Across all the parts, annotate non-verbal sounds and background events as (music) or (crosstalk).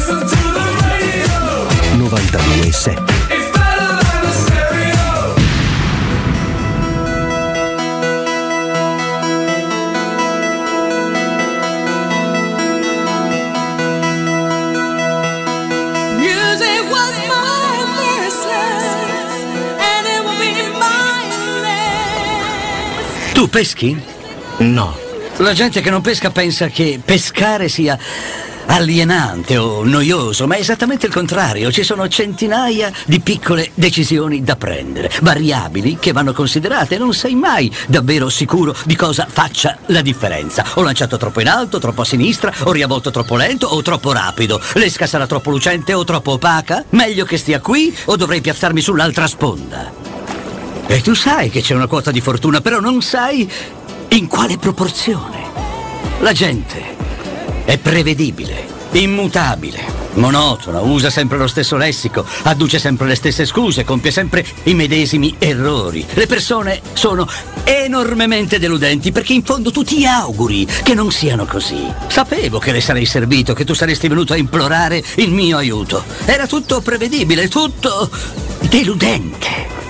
92.7 Tu peschi? No. La gente che non pesca pensa che pescare sia alienante o noioso, ma è esattamente il contrario. Ci sono centinaia di piccole decisioni da prendere, variabili che vanno considerate. Non sei mai davvero sicuro di cosa faccia la differenza. Ho lanciato troppo in alto, troppo a sinistra, ho riavvolto troppo lento o troppo rapido. L'esca sarà troppo lucente o troppo opaca? Meglio che stia qui o dovrei piazzarmi sull'altra sponda? E tu sai che c'è una quota di fortuna, però non sai in quale proporzione. La gente è prevedibile, immutabile, monotona, usa sempre lo stesso lessico, adduce sempre le stesse scuse, compie sempre i medesimi errori. Le persone sono enormemente deludenti perché in fondo tu ti auguri che non siano così. Sapevo che le sarei servito, che tu saresti venuto a implorare il mio aiuto. Era tutto prevedibile, tutto deludente.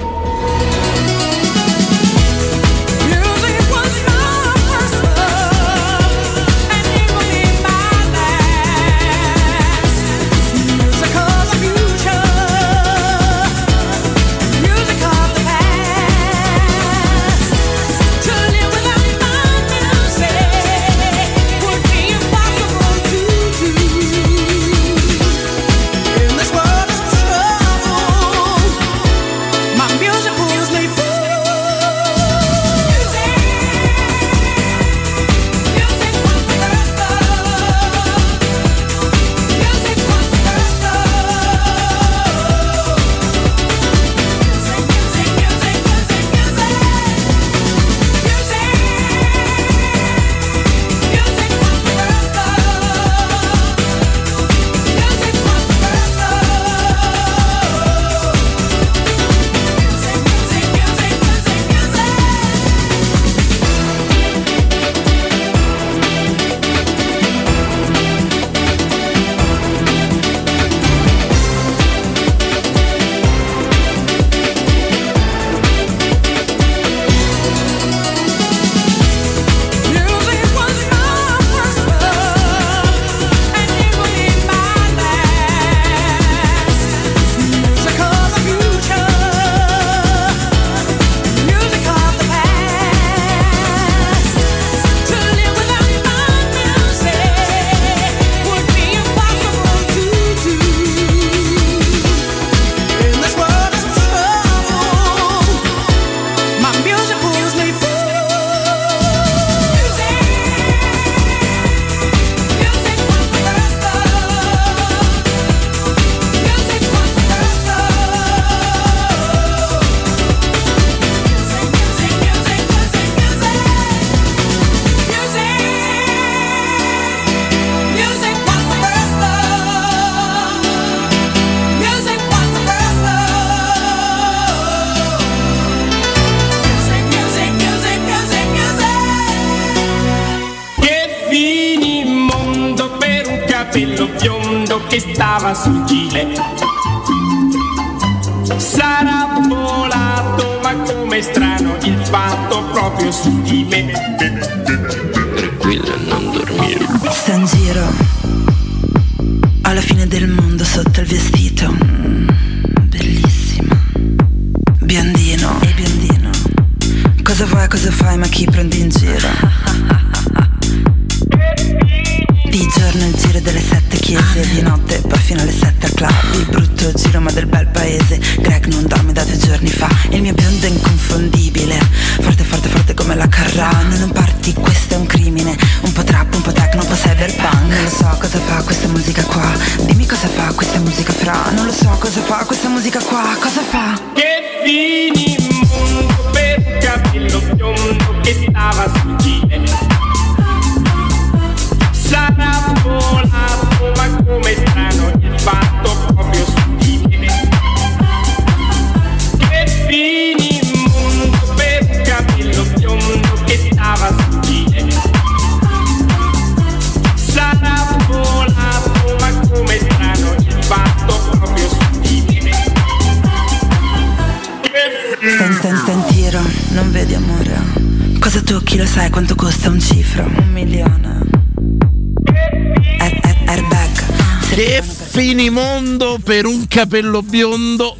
Capello biondo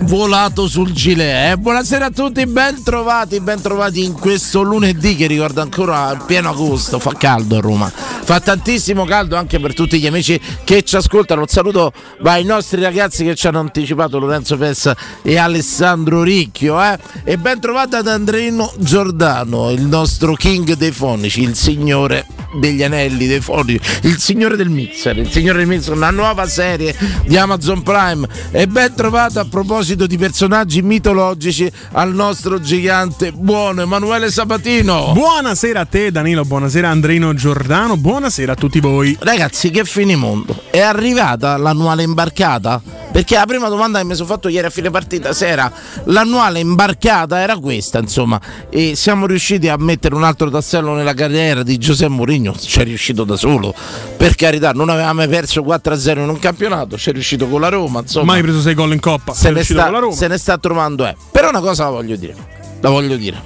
volato sul gilet. Eh? Buonasera a tutti, ben trovati, ben trovati in questo lunedì che ricorda ancora pieno agosto. Fa caldo a Roma, fa tantissimo caldo anche per tutti gli amici che ci ascoltano. Un saluto ai nostri ragazzi che ci hanno anticipato Lorenzo Pessa e Alessandro Ricchio. Eh? E ben trovati ad Andreino Giordano, il nostro king dei fonici, il signore degli anelli dei fonici, il signore del mixer, il signore del mixer, una nuova serie di Amazon Prime. E ben trovato a proposito di personaggi mitologici al nostro gigante buono Emanuele Sabatino. Buonasera a te Danilo, buonasera Andrino Giordano, buonasera a tutti voi. Ragazzi, che finimondo! È arrivata l'annuale imbarcata? Perché la prima domanda che mi sono fatto ieri a fine partita se era l'annuale imbarcata era questa, insomma, e siamo riusciti a mettere un altro tassello nella carriera di Giuseppe Mourinho, ci è riuscito da solo. Per carità, non avevamo mai perso 4-0 in un campionato, ci è riuscito con la Roma, insomma. Mai preso 6 gol in coppa, se ne, riuscito sta, con la Roma. se ne sta trovando, eh. Però una cosa la voglio dire. La voglio dire.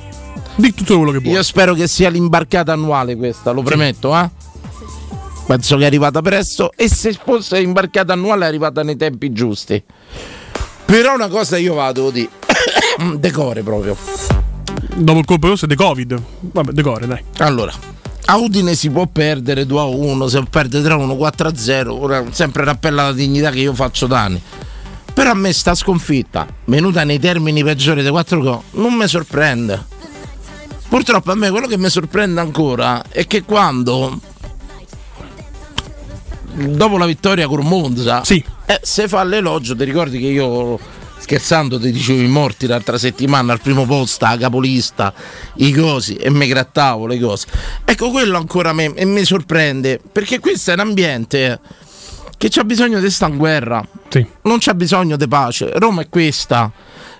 Di tutto quello che vuoi. Io spero che sia l'imbarcata annuale questa, lo premetto, eh? Penso che è arrivata presto e se fosse imbarcata annuale è arrivata nei tempi giusti. Però una cosa io vado di (coughs) decore proprio. Dopo il colpo rosso è de Covid. Vabbè, decore, dai. Allora, a Udine si può perdere 2 a 1, se perde 3 a 1, 4 a 0, ora sempre rappella la dignità che io faccio da anni. Però a me sta sconfitta, venuta nei termini peggiori dei 4 gol, non mi sorprende. Purtroppo a me quello che mi sorprende ancora è che quando dopo la vittoria con Monza, Sì. eh, se fa l'elogio, ti ricordi che io scherzando ti dicevo i morti l'altra settimana al primo posto, a capolista, i cosi e mi grattavo le cose. Ecco, quello ancora me, e mi sorprende, perché questo è un ambiente che c'ha bisogno di in guerra, Sì. non c'ha bisogno di pace. Roma è questa.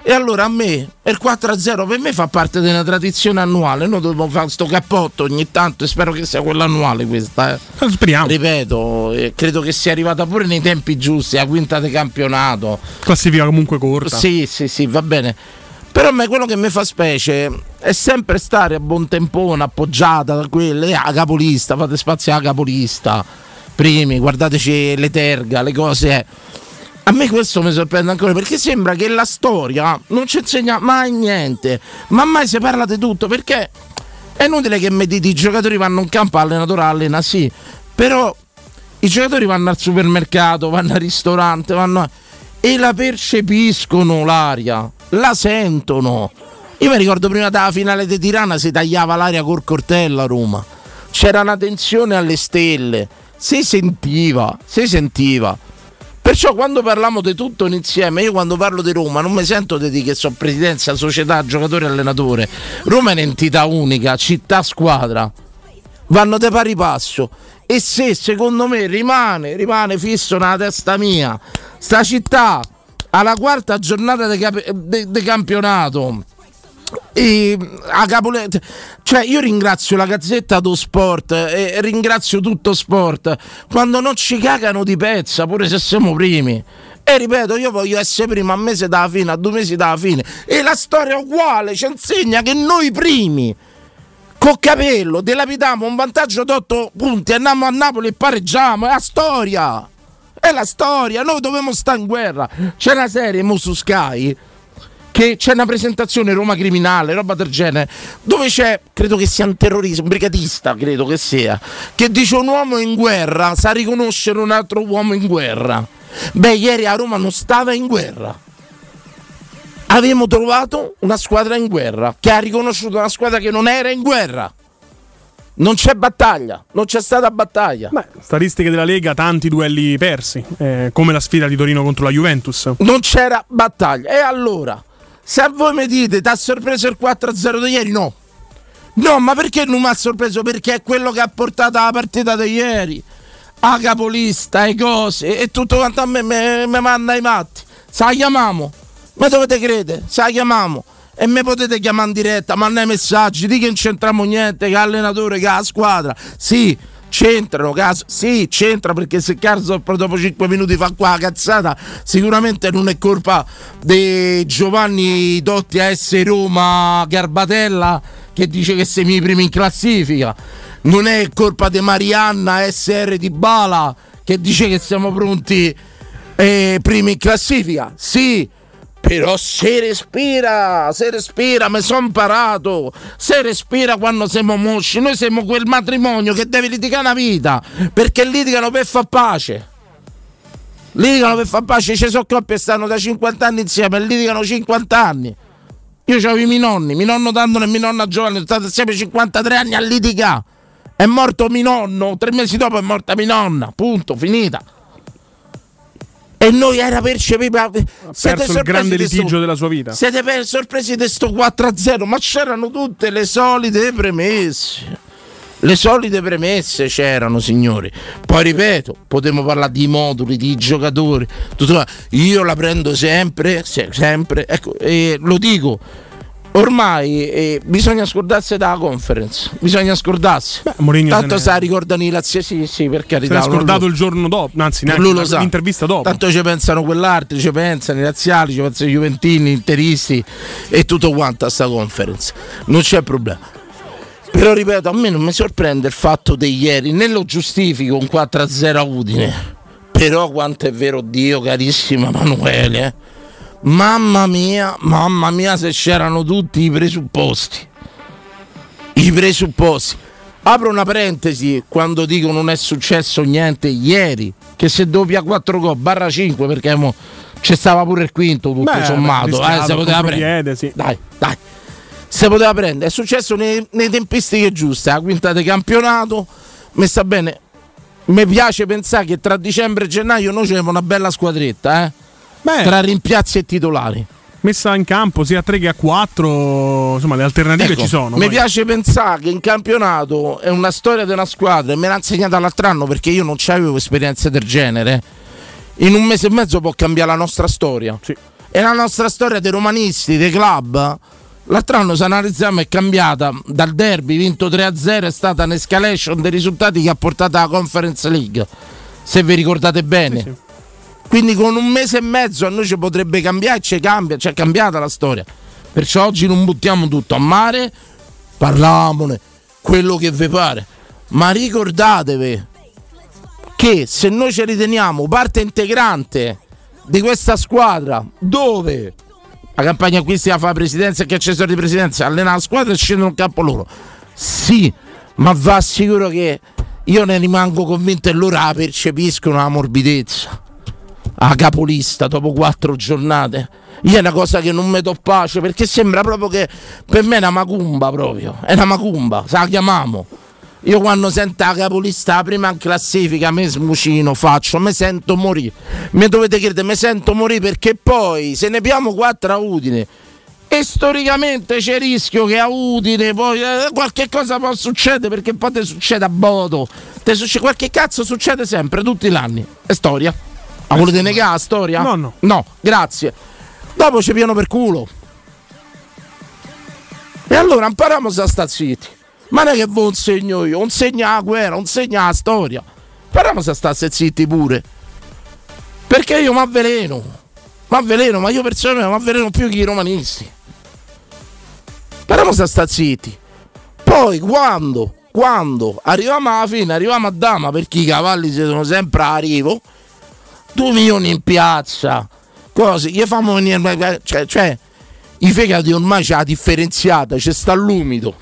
E allora a me il 4-0 per me fa parte di una tradizione annuale. Noi dobbiamo fare sto cappotto ogni tanto e spero che sia quella annuale questa. eh. Eh, Speriamo. Ripeto, eh, credo che sia arrivata pure nei tempi giusti, la quinta di campionato. Classifica comunque corta. Sì, sì, sì, va bene. Però a me quello che mi fa specie è sempre stare a buon tempone, appoggiata da quelle, a capolista, fate spazio alla capolista. Primi, guardateci le terga, le cose. eh. A me questo mi sorprende ancora perché sembra che la storia non ci insegna mai niente, ma mai si parla di tutto perché è inutile che mi dite i giocatori vanno in campo, l'allenatore allena, sì, però i giocatori vanno al supermercato, vanno al ristorante, vanno a- e la percepiscono l'aria, la sentono. Io mi ricordo prima della finale di Tirana si tagliava l'aria col cortello a Roma. C'era una tensione alle stelle, si sentiva, si sentiva. Perciò quando parliamo di tutto insieme, io quando parlo di Roma non mi sento di dire che sono presidenza, società, giocatore allenatore. Roma è un'entità unica, città, squadra. Vanno di pari passo. E se secondo me rimane, rimane fisso nella testa mia, sta città alla quarta giornata di campionato e a Capole- cioè io ringrazio la Gazzetta dello Sport e ringrazio tutto sport. Quando non ci cagano di pezza pure se siamo primi. E ripeto io voglio essere primo a mese dalla fine a due mesi dalla fine. E la storia è uguale ci insegna che noi primi col capello dilapidiamo un vantaggio di 8 punti andiamo a Napoli e pareggiamo è la storia. È la storia noi dobbiamo stare in guerra. C'è una serie mo su Sky che c'è una presentazione Roma criminale, roba del genere, dove c'è, credo che sia un terrorista, un brigatista, credo che sia, che dice un uomo in guerra sa riconoscere un altro uomo in guerra. Beh, ieri a Roma non stava in guerra. Abbiamo trovato una squadra in guerra, che ha riconosciuto una squadra che non era in guerra. Non c'è battaglia, non c'è stata battaglia. Beh, statistiche della Lega, tanti duelli persi, eh, come la sfida di Torino contro la Juventus. Non c'era battaglia. E allora, se voi mi dite, ti ha sorpreso il 4-0 di ieri? No. No, ma perché non mi ha sorpreso? Perché è quello che ha portato la partita di ieri. A capolista, e cose, e tutto quanto a me mi manda i matti. Se la chiamiamo? Ma dovete credere? Se la chiamiamo? E me potete chiamare in diretta, mandare messaggi, di che non c'entriamo niente, che allenatore, che la squadra. Sì, c'entrano, caso. Sì, c'entra perché se Carzop dopo 5 minuti fa qua la cazzata, sicuramente non è colpa di Giovanni Dotti AS Roma Garbatella che dice che siamo i primi in classifica. Non è colpa di Marianna SR di Bala che dice che siamo pronti eh, primi in classifica. Sì, però se respira, se respira, mi sono imparato. Se respira quando siamo mosci, noi siamo quel matrimonio che deve litigare una vita, perché litigano per far pace. Litigano per far pace, ci sono coppie che stanno da 50 anni insieme e litigano 50 anni. Io avevo i miei nonni, mio nonno Dandolo e mio nonna Giovanni, sono insieme 53 anni a litigare. È morto mio nonno, tre mesi dopo è morta mia nonna, punto, finita. E noi era percepito. Ha perso il grande litigio della sua vita. Siete per, sorpresi di sto 4-0, ma c'erano tutte le solite premesse. Le solite premesse c'erano, signori. Poi ripeto, potremmo parlare di moduli, di giocatori. Tutto, io la prendo sempre, se- sempre. Ecco, e lo dico. Ormai eh, bisogna scordarsi dalla conference, bisogna scordarsi. Beh, Tanto se ne- ricordano i Lazio, sì, sì, per carità. non scordato lo- il giorno dopo, anzi, neanche lui lo sa. l'intervista dopo. Tanto ci pensano quell'altro, ci pensano i razziali, ci pensano i juventini, gli interisti e tutto quanto a sta conference. Non c'è problema. Però ripeto, a me non mi sorprende il fatto di ieri, né lo giustifico un 4-0 a Udine. Però quanto è vero Dio, carissimo Emanuele. eh. Mamma mia, mamma mia se c'erano tutti i presupposti. I presupposti. Apro una parentesi quando dico non è successo niente ieri, che se doppia 4 gol barra 5 perché mo c'è stava pure il quinto tutto Beh, sommato, eh, se poteva prendere. sì. Dai, dai. Se poteva prendere, è successo nei, nei tempistiche giuste, la quinta di campionato, mi sta bene. Mi piace pensare che tra dicembre e gennaio noi abbiamo una bella squadretta, eh? Beh, Tra rimpiazzi e titolari. messa in campo sia a 3 che a 4, insomma, le alternative Ecco, ci sono. Mi poi. piace pensare che in campionato è una storia di una squadra e me l'ha insegnata l'altro anno perché io non avevo esperienze del genere. In un mese e mezzo può cambiare la nostra storia. Sì. E la nostra storia dei romanisti, dei club. L'altro anno, se analizziamo, è cambiata dal derby vinto 3-0, è stata un'escalation dei risultati che ha portato alla Conference League. Se vi ricordate bene. Sì, sì. Quindi con un mese e mezzo a noi ci potrebbe cambiare, ci cambia, ci è cambiata la storia. Perciò oggi non buttiamo tutto a mare, parliamone, quello che vi pare. Ma ricordatevi che se noi ci riteniamo parte integrante di questa squadra, dove la campagna acquisti la fa la presidenza e che c'è di presidenza, allena la squadra e scendono in campo loro. Sì, ma va sicuro che io ne rimango convinto e loro la percepiscono la morbidezza a capolista dopo quattro giornate. Io è una cosa che non do pace perché sembra proprio che per me è una macumba proprio. È una macumba, se la chiamiamo. Io quando sento la capolista la prima in classifica, me smucino faccio, mi sento morire. Mi dovete credere, mi sento morire perché poi se ne abbiamo quattro a Udine. E storicamente c'è il rischio che a Udine poi eh, qualche cosa può succedere perché poi te succede a Bodo. Te succede, qualche cazzo succede sempre, tutti gli anni. È storia. La volete negare la storia? No, no. No, grazie. Dopo ci piano per culo. E allora impariamo a sta zitti. Ma non è che voi un segno io, un segno la guerra, un segno la storia. Impariamo a stare zitti pure. Perché io mi avveleno. Mi avveleno, ma io personalmente mi avveleno più che i romanisti. Impariamo a stare zitti. Poi quando, quando arriviamo alla fine, arriviamo a Dama perché i cavalli si sono sempre a arrivo. 2 milioni in piazza, cose, gli fanno venire, cioè, cioè i fegati ormai c'è la differenziata, c'è sta l'umido,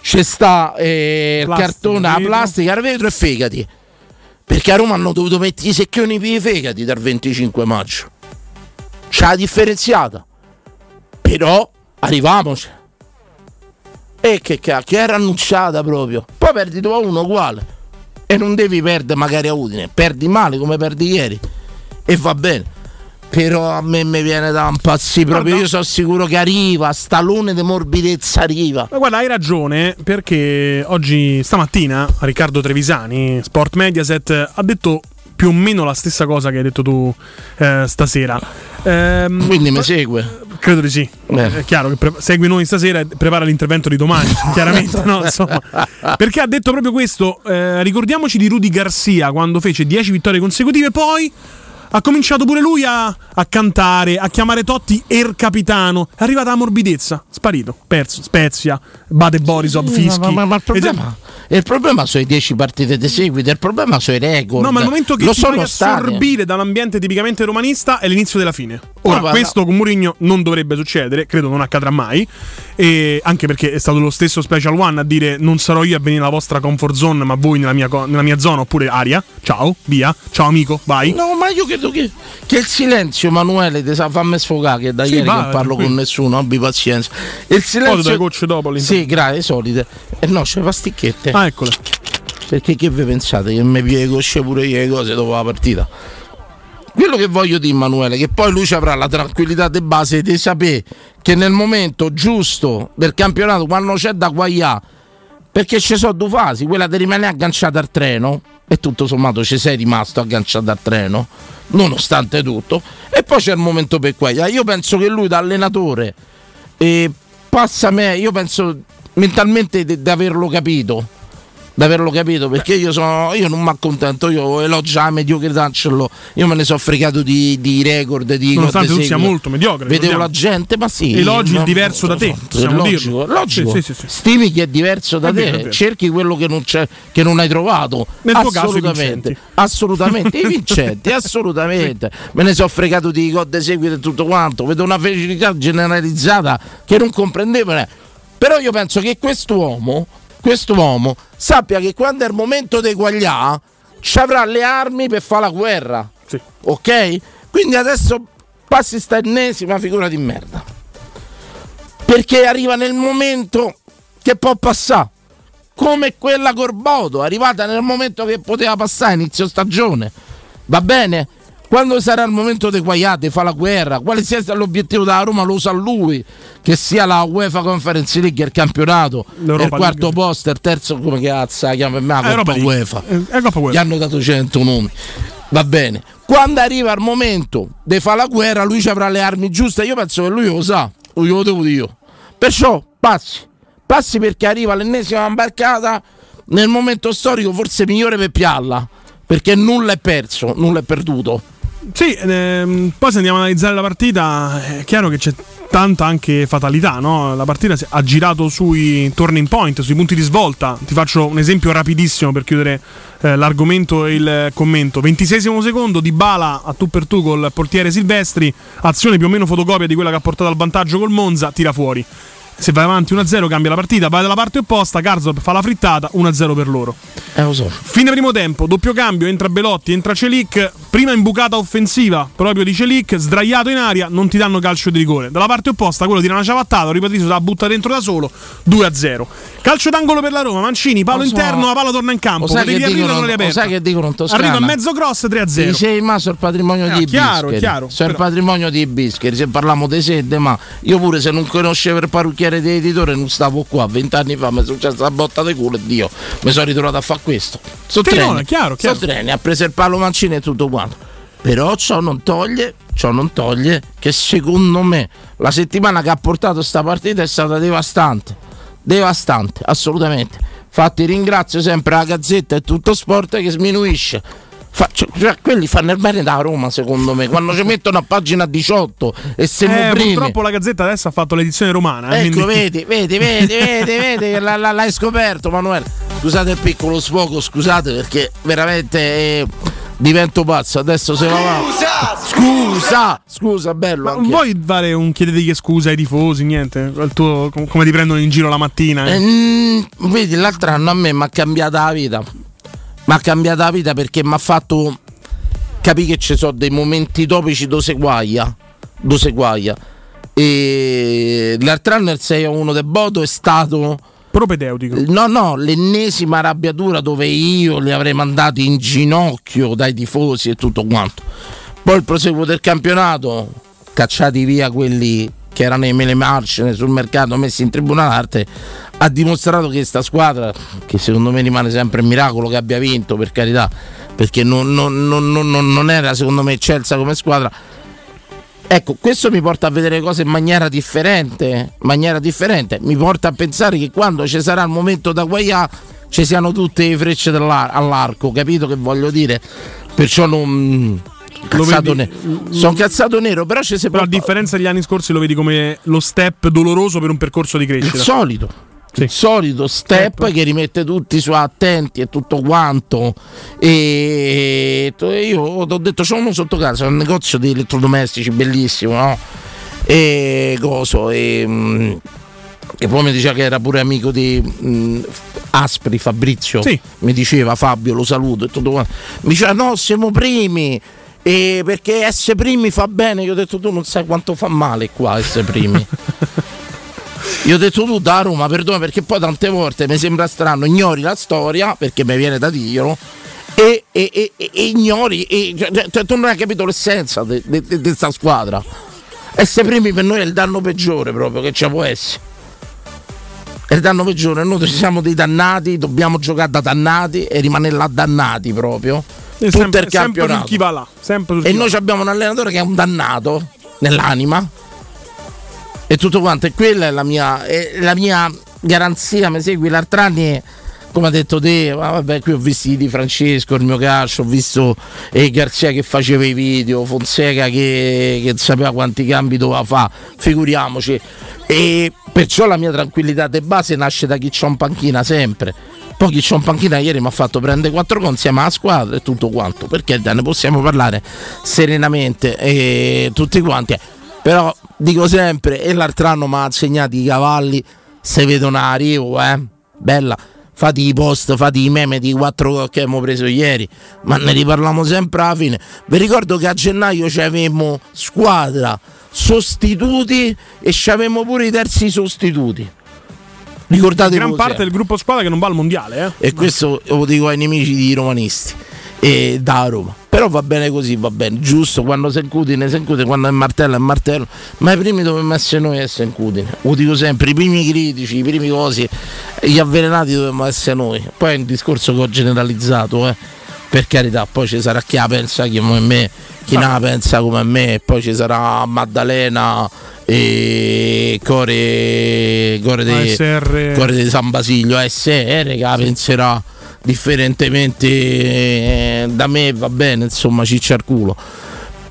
c'è sta eh, il cartone, la plastica, il vetro e fegati. Perché a Roma hanno dovuto mettere i secchioni per i fegati dal 25 maggio. C'è la differenziata. Però arriviamoci. E che cacchio, era annunciata proprio. Poi perdi 2 a 1 uguale. E non devi perdere magari a Udine. Perdi male come perdi ieri. E va bene. Però a me mi viene da impazzire proprio. Io sono sicuro che arriva. Stallone di morbidezza arriva. Ma guarda, hai ragione, perché oggi, stamattina, Riccardo Trevisani, Sport Mediaset, ha detto più o meno la stessa cosa che hai detto tu eh, stasera. Ehm, Quindi mi segue. Credo di sì. Beh. È chiaro che pre- segui noi stasera e prepara l'intervento di domani, (laughs) chiaramente, no? Insomma, perché ha detto proprio questo. eh, ricordiamoci di Rudy Garcia quando fece 10 vittorie consecutive, poi ha cominciato pure lui a, a cantare, a chiamare Totti Er Capitano. È arrivata la morbidezza, sparito, perso, Spezia, Bade Borisov, Fischi. Ma, ma- ma il, problema, il problema sono i 10 partite di seguito, il problema sono i record. No, ma il momento che Lo ti sono fai assorbire dall'ambiente tipicamente romanista è l'inizio della fine. Ora, No, questo con Mourinho non dovrebbe succedere, credo non accadrà mai. E anche perché è stato lo stesso Special One a dire non sarò io a venire nella vostra comfort zone, ma voi nella mia, nella mia zona, oppure aria. Ciao, via. Ciao amico, vai. No, ma io credo che, che il silenzio, Emanuele, ti sa fammi sfogare che da Sì, ieri che non parlo con nessuno, abbi pazienza. Il Poi silenzio. dai gocce dopo all'interno. Sì, grazie, solite. E no, c'è pasticchette. Ah, eccole. Perché che vi pensate? Che mi pieghe cosce pure io le cose dopo la partita? Quello che voglio dire, Emanuele, che poi lui ci avrà la tranquillità di base di sapere che nel momento giusto del campionato, quando c'è da guagliare, perché ci sono due fasi, quella di rimanere agganciato al treno, e tutto sommato ci sei rimasto agganciato al treno, nonostante tutto, e poi c'è il momento per guagliare. Io penso che lui da allenatore eh, passa me, io penso mentalmente di averlo capito di averlo capito perché io, sono, io non mi accontento io elogio la mediocrità io me ne sono fregato di, di record di Nonostante tu sia molto mediocre. vedevo la gente ma sì Elogi il diverso da te, logico, logico. Sì, sì, sì, sì. stimi chi è diverso da È te vero, cerchi quello che non, c'è, che non hai trovato Nel tuo caso assolutamente assolutamente i vincenti (laughs) assolutamente me ne sono fregato di code seguite e tutto quanto vedo una felicità generalizzata che non comprendevo ne- però io penso che quest'uomo quest'uomo sappia che quando è il momento di guagliare ci avrà le armi per fare la guerra Sì. ok? Quindi adesso passi sta ennesima figura di merda. Perché arriva nel momento che può passare. Come quella Corboto, arrivata nel momento che poteva passare, inizio stagione. Va bene? Quando sarà il momento dei guaiati, fa la guerra, quale sia l'obiettivo della Roma lo sa lui, che sia la UEFA Conference League, il campionato, L'Europa il quarto League. posto, il terzo, come cazzo chiama? La Eh, Coppa. UEFA Eh, è Coppa gli UEFA. hanno dato 100 nomi. Va bene. Quando arriva il momento di fare la guerra, lui ci avrà le armi giuste. Io penso che lui lo sa, lo glielo devo dire io. Perciò passi, passi perché arriva l'ennesima imbarcata nel momento storico forse migliore per Pialla. Perché nulla è perso, nulla è perduto. Sì, ehm, poi se andiamo ad analizzare la partita, è chiaro che c'è tanta anche fatalità, no? La partita ha girato sui turning point, sui punti di svolta. Ti faccio un esempio rapidissimo per chiudere eh, l'argomento e il commento. 26 secondo di Bala a tu per tu col portiere Silvestri, azione più o meno fotocopia di quella che ha portato al vantaggio col Monza, tira fuori. Se vai avanti 1-0 cambia la partita, vai dalla parte opposta, Karsdorp fa la frittata, 1-0 per loro. Eh, lo so. Fine primo tempo, doppio cambio, entra Belotti, entra Celic, prima imbucata offensiva proprio di Celic, sdraiato in aria, non ti danno calcio di rigore. Dalla parte opposta quello tira una ciabattata, se la butta dentro da solo, 2-0. Calcio d'angolo per la Roma, Mancini, palo Lo so. interno, la palla torna in campo, arrivare dicono- non li lo aperta. sai che dicono in Toscana? Arriva a mezzo cross 3-0. Dice ma sul patrimonio Eh, di chiaro, Bischeri. chiaro, Sul però- patrimonio di Bischeri, se parliamo di sede, ma io pure se non conoscevo il parrucchiere dell'editore non stavo qua. Vent'anni fa mi è successa la botta di culo e Dio, mi sono ritrovato a fare questo. Sono treni, chiaro, chiaro. Sono treni, ha preso il palo Mancini e tutto quanto. Però ciò non toglie, ciò non toglie che secondo me la settimana che ha portato sta partita è stata devastante. Devastante, assolutamente. Infatti ringrazio sempre la Gazzetta e tutto sport che sminuisce. Fa- cioè, quelli fanno il bene da Roma secondo me quando ci mettono a pagina 18 e se Eh, primi purtroppo la Gazzetta adesso ha fatto l'edizione romana. eh, ecco quindi- vedi vedi vedi vedi (laughs) vedi che l'hai scoperto Manuele scusate il piccolo sfogo scusate perché veramente eh, divento pazzo adesso se va avanti scusa scusa bello Ma non anche. vuoi fare un chiedete che scusa ai tifosi, niente? Tuo- com- come ti prendono in giro la mattina? eh? Eh, mm, vedi, l'altro anno a me mi ha cambiata la vita. Mi ha cambiata la vita perché mi ha fatto capire che ci sono dei momenti topici dove si guaglia. Dove si guaglia. E l'altro anno il 6 a 1 del Bodo è stato Propedeutico. No, no, l'ennesima arrabbiatura dove io li avrei mandati in ginocchio dai tifosi e tutto quanto. Poi il proseguo del campionato, cacciati via quelli che erano i mele marce sul mercato messi in tribuna d'arte, ha dimostrato che questa squadra, che secondo me rimane sempre un miracolo che abbia vinto, per carità, perché non, non- non- non- era secondo me eccelsa come squadra, Ecco, questo mi porta a vedere cose in maniera differente, maniera differente. Mi porta a pensare che quando ci sarà il momento da guaià ci siano tutte le frecce all'arco, capito che voglio dire? Perciò non cazzato vedi- ne- sono cazzato nero, però ci si Però può a differenza degli anni scorsi lo vedi come lo step doloroso per un percorso di il crescita. solito. Sì. Il solito step Step. che rimette tutti su attenti e tutto quanto. E io ti ho detto: c'è uno sotto casa, un negozio di elettrodomestici bellissimo, no? E coso. E, mm, e poi mi diceva che era pure amico di mm, Aspri Fabrizio. Sì. Mi diceva Fabio, lo saluto e tutto quanto. Mi diceva: no, siamo primi. E perché essere primi fa bene. Io ho detto: tu non sai quanto fa male qua essere primi. (laughs) Io ho detto tu da Roma, perdona perché poi tante volte mi sembra strano, ignori la storia perché mi viene da dirlo e, e- e- e- ignori, e- cioè, cioè, tu non hai capito l'essenza di questa squadra. Essere primi per noi è il danno peggiore proprio che ci può essere. È il danno peggiore, noi siamo dei dannati, dobbiamo giocare da dannati e rimanere là dannati proprio. E Tutto sempre, il sempre sul campionato. chi va là. Sempre E noi abbiamo un allenatore che è un dannato nell'anima. E tutto quanto. E quella è la mia, è la mia garanzia. Mi segui l'altro anni. Come ha detto te, vabbè, qui ho visto di Francesco, il mio calcio, ho visto eh, Garzia che faceva i video, Fonseca che, che sapeva quanti cambi doveva fare, figuriamoci. E perciò la mia tranquillità di base nasce da chi c'ha un panchina sempre. Poi chi c'ha un panchina ieri mi ha fatto prendere quattro con insieme alla squadra e tutto quanto, perché ne possiamo parlare serenamente e tutti quanti. Però dico sempre, e l'altro anno mi ha insegnato i cavalli, se vedono a Rio, eh, bella, fate i post, fate i meme di quattro gol che abbiamo preso ieri, ma ne riparliamo sempre alla fine. Vi ricordo che a gennaio ci avevamo squadra, sostituti e ci avevamo pure i terzi sostituti. Ricordate Gran parte del gruppo squadra che non va al mondiale, eh. e questo lo dico ai nemici di romanisti e da Roma. Però va bene così, va bene, giusto, quando si incudine, si incudine, quando è martello è martello, ma i primi dovevamo essere noi a essere incudine. Lo dico sempre, i primi critici, i primi cosi, gli avvelenati dovevamo essere noi. Poi è un discorso che ho generalizzato, eh. Per carità, poi ci sarà chi la pensa come me, chi non la pensa come me, poi ci sarà Maddalena e Core, Core, di. Core di San Basilio, SR che la penserà differentemente eh, da me va bene, insomma, ciccia al culo.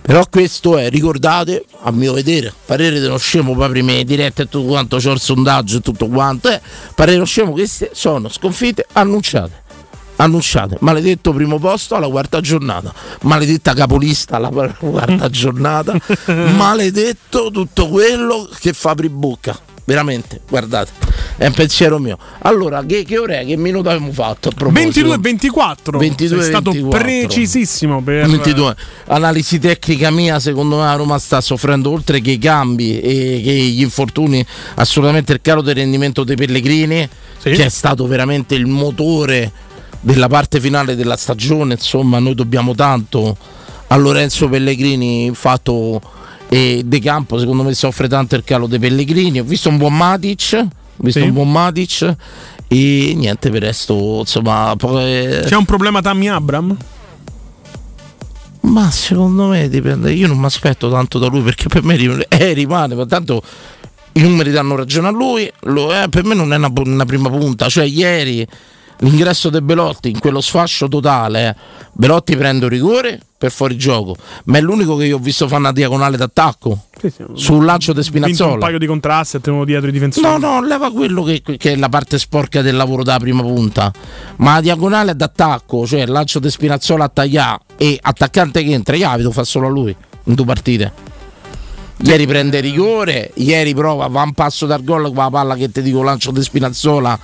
Però questo è, ricordate, a mio vedere, parere dello scemo poi prime dirette e tutto quanto, c'ho il sondaggio e tutto quanto, eh, parere dello scemo, queste sono sconfitte annunciate. Annunciate, maledetto primo posto alla quarta giornata, maledetta capolista alla quarta (laughs) giornata, maledetto tutto quello che fa apri bocca. Veramente, guardate, è un pensiero mio. Allora, che, che ora è? Che minuto abbiamo fatto? A proposito? 22 e 24. 22 Sei stato 24. precisissimo per 22. Analisi tecnica mia, secondo me la Roma sta soffrendo oltre che i cambi e che gli infortuni, assolutamente il calo del rendimento dei Pellegrini, Sì. che è stato veramente il motore della parte finale della stagione. Insomma, noi dobbiamo tanto a Lorenzo Pellegrini, fatto e De Campo, secondo me soffre tanto il calo dei Pellegrini. Ho visto un buon Matic, ho visto Sì. un buon Matic e niente per il resto, insomma, poi C'è un problema Tammy Abram? Ma secondo me dipende. Io non mi aspetto tanto da lui perché per me eh, rimane, ma tanto i numeri danno ragione a lui. Lo- eh, per me non è una, una prima punta. Cioè, ieri l'ingresso di Belotti in quello sfascio totale. eh, Belotti prende un rigore per fuori gioco, ma è l'unico che io ho visto fare una diagonale d'attacco Sì, sì. sul lancio di Vinto un Spinazzola. paio di contrasti tenuto dietro i difensori. No, no, leva quello che, che è la parte sporca del lavoro della prima punta. Ma la diagonale d'attacco, cioè il lancio di Spinazzola a tagliare e attaccante che entra, la fa solo a lui in due partite. Ieri prende rigore, ieri prova, va un passo dal gol con la palla che ti dico lancio di Spinazzola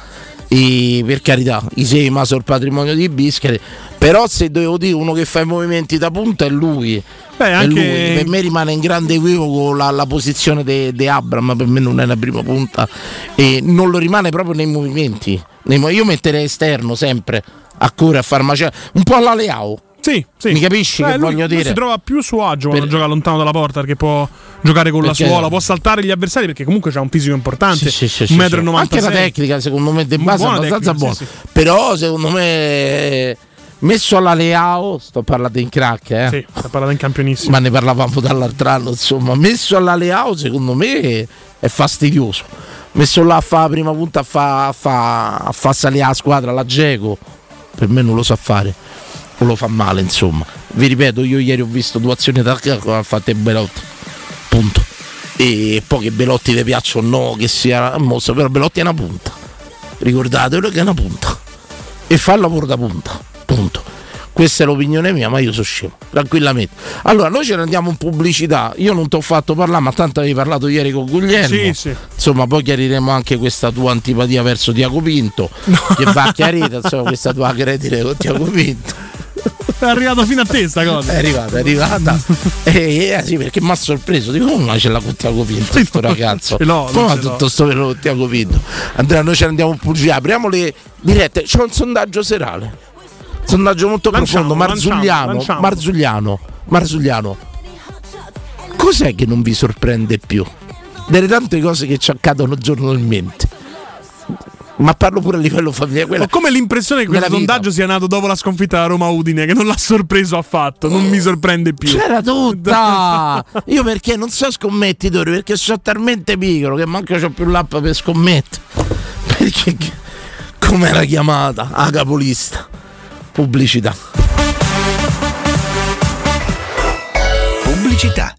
E per carità, i sei ma sul patrimonio di Bischeri. Però se devo dire uno che fa i movimenti da punta è lui. Beh, anche- lui. Per me rimane in grande equivoco la, la posizione di Abram, per me non è la prima punta e non lo rimane proprio nei movimenti. Io metterei esterno sempre a cuore a farmacia, un po' alla Leao. Sì, sì. Mi capisci Beh, che lui- voglio dire? si trova più suo agio quando Per- gioca lontano dalla porta perché può giocare con Perché- la suola, può saltare gli avversari perché comunque c'ha un fisico importante. Sì, sì, sì, 1,96 m. Anche la tecnica, secondo me, di base è Buona abbastanza tecnica, buona. Però, secondo me, messo alla Leao, sto parlando in crack, eh. Sì, sta parlando in campionissimo. ma ne parlavamo dall'altro anno, insomma, messo alla Leao secondo me è fastidioso. Messo là a fa la prima punta a fa, a fa, a fa salire la squadra, la Geco, per me non lo sa fare, lo fa male, insomma. Vi ripeto, io ieri ho visto due azioni d'attacco ha fatto Belotti. Punto. E poi che Belotti vi piaccia o no, che sia mossa, però Belotti è una punta. Ricordatelo che è una punta. E fa il lavoro da punta. Punto. Questa è l'opinione mia, ma io sono scemo, tranquillamente. Allora, noi ce ne andiamo in pubblicità. Io non ti ho fatto parlare, ma tanto avevi parlato ieri con Guglielmo. Sì, sì. Insomma, poi chiariremo anche questa tua antipatia verso Tiago Pinto, che va chiarita, insomma, questa tua credine con Tiago Pinto. (laughs) È arrivato fino a te sta cosa. È arrivata, è arrivata. (laughs) Eh, eh, sì, perché mi ha sorpreso. Dico, come ce l'ha con Tiago Pinto questo ragazzo? non come ha tutto sto velo con Tiago Pinto? Andrea, noi ce ne andiamo in pubblicità. Apriamo le dirette. C'è un sondaggio serale. Sondaggio molto Lanciamo, profondo. Marzugliano, lanciamo. Marzugliano, Marzugliano. Cos'è che non vi sorprende più? Delle tante cose che ci accadono giornalmente. Ma parlo pure a livello familiare. Quella- Ho come l'impressione che questo sondaggio sia nato dopo la sconfitta della Roma Udine, che non l'ha sorpreso affatto, non mi sorprende più. C'era tutta! (laughs) Io perché non so scommettitori, perché sono talmente pigro che manco c'ho più l'app per scommettere. (laughs) Perché com'era chiamata? A capolista. Pubblicità. Pubblicità.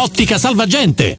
ottica salvagente.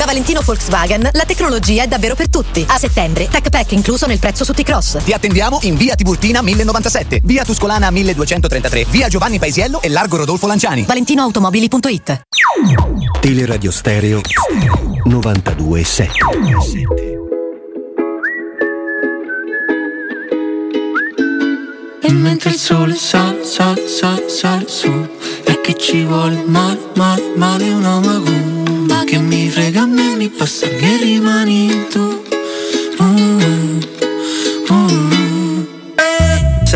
Da Valentino Volkswagen la tecnologia è davvero per tutti. A settembre, Tech Pack incluso nel prezzo su T-Cross. Ti attendiamo in via Tiburtina 1097, via Tuscolana 1233, via Giovanni Paisiello e largo Rodolfo Lanciani. ValentinoAutomobili.it Teleradio Stereo 927. E mentre il sole sale, sale, sale, sale su E che ci vuole male, male, male una macumba Che mi frega a me, mi passa che rimani tu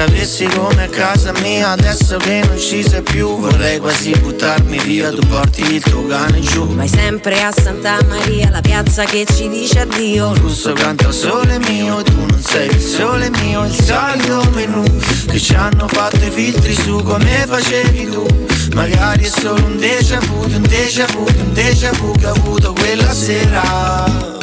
Sapessi come a casa mia adesso che non ci sei più Vorrei quasi buttarmi via, tu porti il tuo cane giù. Vai sempre a Santa Maria, la piazza che ci dice addio. Russo canta sole mio, tu non sei il sole mio, il solito menù Che ci hanno fatto i filtri su come facevi tu. Magari è solo un déjà vu, un déjà vu, un déjà vu che ho avuto quella sera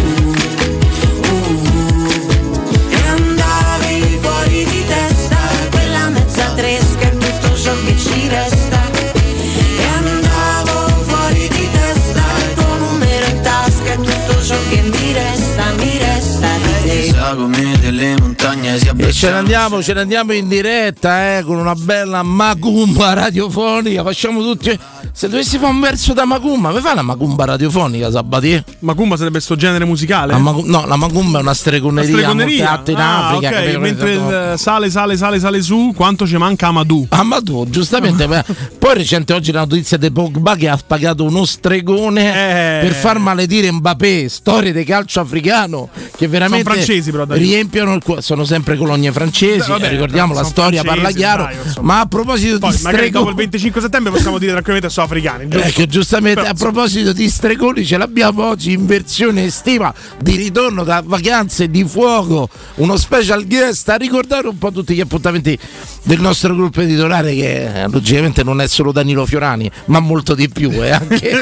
come delle montagne si E ce ne andiamo, ce ne andiamo in diretta eh, con una bella macumba radiofonica. Facciamo tutti. Se dovessi fare un verso da macumba, mi fai una macumba radiofonica, Sabatier? Macumba sarebbe sto genere musicale? La macu- no, la macumba è una stregoneria, stregoneria? in Ah, Africa. ok, capito? mentre il sale, sale, sale, sale su, quanto ci manca Amadou? Amadou, giustamente. beh, Poi recente oggi la notizia di Pogba che ha pagato uno stregone Eh. per far maledire Mbappé, storie di calcio africano che veramente Sono francesi, però, dai. riempiono il cuore. Sono sempre colonie francesi, Vabbè, ricordiamo la storia, francesi, parla chiaro. dai, ma a proposito Poi di magari dopo il stregoni, 25 settembre possiamo dire tranquillamente africani. giusto? Ecco, giustamente Però, a proposito di stregoni, ce l'abbiamo oggi in versione estiva di ritorno da vacanze di fuoco, uno special guest a ricordare un po' tutti gli appuntamenti del nostro gruppo editoriale che eh, logicamente non è solo Danilo Fiorani, ma molto di più, è anche (laughs)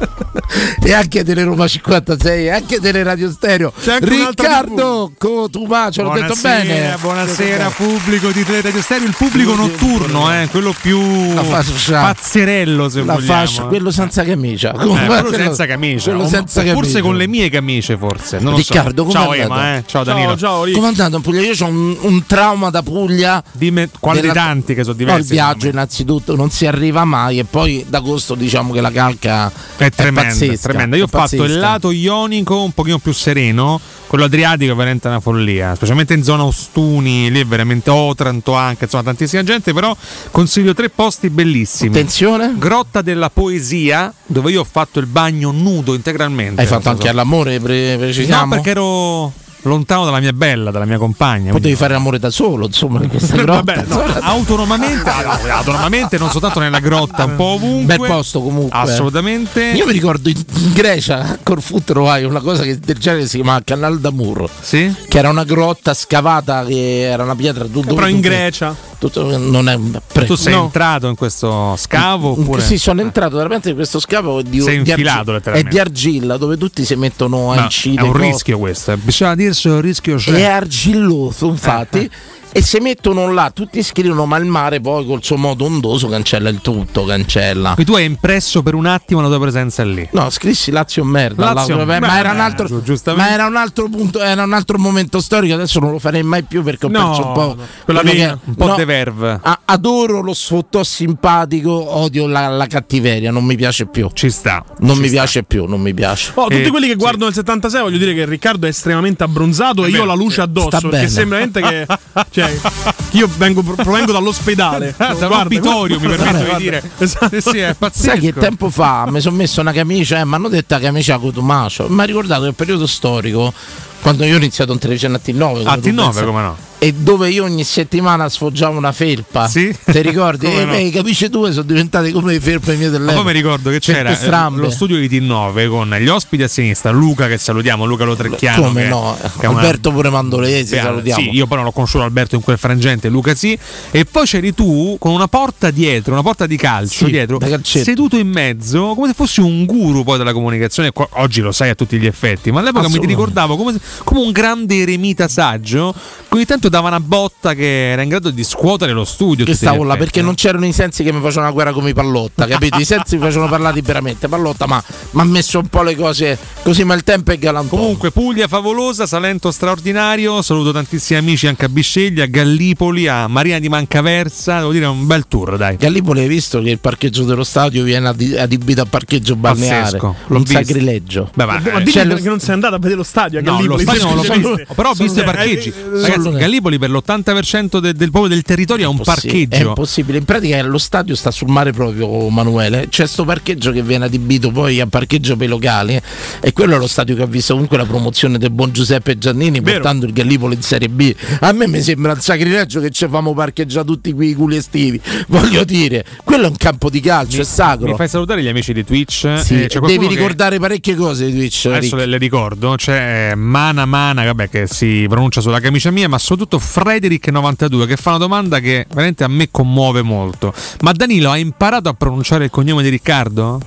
(laughs) (laughs) e anche delle Roma 56, e anche delle Radio Stereo. Riccardo Cotumaccio, l'ho detto bene. buonasera pubblico di Tele Radio Stereo, il pubblico notturno, eh, quello più La faccia- pazzerello se La vogliamo. fascia, quello senza camicia. Eh, quello senza camicia, quello senza forse camicia. con le mie camicie forse. Non Riccardo, so. come ciao è andato? Ema, eh. ciao Danilo. Come è andato in Puglia? Io ho un, un trauma da Puglia. Dimmi quali Della- tanti che sono No, diversi. il viaggio innanzitutto non si arriva mai e poi d'agosto diciamo che la calca È tremenda, pazzesca, tremenda. Io ho è fatto il pazzesca. lato ionico un pochino più sereno, quello adriatico è veramente una follia, specialmente in zona Ostuni, lì è veramente Otranto anche, insomma tantissima gente, però consiglio tre posti bellissimi. Attenzione. Grotta della Poesia, dove io ho fatto il bagno nudo integralmente. Hai fatto anche all'amore, pre- precisiamo? No, perché ero lontano dalla mia bella, dalla mia compagna. Potevi fare l'amore da solo, insomma, (laughs) in questa grotta. Vabbè, no, autonomamente, (laughs) autonomamente, non soltanto nella grotta, un po' ovunque. Bel posto comunque. Assolutamente. Io mi ricordo in Grecia, (laughs) a Corfu trovai una cosa che del genere si chiama Canal d'Amuro. Sì? Che era una grotta scavata che era una pietra tutto. Però in Grecia. Tutto- non è pre- Tu sei no. entrato in questo scavo oppure Sì, sono entrato veramente in questo scavo di, Sei di infilato letteralmente. è di argilla dove tutti si mettono a incidere. È un rischio questo, eh. bisogna dirsi un rischio c'è. È argilloso, infatti. E se mettono là, tutti scrivono, ma il mare poi col suo modo ondoso cancella il tutto, cancella. Quindi tu hai impresso per un attimo la tua presenza lì. No, scrissi Lazio merda, Lazio là, ma, merda, era un altro, ma era un altro punto, era un altro momento storico, adesso non lo farei mai più perché ho No, perso un po' no. Quella che- un po' no, de verve. a- adoro lo sfottò simpatico, odio la, la cattiveria, non mi piace più. Ci sta. Non ci mi sta. piace più, non mi piace. Oh, tutti Eh, quelli che guardano il 76 voglio dire che Riccardo è estremamente abbronzato e io ho la luce addosso Sta perché sembra veramente che (laughs) cioè, io vengo, provengo dall'ospedale (laughs) Dall'obitorio, mi permetto (laughs) guarda. di dire. Esatto. Sì, è pazzesco. Sai che tempo fa mi sono messo una camicia e mi hanno detto la camicia Cotumacio. Mi ha ricordato il periodo storico quando io ho iniziato in televisione a T9. A come tu T9, pensi. come no? E dove io ogni settimana sfoggiavo una felpa. Sì? Ti ricordi? (laughs) E no? beh, i camicie tue sono diventate come le felpe mie Ma dell'epoca. poi mi ricordo che c'era eh, strambe. lo studio di T9 con gli ospiti a sinistra, Luca che salutiamo, Luca Lotrecchiano. Come che- no? che è una- Alberto pure Mandolesi, Sì, salutiamo. Sì, io poi non l'ho conosciuto Alberto in quel frangente, Luca sì. E poi c'eri tu con una porta dietro, una porta di calcio Sì, dietro, seduto in mezzo, come se fossi un guru poi della comunicazione. Oggi lo sai a tutti gli effetti, ma all'epoca mi ti ricordavo come, come un grande eremita saggio ogni tanto dava una botta che era in grado di scuotere lo studio. Che stavo là perché no? non c'erano i sensi che mi facevano una guerra come i pallotta, capito? I sensi mi facevano parlare liberamente. Pallotta, ma mi ha messo un po' le cose così, ma il tempo è galantuomo. Comunque, Puglia favolosa, Salento straordinario. Saluto tantissimi amici anche a Bisceglie, a Gallipoli, a Marina di Mancaversa. Devo dire, un bel tour, dai. Gallipoli hai visto che il parcheggio dello stadio viene adi- adibito a parcheggio balneare? Pazzesco, Un visto. sacrilegio. Beh, ma, Ma eh, dimmi cioè, che non sei andato a vedere lo stadio a No, Gallipoli lo stadio non l'ho Cioè, visto, però ho visto i eh, parcheggi. eh, Ragazzi, Gallipoli Gallipoli per l'80% de- del proprio del territorio ha un Possi- È parcheggio. impossibile. In pratica lo stadio sta sul mare proprio, Manuele. C'è sto parcheggio che viene adibito poi a parcheggio per i locali. eh, E quello è lo stadio che ha visto comunque la promozione del buon Giuseppe Giannini Vero. portando il Gallipoli in Serie B. A me mi sembra un sacrilegio che ci famo parcheggiare tutti quei culi estivi. Voglio dire, quello è un campo di calcio, è sacro. Mi fai salutare gli amici di Twitch? Sì, Eh, devi che- ricordare parecchie cose di Twitch. Adesso Rick. le, le ricordo, c'è Mana Mana, vabbè, che si pronuncia sulla camicia mia, ma soprattutto Frederick92 che fa una domanda che veramente a me commuove molto. Ma Danilo ha imparato a pronunciare il cognome di Riccardo?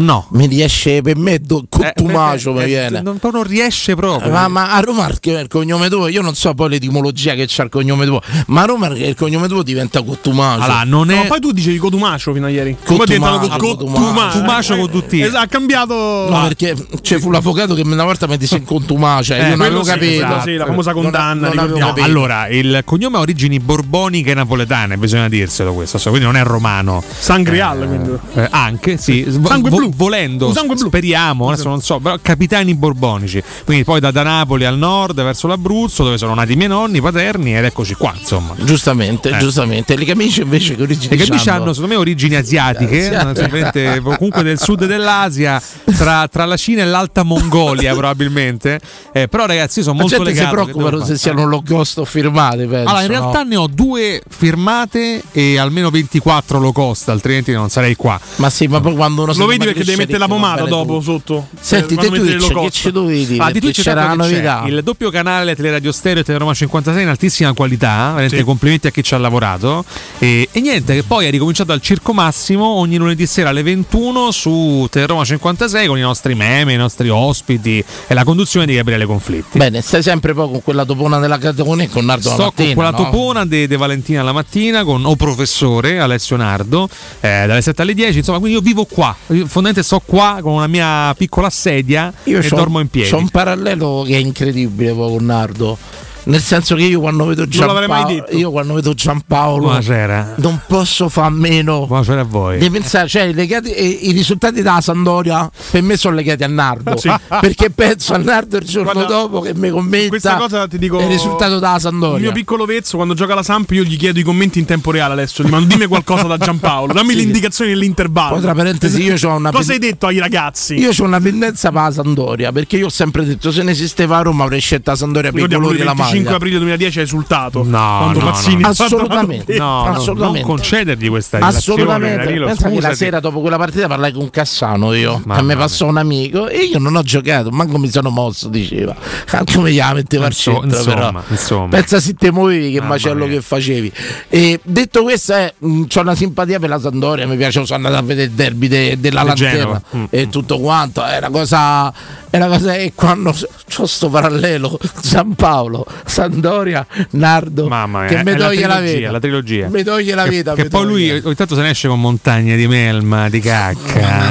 No. Mi riesce per me do- Cottumacio mi eh, viene. Non, non riesce proprio. Ma, ma a Roma che è il cognome tuo, io non so poi l'etimologia che c'ha il cognome tuo, ma a Roma che il cognome tuo diventa Cottumacio. Allora, non No, è. poi tu dicevi Cotumacio fino a ieri. Poi è diventato Cotumacio. Cotumacio. Tumacio con tutti. Esatto, ha cambiato. No, perché c'è fu l'avvocato che una volta mi disse in contumacia, Eh, io non avevo quello sì, capito. esatto, sì, la famosa Non- condanna, non. No, capito. allora, il cognome ha origini borboniche napoletane, bisogna dirselo questo, quindi non è romano. Sangrial, quindi. Eh, anche, sì, Sangue blu. Volendo, Un sangue blu. speriamo, adesso non so, però capitani borbonici, quindi poi da, da Napoli al nord verso l'Abruzzo, dove sono nati i miei nonni paterni, ed eccoci qua, insomma. Giustamente, Eh. giustamente. Le camicie invece che origini Le camicie hanno secondo me origini asiatiche, naturalmente, comunque del sud dell'Asia, tra, tra la Cina e l'Alta Mongolia probabilmente. Eh, però ragazzi io sono molto gente si legato. che preoccupano se siano low cost o firmate, penso, Allora, in realtà no? ne ho due firmate e almeno 24 low cost, altrimenti non sarei qua. Ma sì, ma poi quando uno si Lo vedi perché devi mettere la pomata dopo sotto. Senti, Eh, te Twitch, che ci dovevi dire? Ah, di Twitch c'era la novità. il doppio canale Teleradio Stereo e Teleroma 56 in altissima qualità, veramente Sì. complimenti a chi ci ha lavorato. E, e niente, che poi è ricominciato al Circo Massimo ogni lunedì sera alle 21 su Teleroma 56 con i nostri meme, i nostri ospiti e la conduzione di Gabriele Conflitti. Bene, stai sempre poi con quella topona della Catone e con Nardo Sto mattina, con quella no? topona di Valentina la mattina con O Professore Alessio Nardo eh, dalle 7 alle 10. Insomma, quindi io vivo qua. Io fondamentalmente sto qua con una mia piccola sedia Io e dormo in piedi. C'ho un parallelo che è incredibile con Nardo. Nel senso che io quando vedo Giampaolo, io quando vedo Giampaolo Buonasera. non posso fare a meno Buonasera a voi. di pensare, cioè, legati, eh, i risultati della Sandoria per me sono legati a Nardo (laughs) Sì. perché penso a Nardo il giorno Guarda, dopo che mi commenta cosa ti dico. il risultato della Il Sandoria. mio piccolo vezzo, quando gioca la Samp, io gli chiedo i commenti in tempo reale adesso. Gli mando dimmi qualcosa da Giampaolo, dammi (laughs) Sì. le indicazioni nell'intervallo. Poi tra parentesi io ho una (laughs) Cosa hai detto ai ragazzi? Io ho una pendenza per la Sandoria perché io ho sempre detto se ne esisteva a Roma avrei scelto la Sandoria per i colori lui il della 25 maglia. aprile 2010 ha esultato. No, quando no, Mazzini no. Assolutamente. No, no, Assolutamente. non concedergli questa relazione, Assolutamente. Danilo, Pensa che la scusati. sera dopo quella partita parlai con Cassano io. Mamma a me mia. passò un amico e io non ho giocato, manco mi sono mosso, diceva. Come gli metteva al centro, però. insomma, insomma. Pensa se te muovevi che Mamma macello mia. che facevi. E detto questo, eh, mh, c'ho una simpatia per la Sandoria, mi piace, sono andato a vedere il derby de- della lanterna Genova. Mm, e tutto quanto. È una cosa. È una cosa e quando c'ho sto parallelo San Paolo, Sandoria, Nardo Mamma mia, che è mi la toglie la trilogia, vita. la trilogia. Mi toglie la Che- vita. Che, mi poi lui ogni tanto se ne esce con montagne di melma, di cacca.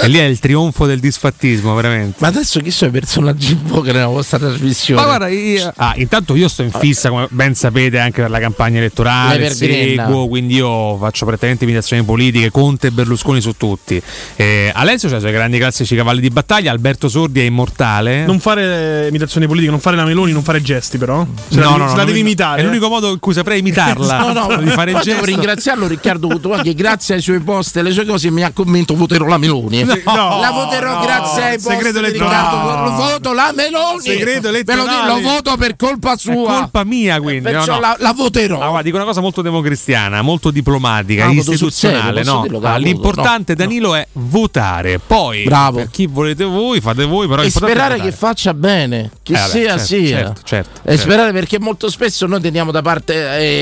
e lì è il trionfo del disfattismo, veramente. Ma adesso chi sono i personaggi in voga nella vostra trasmissione? Ma guarda, io, ah, intanto io sto in fissa, come ben sapete, anche per la campagna elettorale, seguo, quindi io faccio prettamente imitazioni politiche, Conte e Berlusconi su tutti. Eh, Alessio ha i suoi grandi classici cavalli di battaglia, Alberto Sordi è immortale. Non fare eh, imitazioni politiche, non fare la Meloni, non fare gesti, però. Se la, devi- se la devi imitare. È l'unico modo in cui saprei imitarla. (laughs) No, no, di fare il devo ringraziarlo Riccardo Cotua che grazie ai suoi post e alle sue cose mi ha convinto voterò la Meloni. No, la voterò no, grazie ai post segreto di elettorale. Riccardo. Voto la Meloni. Segreto Ve lo, dico, elettorale. lo voto per colpa È sua. colpa mia, quindi. Perciò no, no. La, la voterò. Ah, guarda, dico una cosa molto democristiana, molto diplomatica, sul istituzionale. serio, no? dirlo Ah, l'importante, No, Danilo, è votare. Poi, Bravo. per chi volete voi, fate voi, però e sperare che faccia bene, che Eh, vabbè, sia certo, sia. certo, certo, e certo. sperare perché molto spesso noi teniamo da parte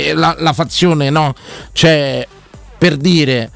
eh, la, la fazione, no? Cioè, per dire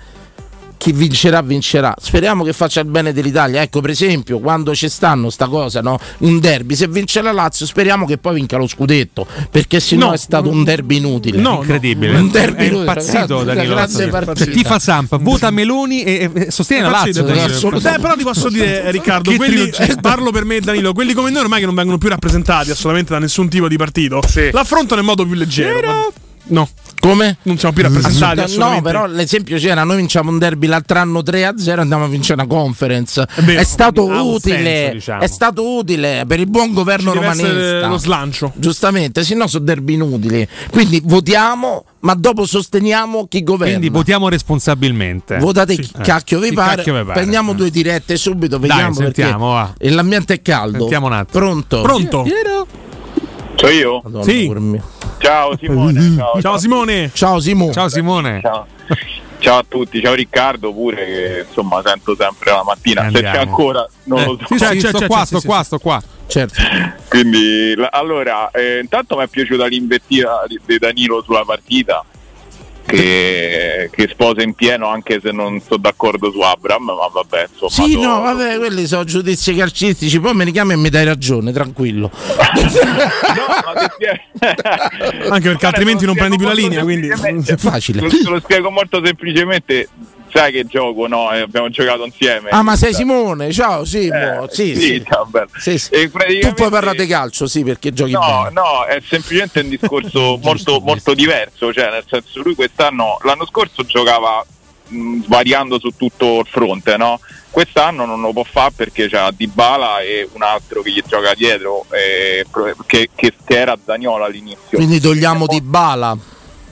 chi vincerà vincerà. Speriamo che faccia il bene dell'Italia. Ecco, per esempio, quando ci stanno sta cosa, no? Un derby, se vince la Lazio, speriamo che poi vinca lo scudetto, perché sennò No. è stato un derby inutile. No, Incredibile, Un derby è inutile, impazzito Danilo. Lazio. partita. Chi fa Samp vota Meloni e, e sostiene la Lazio. Danilo. Però ti posso dire, Riccardo, quelli, eh, parlo per me e Danilo, quelli come noi ormai che non vengono più rappresentati assolutamente da nessun tipo di partito, l'affrontano in modo più leggero. No. Come? Non siamo più rappresentati. No, però l'esempio c'era, noi vinciamo un derby l'altro anno 3-0 e andiamo a vincere una conference. È, vero, stato utile, senso, diciamo. è stato utile per il buon governo Ci deve essere romanista. lo slancio. Giustamente, se no sono derby inutili. Quindi votiamo, ma dopo sosteniamo chi governa. Quindi votiamo responsabilmente. Votate chi Eh, cacchio vi chi pare. cacchio vi pare. Prendiamo due dirette subito, Dai, vediamo sentiamo, va. perché l'ambiente è caldo. Sentiamo un attimo. Pronto? Pronto? Sono io? Madonna, Sì. Ciao Simone. Ciao, Ciao Simone. Ciao Simo. Ciao Simone. Ciao. Ciao a tutti, ciao Riccardo pure che insomma sento sempre la mattina, se c'è Andiamo. ancora non lo Eh, so. sì, sì, C'è, sto c'è, qua, c'è, sto sì, qua, sì. sto qua. Certo. Quindi allora, eh, intanto mi è piaciuta l'invettiva di Danilo sulla partita che, che sposa in pieno anche se non sono d'accordo su Abram, ma vabbè, insomma. Sì, so- no, vabbè, quelli sono giudizi calcistici, poi me ne chiami e mi dai ragione, tranquillo. Anche perché altrimenti non prendi più la linea, quindi (laughs) È facile. Te lo spiego molto semplicemente. Sai che gioco, no? Eh, abbiamo giocato insieme. Ah, ma sei Simone? Ciao, Simo. sì, Eh, sì, sì. ciao, bello. Sì, sì. E Tu praticamente- puoi parlare di calcio, sì, perché giochi No, bene. no, è semplicemente un discorso (laughs) molto, molto diverso. Cioè, nel senso, lui quest'anno, l'anno scorso giocava mh, svariando su tutto il fronte, no? Quest'anno non lo può fare perché c'ha Dybala e un altro che gli gioca dietro, eh, che, che- era Zagnolo all'inizio. Quindi togliamo di bala.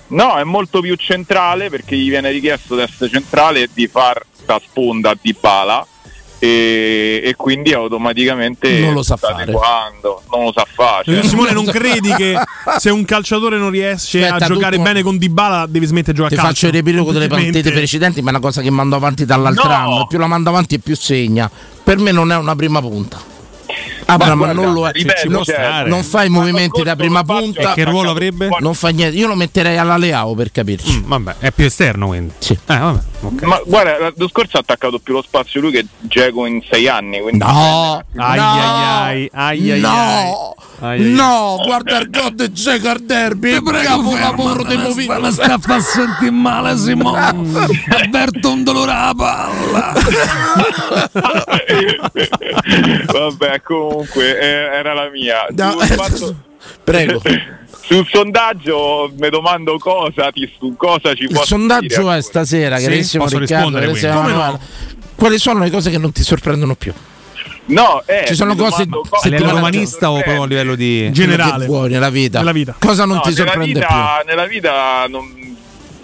No, è molto più centrale perché gli viene richiesto di essere centrale e di far da sponda a Dybala e, e quindi automaticamente Non lo sa sta fare. adeguando, non lo sa fare. cioè. Simone, non credi che se un calciatore non riesce Aspetta, a giocare tu- bene con Dybala devi smettere di giocare Ti a calcio? faccio il riepilogo delle partite precedenti, ma è una cosa che mando avanti dall'altro No. anno. Più la mando avanti e più segna. Per me non è una prima punta. Abram guarda, non lo è. ripeto, non, cioè, non fa i movimenti da prima punta. Che ruolo avrebbe? Non fa niente. Io lo metterei alla Leao per capirci. Mm, vabbè, è più esterno quindi. Sì. Eh, vabbè, ok. Ma guarda, l'anno scorso ha attaccato più lo spazio lui che Geco in sei anni. Quindi No, Ai, no, ai, ai, ai, ai, no, ai, ai. no, guarda il gol di Geco al derby. Ti prego, lavoro di movimento. sta a far sentire male Simone (laughs) avverto un dolore alla palla (laughs) Vabbè, comunque eh, era la mia. No, Sul fatto- Prego. (laughs) Sul sondaggio mi domando cosa, ti, su cosa ci Il può sondaggio è stasera, Sì? carissimo Posso Riccardo. Emanuele. Quali sono le cose che non ti sorprendono più? No, eh, Ci sono cose- A livello romanista o proprio a livello di... Generale. Vuoi nella vita. Nella vita. Cosa non No, ti nella sorprende vita, nella vita non,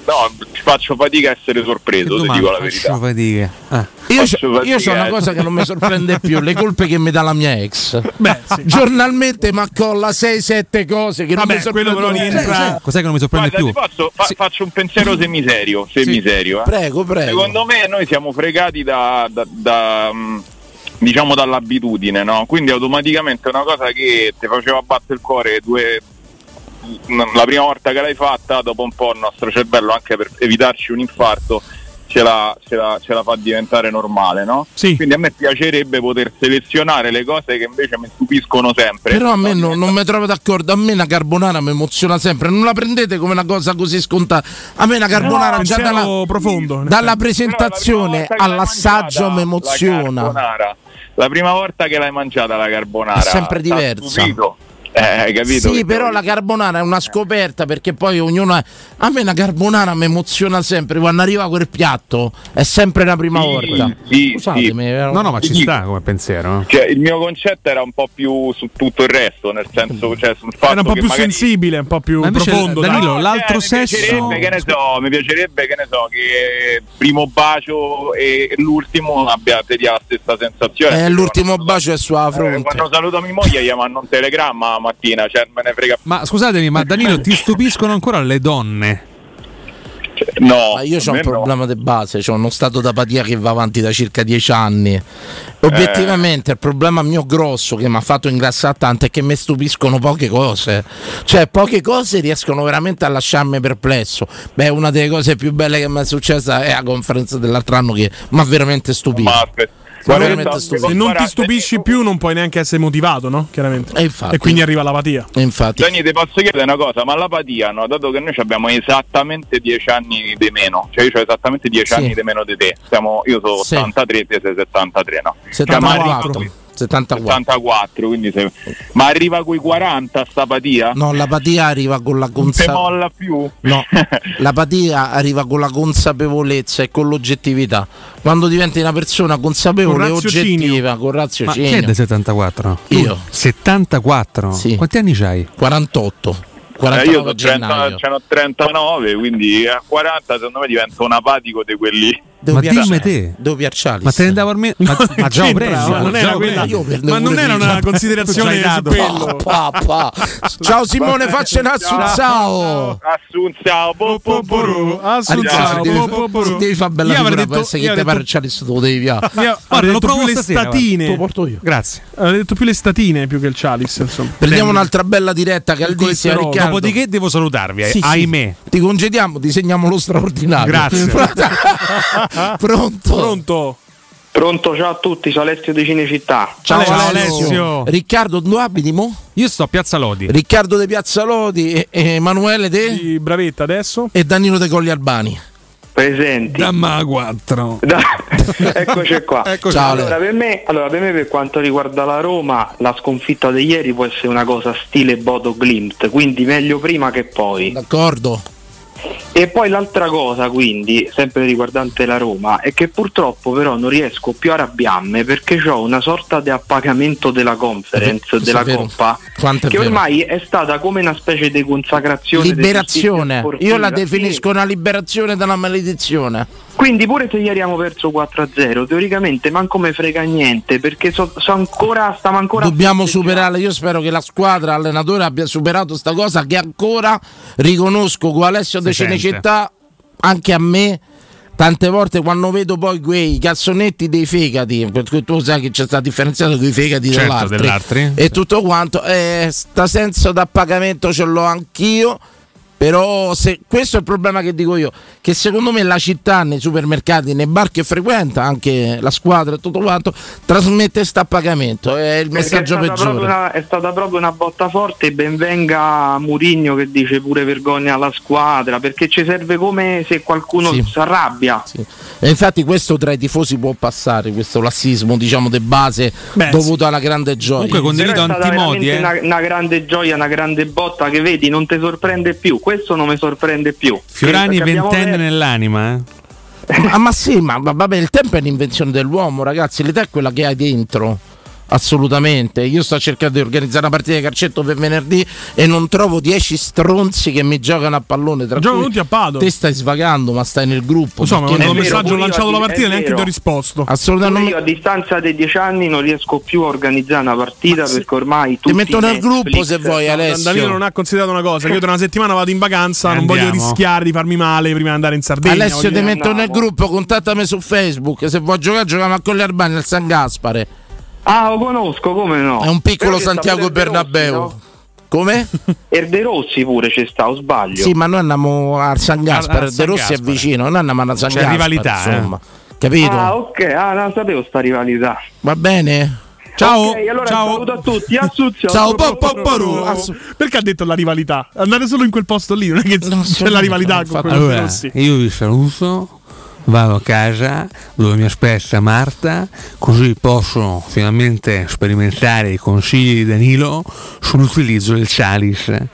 no, ci faccio fatica a essere sorpreso, ti dico la verità. Faccio fatica. Ah. Io, faccio c'ho- io fatica, ho una cosa che non mi sorprende più, le colpe che mi dà la mia ex. Beh, sì. Giornalmente mi accolla 6-7 cose che non Vabbè, mi sorprendono quello però più. rientra- Cos'è che non mi sorprende Guarda, più? posso, fa- faccio un pensiero semiserio, semiserio eh. Prego, prego. Secondo me noi siamo fregati da, da- da, mm, diciamo dall'abitudine, no? Quindi automaticamente una cosa che ti faceva battere il cuore due la prima volta che l'hai fatta, dopo un po' il nostro cervello, anche per evitarci un infarto, ce la, ce la- ce la fa diventare normale, no? Sì. Quindi a me piacerebbe poter selezionare le cose che invece mi stupiscono sempre. Però a me non, non mi trovo d'accordo, a me una carbonara mi emoziona sempre, non la prendete come una cosa così scontata. A me una carbonara No, già dalla, profondo. dalla presentazione la all'assaggio mi emoziona. La, la prima volta che l'hai mangiata la carbonara È sempre diversa. Eh, hai capito? Sì, che però la carbonara è una scoperta perché poi ognuno. A me una carbonara mi emoziona sempre. Quando arriva quel piatto è sempre la prima Sì, volta. sì, Scusatemi, sì. eh, No, no, ma ci Sì. sta come pensiero. no? Cioè, il mio concetto era un po' più su tutto il resto, nel senso, cioè, sul fatto Era un po' che più magari... sensibile, un po' più Ma profondo. Danilo, No, l'altro cioè, mi sesso- piacerebbe, che ne so, mi piacerebbe che ne so che primo bacio e l'ultimo abbia ti dia la stessa sensazione. Eh, l'ultimo quando- bacio è sulla eh, fronte. quando saluto mia moglie gli mando un telegramma la mattina, cioè me ne frega Ma scusatemi, ma Danilo, ti stupiscono ancora le donne? cioè, no. Ma io ho un me no. problema di base, ho uno stato d'apatia che va avanti da circa dieci anni. Obiettivamente il problema mio grosso che mi ha fatto ingrassare tanto è che mi stupiscono poche cose. Cioè, poche cose riescono veramente a lasciarmi perplesso. Beh, una delle cose più belle che mi è successa è la conferenza dell'altro anno che mi ha veramente stupito. Ma aspetta. Guarda. Se non ti stupisci più, non puoi neanche essere motivato, no? Chiaramente. E infatti. E quindi arriva l'apatia. E infatti. Dani, ti posso chiedere una cosa, ma l'apatia, no? dato che noi abbiamo esattamente 10 anni di meno, cioè io ho esattamente 10 Sì. anni di meno di te, Siamo, io sono Sì. 83, te sei 73, no? 74. 74. 74, quindi se- ma arriva coi 40 sta patia? No, l'apatia arriva con la Non consapevolezza. molla più? No, (laughs) l'apatia arriva con la consapevolezza e con l'oggettività. Quando diventi una persona consapevole e Con oggettiva, con Ma raziocinio. chi è del 74? Io. 74? Quanti anni c'hai? 48. Eh, 49 io sono 30 gennaio. c'hanno 39, quindi a 40 secondo me divento un apatico di quelli. Devo Ma dimmi te. Devo piacciarli. Ma te ne andavo almeno. Ma, ma già ho preso. ma non era quella- Ma non era una considerazione su dato. quello. Pa, pa. Ciao Simone, faccia un assunzao. Assunzao, po, po, po, ru. Assunzao, devi, po, po, po, ru. devi fare bella figura detto- per essere io che te detto- c'è il devi via. Guarda, lo provo le statine. Te lo porto io. Grazie. Avrei detto più le statine più che il Chalice, insomma. Prendiamo un'altra bella diretta caldissima. Riccardo. Dopodiché devo salutarvi, ahimè. Ti congediamo, disegniamo lo straordinario. Grazie. (laughs) Pronto? Pronto? Pronto, ciao a tutti, sono Alessio di Cinecittà. Ciao, Ciao, Alessio. Riccardo, dove abiti mo? Io sto a Piazza Lodi. Riccardo De Piazza Lodi e, e Emanuele De Di Bravetta adesso? e Danilo De Colli Albani. Presenti. Damma 4. (laughs) Eccoci qua. (laughs) Eccoci Ciao, allora, per me, allora, per me, per quanto riguarda la Roma, la sconfitta di ieri può essere una cosa stile Bodo Glimt, quindi meglio prima che poi. D'accordo? E poi l'altra cosa, quindi, sempre riguardante la Roma, è che purtroppo però non riesco più a arrabbiarmi perché ho una sorta di appagamento della conference, della. Coppa, che ormai è stata come una specie di consacrazione. Liberazione. Io la definisco una liberazione da una maledizione. Quindi pure se ieri abbiamo perso 4-0, teoricamente manco me frega niente perché so, so ancora, stiamo ancora Dobbiamo superare. Io spero che la squadra, l'allenatore abbia superato sta cosa. Che ancora riconosco con Alessio De Si sente. Cinecittà, anche a me. Tante volte quando vedo poi quei calzonetti dei fegati, perché tu sai che c'è sta differenziato con i fegati Certo, dell'altro dell'altri. e tutto quanto, eh, sta senso d'appagamento ce l'ho anch'io. Però se, questo è il problema che dico io, che secondo me la città nei supermercati, nei bar che frequenta, anche la squadra e tutto quanto, trasmette questo appagamento, è il Perché messaggio è stata, proprio peggiore. una, è stata proprio una botta forte e ben venga Murigno che dice pure vergogna alla squadra perché ci serve come se qualcuno Sì. si arrabbia. E infatti questo tra i tifosi può passare, questo lassismo diciamo di base Beh, dovuto alla grande gioia. Comunque condivido è Antimodi, veramente eh. una, una grande gioia, una grande botta che vedi, non ti sorprende più, questo non mi sorprende più. Fiorani ventenne nell'anima, eh. ma, ma sì, ma, ma vabbè, il tempo è l'invenzione dell'uomo, ragazzi, l'età è quella che hai dentro. Assolutamente, io sto cercando di organizzare una partita di calcetto per venerdì e non trovo 10 stronzi che mi giocano a pallone. Tra Giocano cui tutti a Padova. Te stai svagando, ma stai nel gruppo. Lo so, ma perché quando il messaggio ho lanciato la partita è neanche ti ho risposto. Assolutamente. Pure io a distanza di 10 anni non riesco più a organizzare una partita perché ormai Ti metto nel Netflix- gruppo se vuoi, Alessio. Danilo non ha considerato una cosa: che io tra una settimana vado in vacanza, non voglio rischiare di farmi male prima di andare in Sardegna. Alessio ti metto nel gruppo, contattami su Facebook. Se vuoi giocare, giochiamo a Colli Albani al San Gaspare. Ah, lo conosco, come no? È un piccolo Santiago Bernabeu. no? Come? E De Rossi pure ci sta, o sbaglio? Sì, ma noi andiamo al San Gaspare, al De Rossi è Gaspare. vicino, noi andiamo al San C'è Gaspare. rivalità, eh. insomma. Capito? Ah, ok, ah, non sapevo sta rivalità. Va bene? Ciao, Ok, allora ciao. saluto a tutti, Assunzio. Ciao, po, po, po. Assu- Perché ha detto la rivalità? Andate solo in quel posto lì, non è che c'è la rivalità con quello Allora, Rossi. io vi saluto, vado a casa dove mi aspetta Marta, così posso finalmente sperimentare i consigli di Danilo sull'utilizzo del Chalice.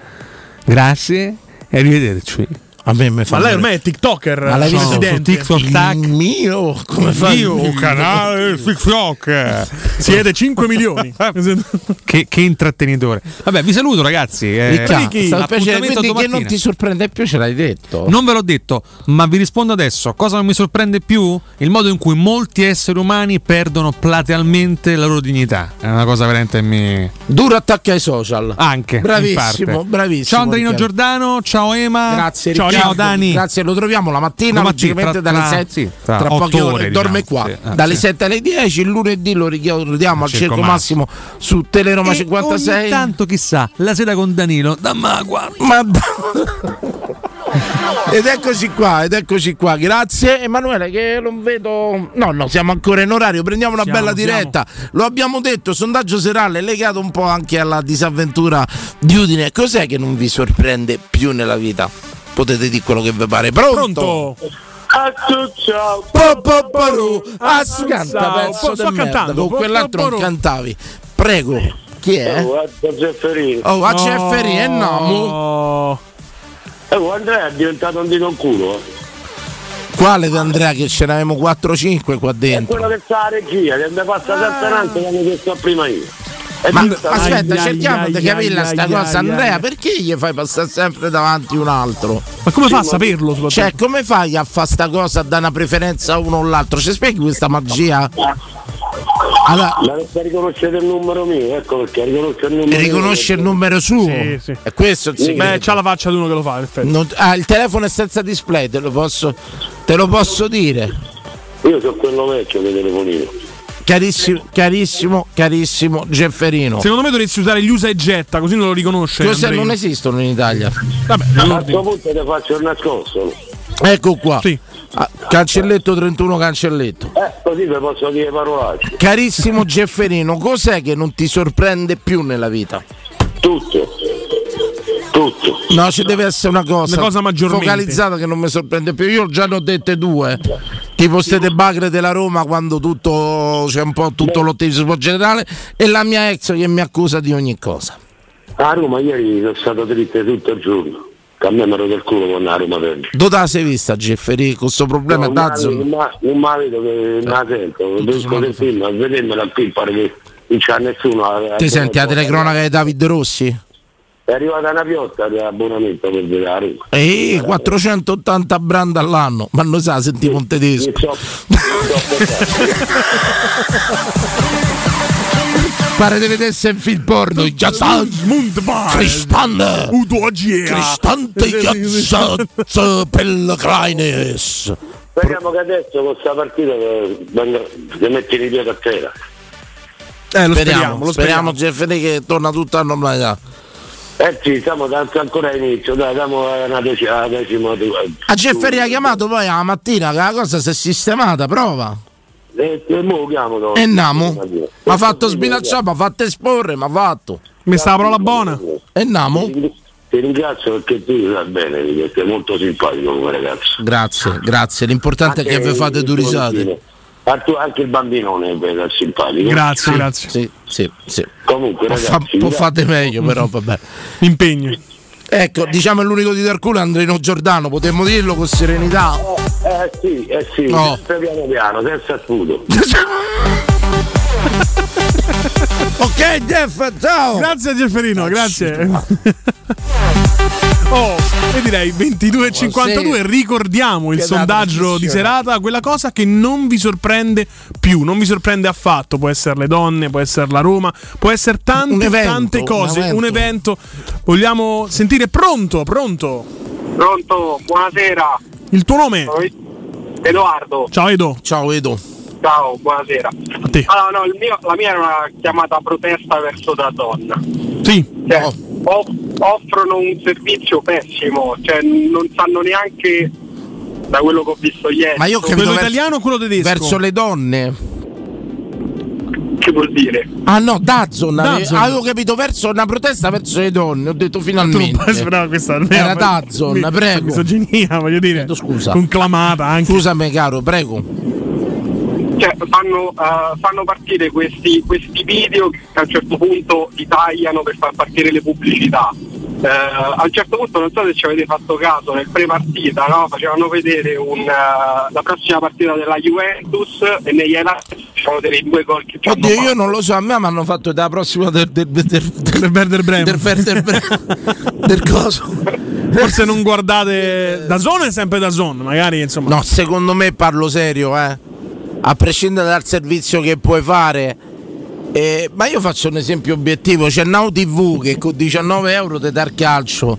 Grazie e arrivederci. A me mi fa Ma lei ormai è TikToker. Ma l'hai visto su. TikTok Tac. Il mio come fa Io canale (laughs) TikTok. Siete 5 milioni. (laughs) Che, che intrattenitore. Vabbè, vi saluto ragazzi. eh, quindi che non ti sorprende più ce l'hai detto. Non ve l'ho detto, ma vi rispondo adesso. Cosa non mi sorprende più? Il modo in cui molti esseri umani perdono platealmente la loro dignità. È una cosa veramente mi. Duro attacco ai social. Anche. Bravissimo, bravissimo. Ciao Andrino. Giordano, ciao Ema. Grazie, ciao, Riccardo. Ciao Dani. Grazie, lo troviamo la mattina, logicamente tra- dalle tra- 7 sì, tra poche ore, ore, dorme diciamo, qua. sì. Ah, dalle sì. 7 alle 10, il lunedì lo ricordiamo al Circo Massimo su Teleroma E 56. Ogni tanto, chissà, la sera con Danilo. Guarda. Ma (laughs) ed eccoci qua, ed eccoci qua. Grazie Emanuele che non vedo. No, no, siamo ancora in orario, prendiamo una Siamo, bella siamo. diretta. Lo abbiamo detto, sondaggio serale legato un po' anche alla disavventura di Udine. Cos'è che non vi sorprende più nella vita? Potete dire quello che vi pare. Pronto? Pronto? ciao. Canta Ciao, pezzo sto cantando, Con quell'altro non cantavi. Prego. Chi è? Oh, Zefferino. Oh, a Cefferì, e no. Oh, Andrea è diventato un dito in culo. eh. Quale di Andrea che ce n'avevamo 4-5 qua È dentro? quello che sa la regia, che mi passa sempre avanti quando che sto prima io. È Ma aspetta, ai, cerchiamo ai, di capirla sta ai, cosa. ai, Andrea, ai. perché gli fai passare sempre davanti un altro? Ma come fa a saperlo? Cioè, come fai a fare sta cosa, a dare una preferenza a uno o l'altro? Ci spieghi questa magia? Allora, Ma non sta riconoscete il numero mio, ecco perché riconosce il numero riconosce il mio. numero suo? Sì, sì. E questo il segreto. Beh, c'ha la faccia di uno che lo fa, in effetti. Non- ah, il telefono è senza display, te lo posso, te lo posso dire. Io sono quello vecchio dei telefonini. Carissimo, carissimo, carissimo Gefferino. Secondo me dovresti usare gli usa e getta, così non lo riconosce. Cos'è? Andreino. non esistono in Italia. Vabbè, A questo punto ti faccio il nascosto. Ecco qua. Sì. Ah, cancelletto 31 cancelletto. Eh, così vi posso dire parolacce. Carissimo Gefferino, cos'è che non ti sorprende più nella vita? Tutto. Tutto. No, ci deve essere una cosa, Una cosa maggiormente. focalizzata che non mi sorprende più. Io già ne ho dette due. Tipo ste debacre della Roma quando tutto c'è un po' tutto l'ottimismo generale e la mia ex che mi accusa di ogni cosa. A Roma ieri sono stato triste tutto il giorno. Che a me mi ero del culo con la Roma perde. Dove la sei vista Gefferì con questo problema No, ma- Dazon? ma- mi vedo che non la sento, devo del film, a vedermela qui pare che non c'è nessuno. a- a- Ti senti la telecronaca di David Rossi? È arrivata una piotta di abbonamento per vedere Roma. Ehi, 480 brand all'anno, ma non sa, sentivo un tedesco. So- Pare di vedersi in film porno. Già Cristan Udo Agiera. Cristante Giazzazza Pellegrines. Speriamo che adesso con questa partita venga- si metti i piedi a terra. Eh, lo Speriamo, speriamo, lo speriamo Gefferì che torna tutta a normalità. Eh sì, siamo tanto ancora all'inizio, dai, diamo una decima, una decima A Gefferì ha chiamato poi alla mattina che la cosa si è sistemata, prova. E, e mo lo chiamo no? E namo. Mi ha fatto sbinacciare, mi ha fatto esporre, mi ha fatto. Mi sta la parola buona. E namo. Ti ringrazio perché tu sai bene, perché sei molto simpatico come ragazzo. Grazie, grazie. L'importante è che vi fate due risate. Anche, anche il bambinone è bello, è simpatico. Grazie, grazie. Sì, sì, sì. Comunque, Può, fa- ragazzi, può grazie. fate meglio, però vabbè. Impegno. Ecco, diciamo è l'unico di dar culo è Andrino Giordano, potremmo dirlo con serenità. Eh sì, eh sì, No. sempre piano piano, senza scudo. (laughs) ok, Jeff, ciao! Grazie Gefferino, grazie. (laughs) Oh, e direi 22.52, ricordiamo il sondaggio di serata, quella cosa che non vi sorprende più, non vi sorprende affatto, può essere le donne, può essere la Roma, può essere tante, Un evento, tante cose, un un evento. Vogliamo sentire pronto, pronto. Pronto, buonasera. Il tuo nome? Edoardo. Ciao Edo. Ciao Edo. Ciao, buonasera. A te. Allora, no, il mio- la mia era una chiamata protesta verso da donna. Sì. Cioè, off- offrono un servizio pessimo, cioè non sanno neanche da quello che ho visto ieri. Ma io ho capito Quello verso- italiano o quello tedesco? Verso le donne. Che vuol dire? Ah no, Dazon, Dazon. avevo capito verso una protesta verso le donne, ho detto finalmente. sperare questa non Era Dazon, mi- prego. Misoginia, voglio dire. Scusa. Conclamata anche. Scusami caro, prego. Cioè, fanno, eh, fanno partire questi, questi video che a un certo punto li tagliano per far partire le pubblicità. Eh, a un certo punto non so se ci avete fatto caso nel pre-partita no? facevano vedere un, eh, la prossima partita della Juventus e negli highlights facevano vedere i due gol che Oddio, fatto. io non lo so, a me mi hanno fatto della prossima del del del del Del Werder Bremen. del Werder Bremen. (laughs) del coso. Forse non guardate da zone è sempre da zone, magari insomma. No, secondo me parlo serio, eh. A prescindere dal servizio che puoi fare. eh, ma io faccio un esempio obiettivo, c'è Now TV che con 19 euro ti dà il calcio,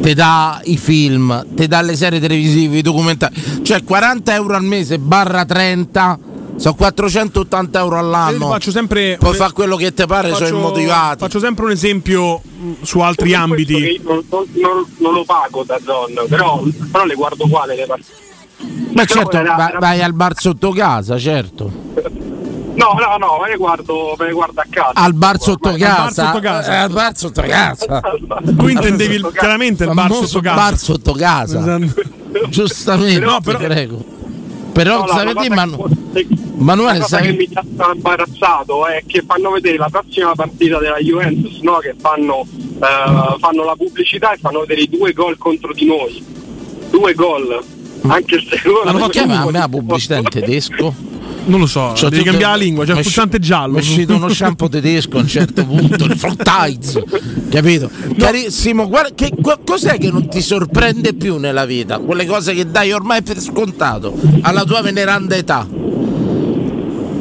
ti dà i film, ti dà le serie televisive, i documentari, cioè 40 euro al mese barra 30, sono 480 euro all'anno. faccio sempre Puoi fare quello che ti pare, sono faccio- immotivati. Faccio sempre un esempio mh, su altri ambiti. Non, non- non- lo pago da zone, però, però le guardo uguale le partite. Ma certo, era- vai, era- vai al bar sotto casa, certo. No, no, no, me le guardo, me le guardo a casa. Al bar sotto Al bar casa. sotto casa. Eh, al bar sotto casa. Tu intendevi il- chiaramente il bar sotto casa. bar sotto casa. Esatto. Giustamente, No, però- prego. Però No, sapete, la cosa Manu- che- Manuele, la cosa sai- che mi ha imbarazzato è che fanno vedere la prossima partita della Juventus, no? che fanno, eh, fanno la pubblicità e fanno vedere i due gol contro di noi. Due gol. Anche il secondo. Ma non chiama a me la pubblicità in tedesco? Non lo so, Cioè, devi cambiare la lingua, c'è il mi è pulsante giallo. Mi è uscito uno shampoo tedesco a un certo punto, il Frottides, capito? Carissimo, guarda, che, cos'è che non ti sorprende più nella vita? Quelle cose che dai ormai per scontato alla tua veneranda età.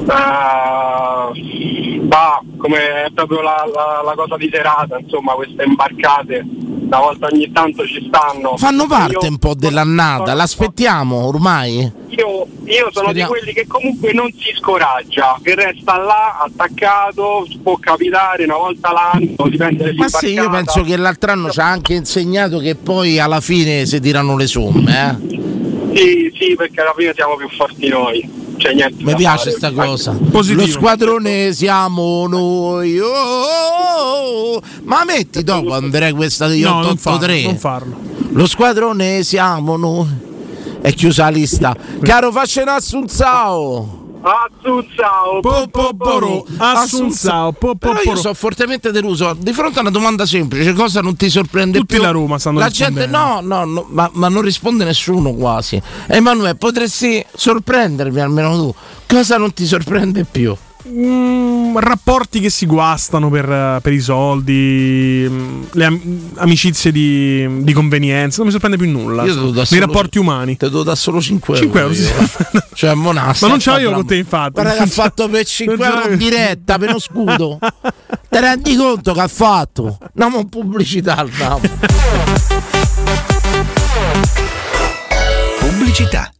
Eh, bah, come è proprio la, la- la cosa di serata, insomma, queste imbarcate una volta ogni tanto ci stanno. Fanno parte Io- un po' dell'annata, l'aspettiamo ormai? Io, io sono Speriamo. di quelli che comunque non si scoraggia, che resta là attaccato, può capitare una volta l'anno, dipende Ma sì, io penso che l'altro anno ci ha anche insegnato che poi alla fine si tirano le somme, eh? Sì, sì, perché alla fine siamo più forti noi. C'è niente Mi da piace fare. sta cosa. Positivo. Lo squadrone siamo noi. oh, oh, oh. Ma metti dopo Andrea questa di No, non 883. farlo, non farlo. Lo squadrone siamo noi. È chiusa la lista. Caro faccia un assunzao. Assunzao, Popoporo, Assunzao, Però io sono fortemente deluso. Di fronte a una domanda semplice, cosa non ti sorprende Tutti più? la Roma stanno La gente, no, no, no, ma, ma non risponde nessuno quasi. Emanuele, potresti sorprendermi almeno tu. Cosa non ti sorprende più? Mm, rapporti che si guastano per, per i soldi, mm, le am- amicizie di, di convenienza, non mi sorprende più nulla. Io lo do Nei solo- rapporti umani. Te lo da solo 5 euro. 5 euro, sì. io. (laughs) Cioè, monassa. Ma non ce l'avevo con te, infatti. Guarda che ha fatto per (laughs) 5 Non ce euro in diretta, per uno scudo. (laughs) Te rendi conto che ha fatto? Andiamo in pubblicità. Andiamo. Pubblicità.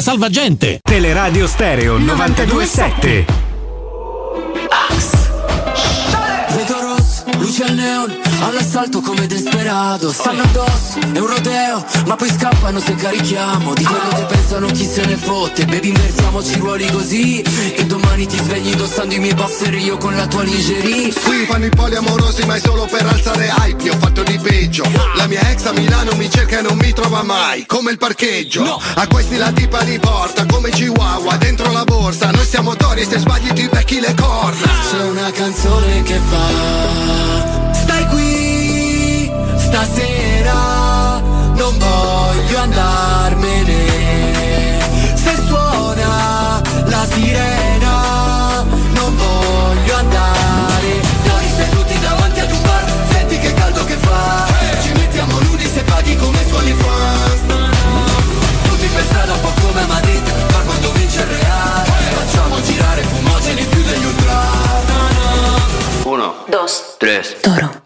Salvagente! Teleradio Stereo 927. Vedo luce al neon, all'assalto come desperato Stanno addosso, è un rodeo, ma poi scappano se carichiamo. Di quello che pensano chi se ne fotte. Baby inversiamoci ruoli così. Che domani ti svegli indossando i miei boxer e io con la tua lingerie. Qui fanno i poliamorosi ma è solo per alzare hype. Io ho fatto di peggio. La mia ex a Milano mi cerca e non mi trova mai. Come il parcheggio. A questi la tipa li porta Come Chihuahua dentro la borsa. Noi siamo tori e se sbagli ti becchi le corna. C'è una canzone che fa Stai qui stasera Non voglio andarmene Uno, Dos, tres. Toro.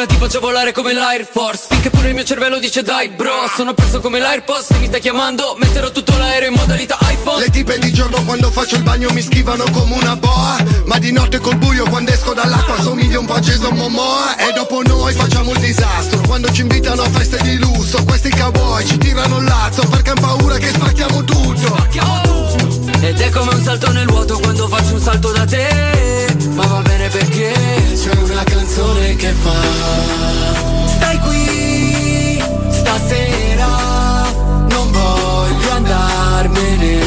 Sera ti faccio volare come l'Air Force. Finché pure il mio cervello dice dai bro Sono perso come l'AirPods, se mi stai chiamando Metterò tutto l'aereo in modalità iPhone. Le tipe di giorno quando faccio il bagno mi schivano come una boa Ma di notte col buio quando esco dall'acqua somiglio un po' a Jason Momoa E dopo noi facciamo il disastro Quando ci invitano a feste di lusso Questi cowboy ci tirano il lazzo Perché han paura che spacchiamo tutto Ed è come un salto nel vuoto quando faccio un salto da te. Ma va bene perché C'è una canzone che fa. Stai qui Stasera Non voglio andarmene.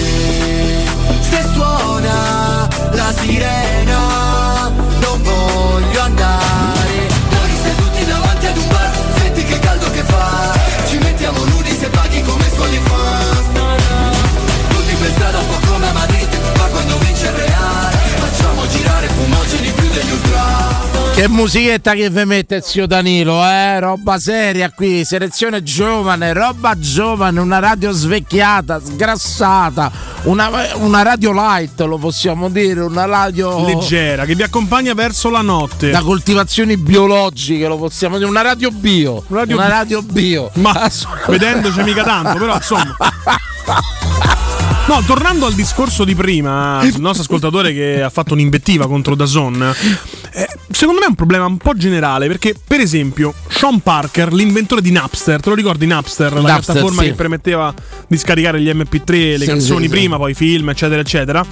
Se suona la sirena Non voglio andare. Noi seduti davanti ad un bar Senti che caldo che fa. Ci mettiamo nudi se paghi come suoni fans Che musichetta che vi mette zio Danilo, eh? Roba seria qui, selezione giovane, roba giovane, una radio svecchiata, sgrassata, una, una radio light, lo possiamo dire, una radio Leggera, che vi accompagna verso la notte. da coltivazioni biologiche, lo possiamo dire, una radio bio, Radio una bi- radio bio. Ma vedendoci mica tanto, però insomma. No, tornando al discorso di prima, (laughs) il nostro ascoltatore che ha fatto un'invettiva contro Dazon, secondo me è un problema un po' generale perché, per esempio, Sean Parker, l'inventore di Napster, te lo ricordi Napster, la Napster, piattaforma sì. che permetteva di scaricare gli MP3, le Sì, canzoni sì, prima, poi film, eccetera, eccetera,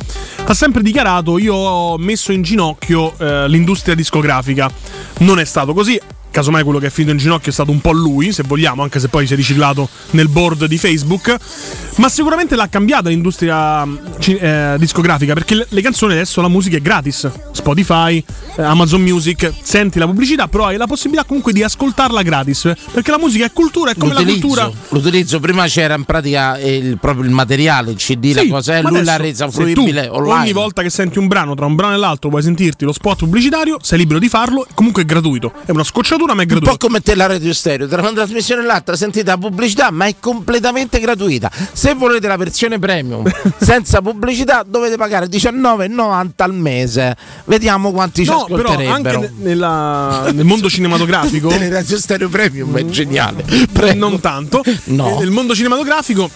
ha sempre dichiarato io ho messo in ginocchio eh, l'industria discografica. Non è stato così. Casomai quello che è finito in ginocchio è stato un po' lui, se vogliamo, anche se poi si è riciclato nel board di Facebook. Ma sicuramente l'ha cambiata l'industria ci- eh, discografica perché le, canzoni adesso la musica è gratis. Spotify, eh, Amazon Music, senti la pubblicità, però hai la possibilità comunque di ascoltarla gratis. Perché la musica è cultura, è come la cultura. L'utilizzo, l'utilizzo prima c'era in pratica il, proprio il materiale, il CD, la Sì, cosa è, ma lui l'ha resa fruibile tu online. Ogni volta che senti un brano tra un brano e l'altro, vuoi sentirti lo spot pubblicitario, sei libero di farlo, comunque è gratuito. È una scocciatura, ma è Un po' come te la radio stereo, tra una trasmissione e l'altra sentite la pubblicità, ma è completamente gratuita. Se volete la versione premium (laughs) senza pubblicità, dovete pagare 19,90 al mese. Vediamo quanti ci No, però ascolterebbero. anche ne- nella- nel mondo cinematografico (laughs) le radio stereo premium è geniale. Prego. non tanto. No. Nel mondo cinematografico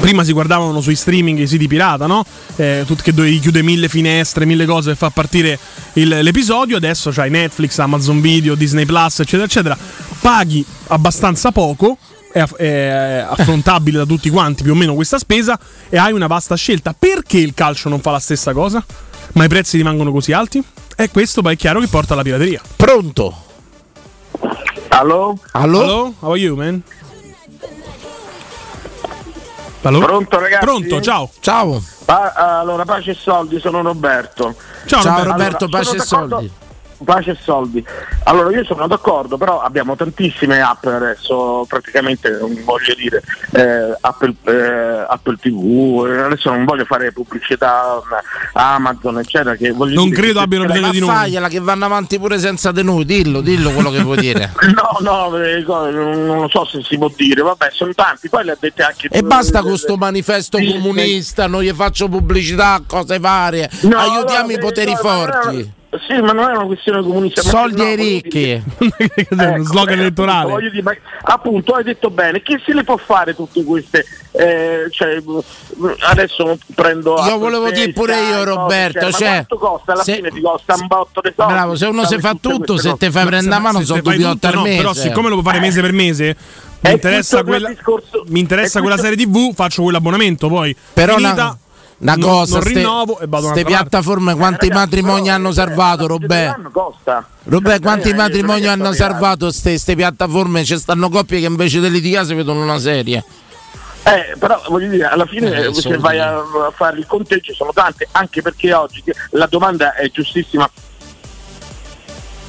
Prima si guardavano sui streaming i siti pirata, no? Eh, tut- che dovevi chiudere mille finestre, mille cose per far partire il- l'episodio. Adesso c'hai Netflix, Amazon Video, Disney Plus, eccetera, eccetera. Paghi abbastanza poco. È, aff- è affrontabile da tutti quanti più o meno questa spesa e hai una vasta scelta. Perché il calcio non fa la stessa cosa? Ma i prezzi rimangono così alti? E questo poi è chiaro che porta alla pirateria. Pronto? Allo? Allo? Hello? How are you, man? Allo? Pronto ragazzi? Pronto, ciao. Ciao. Pa- allora, pace e soldi, sono Roberto. Ciao, Ciao, Roberto. Allora, pace e soldi. Pace e soldi. Allora, io sono d'accordo, però abbiamo tantissime app adesso, praticamente, non voglio dire, eh, Apple, eh, Apple TV, adesso non voglio fare pubblicità a Amazon, eccetera, che voglio Non dire credo che- abbiano bisogno Ma di noi. fagliela che vanno avanti pure senza di noi, dillo, dillo quello che vuoi dire. (laughs) No, no, eh, non lo so se si può dire, vabbè, sono tanti, poi le ha dette anche E basta con sto manifesto sì, comunista, non gli faccio pubblicità, cose varie. No, Aiutiamo no, i poteri no, forti. Sì, ma non è una questione comunista. Soldi no, ai voglio ricchi. dire- uno (laughs) slogan eh, elettorale. appunto, voglio dire, ma- appunto, hai detto bene, chi se le può fare tutte queste? eh, cioè, adesso prendo. Io volevo dire pure io, Roberto, ma cioè, quanto costa? Alla se- fine ti costa un botto di soldi. Bravo, se uno si fa tutto, se te fai prendere a mano, Se sono te fai 2 tutto, al no, mese. Però siccome lo puoi fare mese per mese, mi Eh, interessa, quella, discorso- mi interessa quella serie TV, faccio quell'abbonamento poi. Però Finita, una, una non- cosa, non ste, rinnovo e vado ste un'altra parte. piattaforme quanti Ragazzi, matrimoni però, hanno eh, salvato, eh, Robè? Robè, quanti Eh, matrimoni hanno salvato ste, ste piattaforme? Ci stanno coppie che invece di litigare si vedono una serie. Eh, però voglio dire, alla fine Eh, eh, se vai a, a fare il conteggio sono tante, anche perché oggi la domanda è giustissima.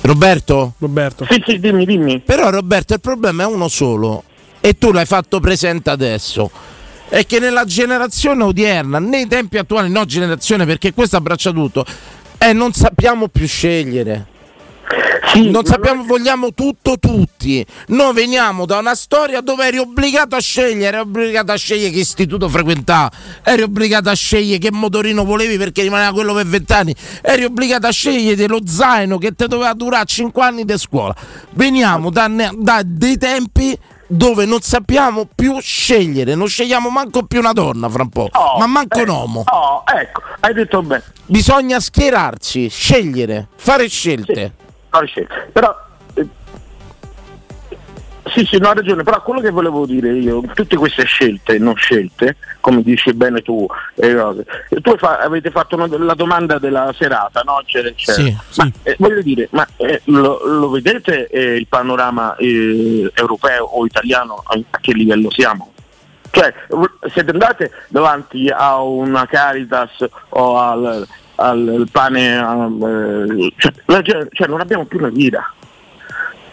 Roberto? Roberto. Sì, sì, dimmi, dimmi. Però Roberto il problema è uno solo e tu l'hai fatto presente adesso. È che nella generazione odierna, nei tempi attuali, no generazione perché questo abbraccia tutto, eh, non sappiamo più scegliere. non sappiamo, vogliamo tutto tutti. Noi veniamo da una storia dove eri obbligato a scegliere, eri obbligato a scegliere che istituto frequentare, eri obbligato a scegliere che motorino volevi perché rimaneva quello per vent'anni, eri obbligato a scegliere lo zaino che ti doveva durare 5 anni di scuola. Veniamo da, da dei tempi dove non sappiamo più scegliere, non scegliamo manco più una donna fra un po', Oh, ma manco eh, un uomo. Oh, ecco, hai detto bene. Bisogna schierarci, scegliere, fare scelte. fare scelte. Però sì, sì, no, hai ragione, però quello che volevo dire io, tutte queste scelte, non scelte, come dici bene tu, eh, tu fa- avete fatto una- la domanda della serata, no? Eccetera, eccetera. Sì, Ma, eh, voglio dire, ma eh, lo, lo vedete eh, il panorama eh, europeo o italiano a, a che livello siamo? Cioè, siete andate davanti a una Caritas o al, al pane, al, eh, cioè, cioè, non abbiamo più una lira,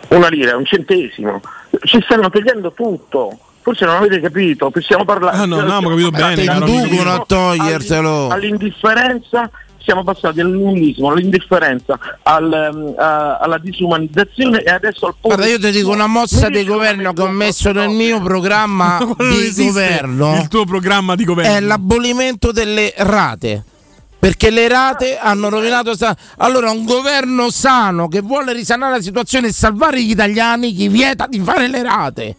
una lira, un centesimo, ci stanno togliendo tutto. Forse non avete capito, possiamo parlare. Ah, no, no, abbiamo capito bene, inducono a togliertelo. All'indifferenza siamo passati al nullismo, all'indifferenza, al, a- alla disumanizzazione e adesso al Guarda, io ti dico una mossa di governo che ho messo nel mio programma (laughs) di esiste governo. Il tuo programma di governo. È l'abolimento delle rate. Perché le rate hanno rovinato. Allora, un governo sano che vuole risanare la situazione e salvare gli italiani, gli vieta di fare le rate.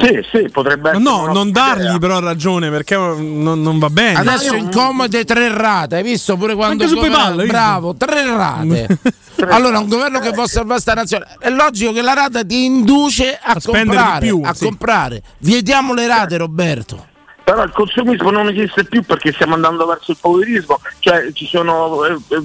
Sì, sì, potrebbe No, non dargli però ragione perché non, non va bene. Adesso incomode tre rate, hai visto pure quando Anche su PayPal? Bravo, tre rate. (laughs) allora, un governo che vuole salvare sta nazione, è logico che la rata ti induce a, spendere di comprare, più, a sì. comprare. Vietiamo le rate, Roberto. Però il consumismo non esiste più perché stiamo andando verso il poverismo, cioè ci sono eh, eh,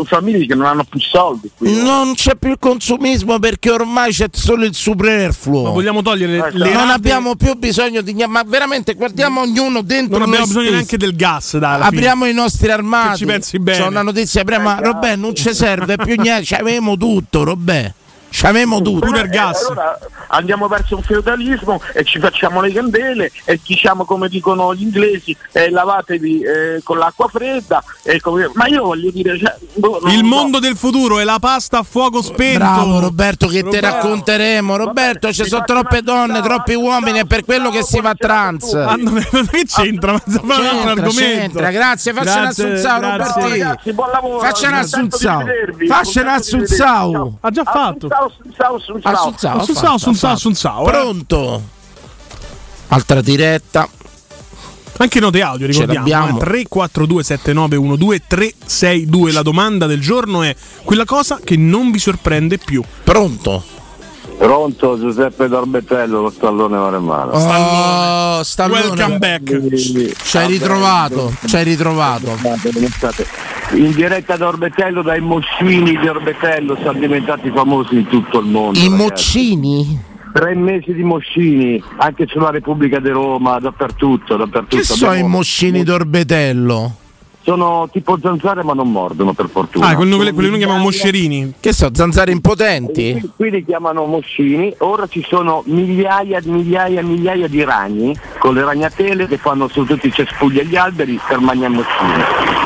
eh, famiglie che non hanno più soldi. qui. Non c'è più il consumismo perché ormai c'è solo il superfluo. Ma vogliamo togliere le, le non rate? abbiamo più bisogno di niente, ma veramente guardiamo ognuno dentro Non abbiamo bisogno stessi. neanche del gas. Dai, alla fine. Apriamo i nostri armadi. Ci pensi bene. C'è una notizia prima, Robè, non ci serve più niente, (laughs) c'avevamo tutto, Robè. C'avevamo tutto. Eh, allora andiamo verso un feudalismo e ci facciamo le candele e diciamo come dicono gli inglesi eh, lavatevi eh, con l'acqua fredda e come- ma io voglio dire cioè, boh, Il so. mondo del futuro è la pasta a fuoco spento. Bravo Roberto che te Roberto. racconteremo. Roberto, ci sono troppe donne, troppi uomini, è per quello che si va a trans. Ah, non che c'entra, ma C'entra, argomento. c'entra. Grazie, faccia un assunzao, lavoro, Faccia un assunzao. Faccia un assunzao. Ha già fatto. Assunzao, eh. Pronto. Altra diretta. Anche note audio, Ce ricordiamo. l'abbiamo. eh, 342 7912 362. La domanda del giorno è quella cosa che non vi sorprende più. Pronto. Pronto Giuseppe Dorbetello, lo stallone maremmano. Oh, Stallone. Welcome back. Ci hai ritrovato, ci hai ritrovato. In diretta da Orbetello, dai moschini di Orbetello, sono diventati famosi in tutto il mondo. I moccini? Tre mesi di moschini, anche sulla Repubblica di Roma, dappertutto, dappertutto. Che sono i moccini d'orbetello? Sono tipo zanzare ma non mordono per fortuna. Ah, quelli Sono quelli che noi chiamiamo moscerini. Che so, zanzare impotenti? Qui, qui li chiamano moschini, ora ci sono migliaia di migliaia e migliaia di ragni con le ragnatele che fanno su tutti i cespugli agli alberi per mangiare moschini.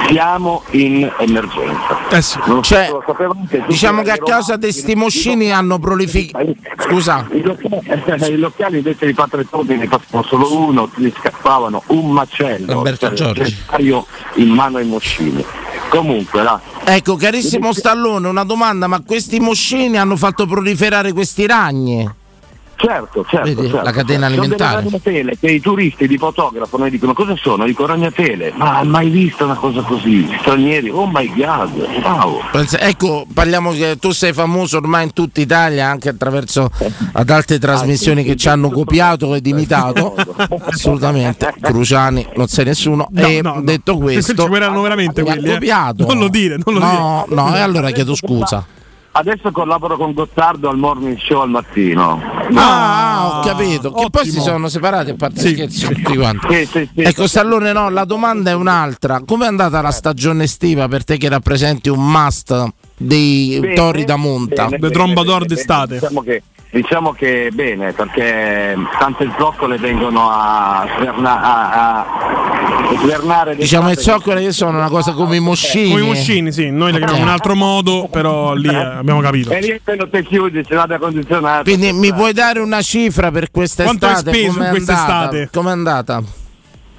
Siamo in emergenza. Eh sì. Non Cioè, sapevate, Diciamo che a causa di sti moschini hanno prolificato. Scusa. I locali, (laughs) i locali invece di patretoni ne passavano solo uno, li scappavano un macello. Roberto cioè, Giorgi. necessario in mano ai moschini. Comunque, là, Ecco, carissimo Stallone, una domanda, ma questi moschini hanno fatto proliferare questi ragni? Certo, certo. Vedi, certo, la catena certo. alimentare. Sono delle ragnatele che i turisti di fotografano dicono cosa sono? Dico ragnatele. Ma hai mai visto una cosa così? Stranieri, oh my god, wow. Pensa- Ecco, parliamo che tu sei famoso ormai in tutta Italia, anche attraverso (laughs) ad altre trasmissioni che ci hanno copiato (laughs) ed imitato. Assolutamente, Cruciani, non sei nessuno. No, e no, no. detto questo, Ci veramente quelli. eh. copiato. Non lo dire, non lo no, dire. no, e allora chiedo scusa. (laughs) Adesso collaboro con Gottardo al morning show al mattino. Ah, ho capito. Che poi si ottimo. sono separati a parte scherzi tutti quanti. Sì, sì, sì. Ecco, Stallone, no, la domanda è un'altra. Com'è andata la stagione estiva per te che rappresenti un must dei Bene, tori da monta? bene, The Trombador d'estate. bene. Diciamo che diciamo che bene, perché tante zoccole vengono a, sverna- a, a svernare Diciamo le strade. zoccole che sono una cosa come i moscini. Come i moscini, sì, noi le chiamiamo in un altro modo, però lì eh, abbiamo capito. E lì appena te chiudi c'è l'aria condizionata. Quindi mi puoi dare una cifra per quest'estate? Quanto hai speso Com'è in quest'estate? Com'è andata?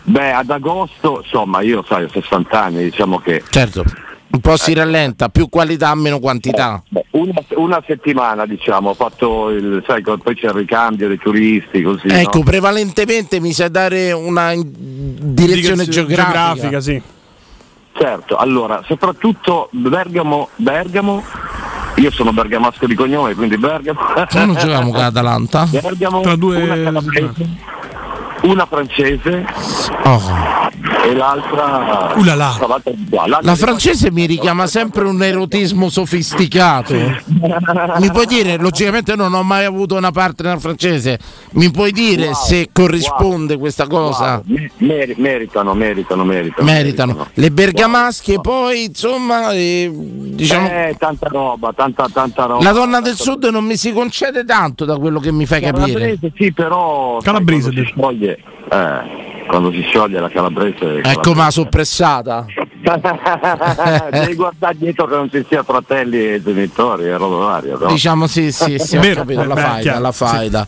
Beh, ad agosto, insomma, io sai, ho 60 anni, diciamo che Certo, un po' si rallenta, più qualità, meno quantità. Beh, una, una settimana, diciamo, ho fatto il, sai, poi c'è il ricambio dei turisti, così. Ecco, no? prevalentemente mi sai dare una direzione geografica. geografica, sì. Certo, allora, soprattutto Bergamo, Bergamo, io sono bergamasco di cognome, quindi Bergamo. Ma non giochiamo con l'Atalanta? Bergamo, una calabrese, una francese e l'altra qua. L'altra La di francese mi richiama sempre un erotismo sofisticato. Mi puoi dire, logicamente non ho mai avuto una partner francese, mi puoi dire Wow, se corrisponde questa cosa? Wow, mer- meritano, meritano, meritano. Meritano. Le bergamasche poi, insomma, eh, diciamo... Eh, tanta roba, tanta, tanta roba. La donna del sud non mi si concede tanto da quello che mi fai capire. Calabrese sì, però sai, Calabrese, quando si scioglie, eh, quando si scioglie la calabrese. Ecco, ma soppressata. (laughs) Devi guardare dietro che non ci sia fratelli e genitori e roba varia. no? Diciamo sì, sì, sì, ho capito, la beh, faida, la sì. faida.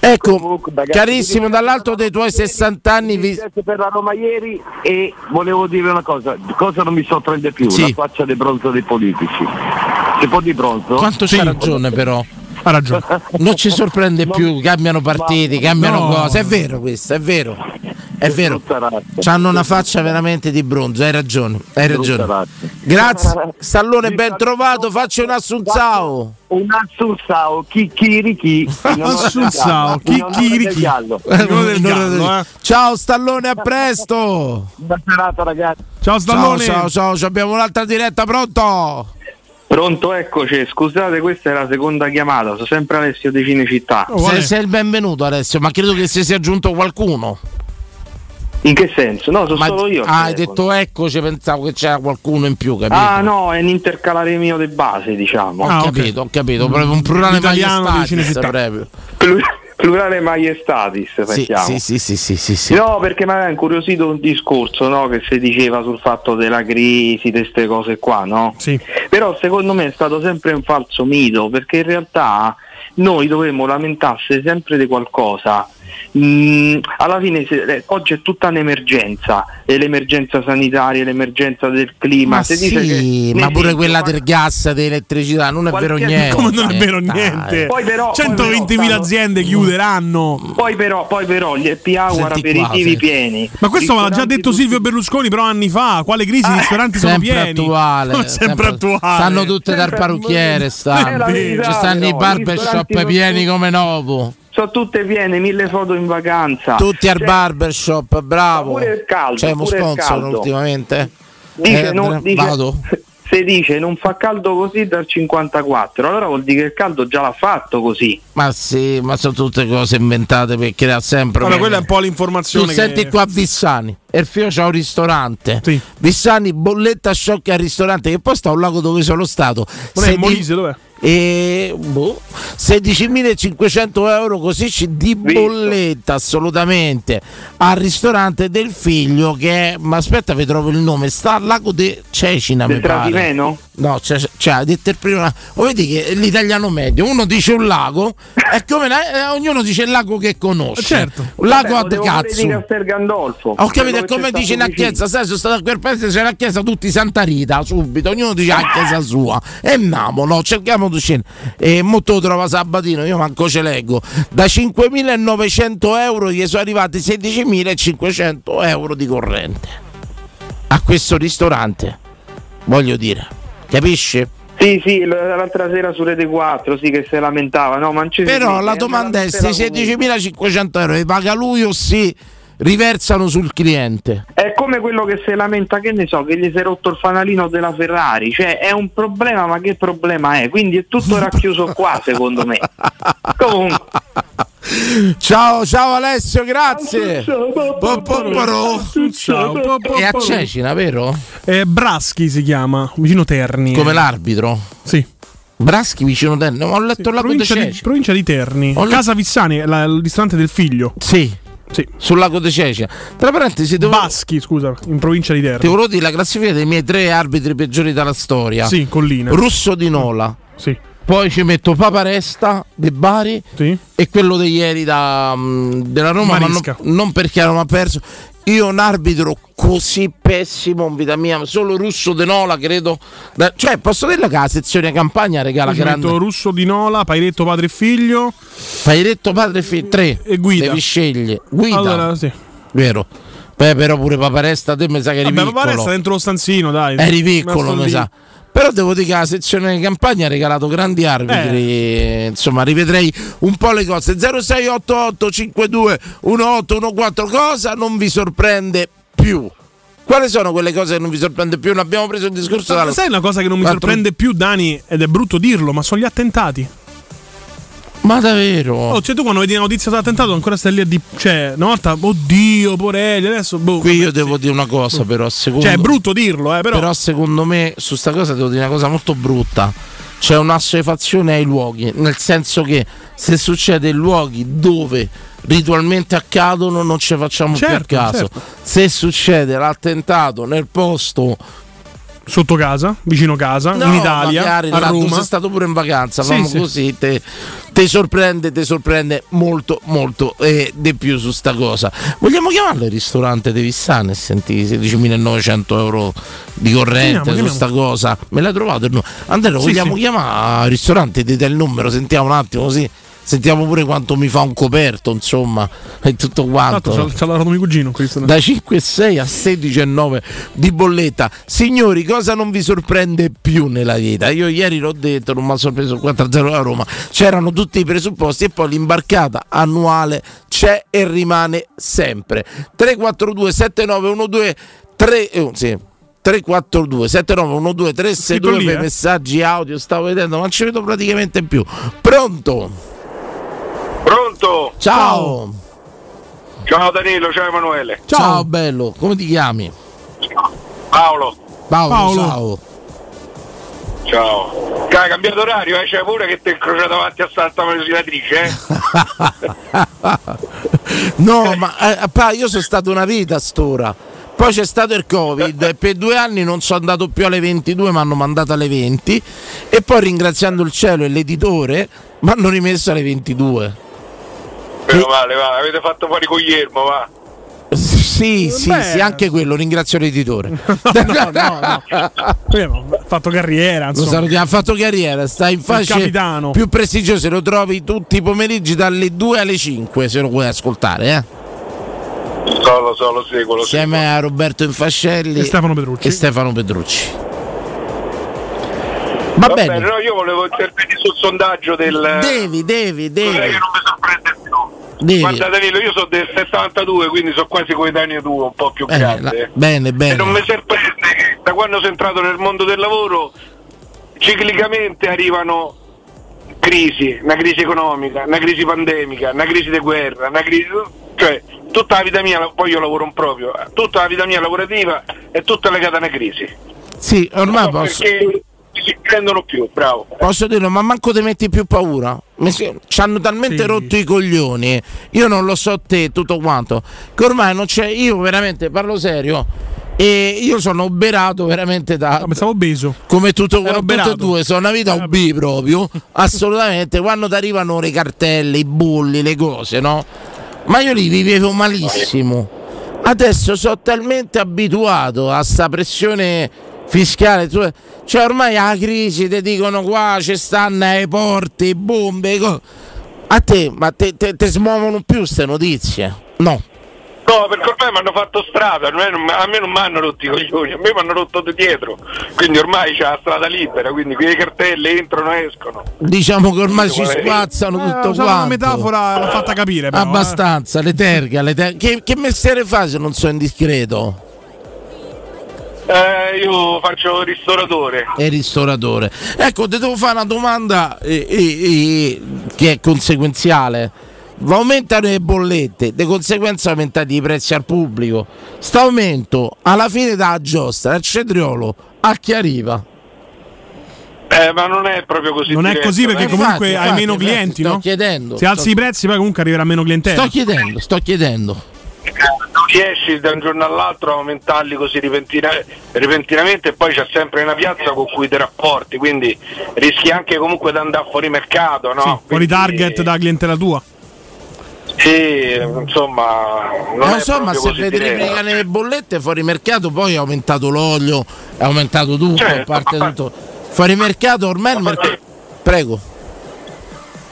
Ecco, ragazzi, carissimo, dall'alto dei tuoi 60 anni vi... Per la Roma ieri e volevo dire una cosa, cosa non mi sorprende più? Sì. La faccia di bronzo dei politici. Si può di bronzo? Quanto c'ha ragione però. Ha ragione. Non ci sorprende (laughs) più, cambiano partiti, cambiano no. cose. È vero questo, è vero. È vero. Hanno una faccia veramente di bronzo, hai ragione, hai ragione. Grazie. (laughs) Stallone, ben trovato, faccio un assunzao. Un assunzao, chicchirichi. Assunzao, chicchirichi. Ciao Stallone, a presto. Buona serata ragazzi. Ciao Stallone. Ciao, ciao, ciao, abbiamo un'altra diretta, pronto? Pronto, eccoci. Scusate, questa è la seconda chiamata. Sono sempre Alessio di Cinecittà. sei, sei il benvenuto Alessio, ma credo che si sia aggiunto qualcuno. In che senso? No, sono Ma- solo io. Ah, hai telefono. detto eccoci, pensavo che c'era qualcuno in più, capito? Ah, no, è un intercalare mio di base, diciamo. Ho capito, ho capito, proprio un plurale Cinecittà. proprio. Plur- plurale maiestatis, Sì, sì, sì, sì, sì, sì, sì. No, perché mi aveva incuriosito un discorso no, che si diceva sul fatto della crisi, di queste cose qua, no? Sì. Però secondo me è stato sempre un falso mito, perché in realtà noi dovremmo lamentarsi sempre di qualcosa. Mm, alla fine se- eh, oggi è tutta un'emergenza, e l'emergenza sanitaria, l'emergenza del clima. Ma sì, che ma pure quella ma- del gas, dell'elettricità, non è vero niente. Come non è vero Dai. niente? Poi però- poi 120.000 però stanno- aziende chiuderanno. Poi però, poi però gli happy hour aperitivi pieni. Ma questo me l'ha già detto Silvio Berlusconi però anni fa. Quale crisi? Ah, I ristoranti sono sempre pieni. attuale, (laughs) sempre, sempre- attuale. Stanno tutte dal parrucchiere, stanno. Ci stanno i barbershop pieni come nuovo. Sono tutte piene, mille foto in vacanza. Tutti al Cioè, barbershop, bravo. pure il caldo, C'è uno sponsor caldo. ultimamente? Dice, Eh, non- dice- vado. (laughs) Se dice non fa caldo così dal 54, allora vuol dire che il caldo già l'ha fatto così. Ma sì, ma sono tutte cose inventate per creare sempre. Allora, quella è un po' l'informazione. Tu che- senti qua Vissani, Erfio c'ha un ristorante. Vissani, bolletta sciocca al ristorante, che poi sta a un lago dove sono stato. Non è Molise, dov'è? E boh, 16.500 euro così di bolletta assolutamente al ristorante del figlio che è, ma aspetta vi trovo il nome sta al lago di Cecina Del mi pare Trasimeno? No c'è, c'è ha detto il primo o vedi che l'italiano medio uno dice un lago e come eh, ognuno dice il lago che conosce Certo. un lago Vabbè, ad cazzo di Castel Gandolfo. ho capito, è come stato una chiesa, sai, sono stato a quel paese, c'è la chiesa tutti Santa Rita, subito, ognuno dice la chiesa sua. E andiamo, no, cerchiamo di scendere. E molto trova Sabatino, io manco ce leggo. Da 5.900 euro gli sono arrivati 16.500 euro di corrente. A questo ristorante, voglio dire, capisci? Sì, sì, l'altra sera su Rete 4, sì, che si lamentava, no, ma non ci Però la è domanda è se lamentela comunque. 16.500 euro li paga lui o si riversano sul cliente. È come quello che si lamenta, che ne so, che gli si è rotto il fanalino della Ferrari, cioè è un problema, ma che problema è? Quindi è tutto racchiuso qua, (laughs) secondo me. Comunque. Ciao, ciao Alessio, grazie. È a Cecina, vero? Eh, Braschi si chiama, vicino Terni. Come l'arbitro? Sì. Braschi vicino Terni, ma ho letto lago di provincia, di, provincia di Terni. Ho Casa Vissani, la- il ristorante del figlio. Sì. Sì. Sul lago di Ceci. Tra parentesi, devo, Baschi, scusa, in provincia di ti Terni. volevo dire la classifica dei miei tre arbitri peggiori della storia. Sì, collina. Russo di Nola. Sì. Poi ci metto Paparesta di Bari e quello di ieri da, mm, della Roma, ma non, non perché ha perso. Io un arbitro così pessimo in vita mia, solo Russo di Nola credo. cioè, posso dire che la sezione campagna regala ci grande. Russo di Nola, Pairetto padre e figlio. Pairetto padre e figlio, tre. E guida. Devi scegliere. Guida. Allora, sì. Vero. Beh, però pure Paparesta, te mi sa che eri Vabbè, ma piccolo. resta dentro lo stanzino, dai. Eri piccolo, mi sa. Però devo dire che la sezione di campagna ha regalato grandi arbitri. Insomma, rivedrei un po' le cose. 0688 52 1814 cosa non vi sorprende più? Quali sono quelle cose che non vi sorprende più? Ne abbiamo preso il discorso Ma dal- sai una cosa che non mi sorprende più, Dani, ed è brutto dirlo, ma sono gli attentati. Ma davvero? Oh, cioè tu quando vedi la notizia dell'attentato ancora stai lì a di... Cioè, una volta, oddio, Porelli, adesso... Boh, Qui io devo dire una cosa, però. Secondo, Cioè, è brutto dirlo, eh, però... Però secondo me su sta cosa devo dire una cosa molto brutta. C'è un'assuefazione ai luoghi, nel senso che se succede in luoghi dove ritualmente accadono non ci facciamo Certo, più a caso. certo. Se succede l'attentato nel posto Sotto casa, vicino casa, No, in Italia, magari a Roma. sei stato pure in vacanza, Sì, sì. così, te, te sorprende, te sorprende molto, molto eh, di più su sta cosa. Vogliamo chiamarlo il ristorante di Vissane senti 16.900 euro di corrente Chiamiamo, su sta cosa? Me l'hai trovato il numero? Andrea, Sì, vogliamo chiamare al ristorante, dite il numero, sentiamo un attimo così. Sentiamo pure quanto mi fa un coperto, insomma, e tutto quanto. Tanto c'ha, c'ha lavorato mio cugino questo. Da 5,6 a 16,9 di bolletta. Signori, cosa non vi sorprende più nella vita? Io ieri l'ho detto, non mi ha sorpreso il 4-0 a Roma. C'erano tutti i presupposti e poi l'imbarcata annuale c'è e rimane sempre. 342 7912 3 eh, sì. 342 7912 362 lì, per eh? messaggi audio stavo vedendo ma non ci vedo praticamente più pronto Pronto? ciao Ciao Danilo, ciao Emanuele. ciao, bello come ti chiami Paolo. Paolo, Paolo. ciao Ciao. Hai cambiato orario, eh? C'è pure che ti è incrociato davanti a Santa Maria eh? (laughs) No, ma eh, pa, io sono stato una vita a st'ora. Poi c'è stato il Covid e (laughs) per due anni non sono andato più alle 22, mi hanno mandato alle 20 e poi ringraziando il cielo e l'editore mi hanno rimesso alle 22. Meno male, va, avete fatto fuori Guglielmo, va. Sì, sì, Beh. sì, anche quello, ringrazio l'editore. (laughs) no, no, no. Ha fatto carriera, ha fatto carriera, sta in fasce capitano. più prestigiose, lo trovi tutti i pomeriggi dalle 2 alle 5 se lo vuoi ascoltare, eh. So, lo so, lo seguo, lo seguo. Insieme a Roberto Infascelli E Stefano Petrucci. e Stefano Petrucci. Va, Va bene. bene, no, io volevo intervenire sul sondaggio del... Devi, devi, devi. Che non mi sorprende più? Devi. Guarda Danilo, io sono del 72, quindi sono quasi coetaneo tuo, un po' più Bene, grande. la- bene, E bene. non mi sorprende che da quando sono entrato nel mondo del lavoro ciclicamente arrivano crisi, una crisi economica, una crisi pandemica, una crisi di guerra, una crisi... cioè tutta la vita mia, poi io lavoro in proprio, tutta la vita mia lavorativa è tutta legata a una crisi. Sì, ormai No, posso, Perché si prendono più, bravo. posso dirlo, ma manco ti metti più paura. Ci hanno talmente Sì. rotto i coglioni. Io non lo so te, tutto quanto. Che ormai non c'è. Io veramente parlo serio. E io sono oberato veramente da. Ah, pensavo obeso. Come tutto oberato. due, sono una vita OB proprio. (laughs) Assolutamente. Quando ti arrivano le cartelle, i bulli, le cose, no? Ma io li vivevo malissimo. Adesso sono talmente abituato a sta pressione fiscale. Cioè, ormai la crisi ti dicono qua ci stanno ai porti, bombe. co- A te, ma te, te, te smuovono più queste notizie? No. No, perché ormai mi hanno fatto strada, a me non, a me non mi hanno rotto i coglioni, a me mi hanno rotto di dietro, quindi ormai c'è la strada libera, quindi quelle cartelle entrano e escono. Diciamo che ormai ci spazzano Eh, tutto quanto. una metafora l'ha fatta capire. Però, eh. Abbastanza, le terga, le ter- che, che mestiere fai se non sono indiscreto? Eh, io faccio ristoratore. È ristoratore. Ecco, ti devo fare una domanda eh, eh, eh, che è conseguenziale. Aumentano le bollette, di conseguenza aumentati i prezzi al pubblico. Sta aumento alla fine da giostra, al cetriolo, a chi arriva? Eh, ma non è proprio così. Non è diretto, così perché eh. comunque Infatti, hai infatti, meno infatti, clienti, sto no? chiedendo, Se alzi sto- i prezzi, poi comunque arriverà meno clientela. Sto chiedendo, sto chiedendo. Non riesci da un giorno all'altro a aumentarli così repentina- repentinamente e poi c'è sempre una piazza con cui ti rapporti, quindi rischi anche comunque di andare fuori mercato, no? Fuori Quindi, target da clientela tua. Sì, insomma, non Non è so, ma proprio se vedi le diretto. le bollette fuori mercato, poi è aumentato l'olio, è aumentato tutto, Certo, a parte tutto. Fuori mercato ormai il mercato. Prego.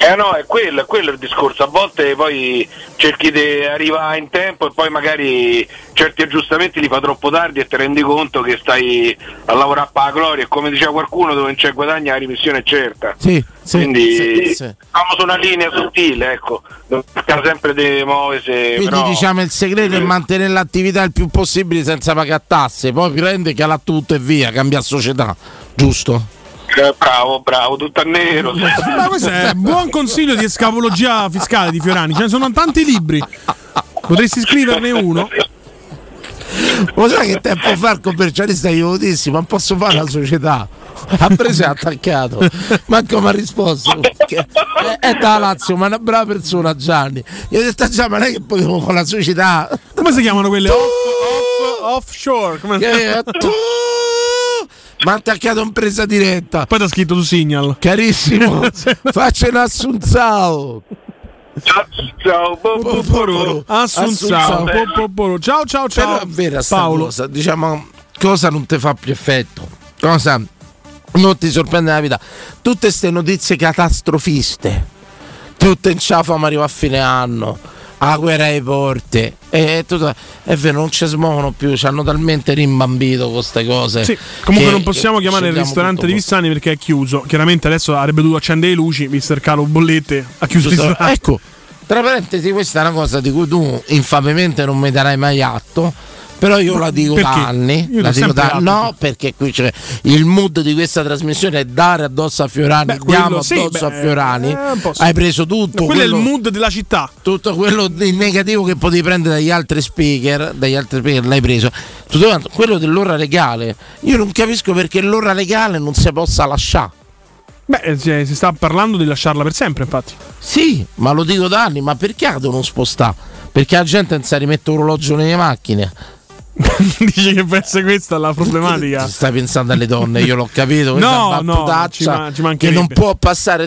Eh no, è quello, è quello il discorso. A volte poi cerchi di arrivare in tempo e poi magari certi aggiustamenti li fa troppo tardi e ti rendi conto che stai a lavorare per la gloria e come diceva qualcuno dove non c'è guadagno la rimissione è certa. Sì, sì, Quindi sì, sì. stiamo su una linea sottile, ecco. Non cerca sempre di muoversi. Quindi però... diciamo il segreto è mantenere l'attività il più possibile senza pagare tasse, poi prende, cala tutto e via, cambia società, giusto? Bravo, bravo, tutto a nero. Ma questo è buon consiglio di escapologia fiscale di Fiorani. Ce ne sono tanti libri. Potresti scriverne uno? Lo sai che tempo fa il commercialista gli avevo dissi, ma posso fare la società? Ha preso e ha attaccato, manco mi ha risposto. È, è da Lazio, ma è una brava persona Gianni. Gli ho detto già, ma non è che potevo fare la società. Come si chiamano quelle? Off, off, offshore. Come... Che- tu- Ma ha attaccato in presa diretta. Poi ti ha scritto su Signal. Carissimo, (laughs) faccia un assunzao. Ciao, Assunzao. Assunzao. Ciao, ciao, ciao. Però è vera sta Paolo. cosa, diciamo, cosa non ti fa più effetto? Cosa non ti sorprende nella vita? Tutte queste notizie catastrofiste, tutte in ciafama arriva a fine anno, a guerra ai porti, e tutto- è vero, non ci smuovono più, ci hanno talmente rimbambito con queste cose. Sì, comunque non possiamo chiamare il ristorante di Vissani perché è chiuso. Chiaramente adesso avrebbe dovuto accendere le luci, il calo bollette, ha chiuso il. Ecco, tra parentesi, questa è una cosa di cui tu infamemente non mi darai mai atto. Però io la dico Perché? da anni. La dico da, no, perché qui c'è il mood di questa trasmissione è dare addosso a Fiorani. Beh, diamo quello sì, addosso beh, a Fiorani. eh. Hai preso tutto. Quello è il quello- mood della città. tutto quello di negativo che potevi prendere dagli altri speaker, dagli altri speaker l'hai preso. Tutto quanto. quello dell'ora legale, io non capisco perché l'ora legale non si possa lasciare. Beh, eh, cioè, si sta parlando di lasciarla per sempre, infatti. Sì, ma lo dico da anni, ma perché la devono spostare? Perché la gente non si rimette orologio nelle macchine. (laughs) Dici che può essere questa la problematica. Stai pensando alle donne, io l'ho capito. No, no, ci ma- ci che non può passare.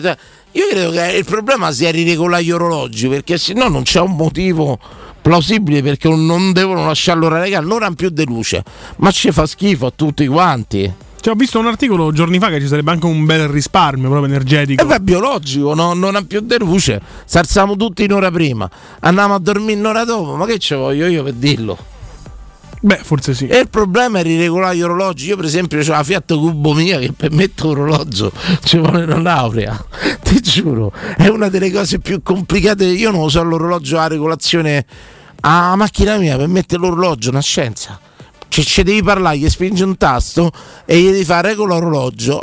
Io credo che il problema sia riregolare gli orologi, perché se no non c'è un motivo plausibile perché non devono lasciare l'ora legale, non hanno più di luce. Ma ci fa schifo a tutti quanti. Cioè, ho visto un articolo giorni fa che ci sarebbe anche un bel risparmio proprio energetico. E beh, è biologico, no- non ha più di luce. Se alziamo tutti un'ora prima, andiamo a dormire un'ora dopo, ma che ci voglio io per dirlo? Beh, forse sì. E il problema è riregolare gli orologi. Io, per esempio, ho la Fiat Cubo mia che per mettere orologio ci vuole una laurea. (laughs) Ti giuro, è una delle cose più complicate. Io non uso l'orologio a regolazione a macchina mia per mettere l'orologio, una scienza. Cioè, ci devi parlare, gli spingi un tasto e gli devi fare regola orologio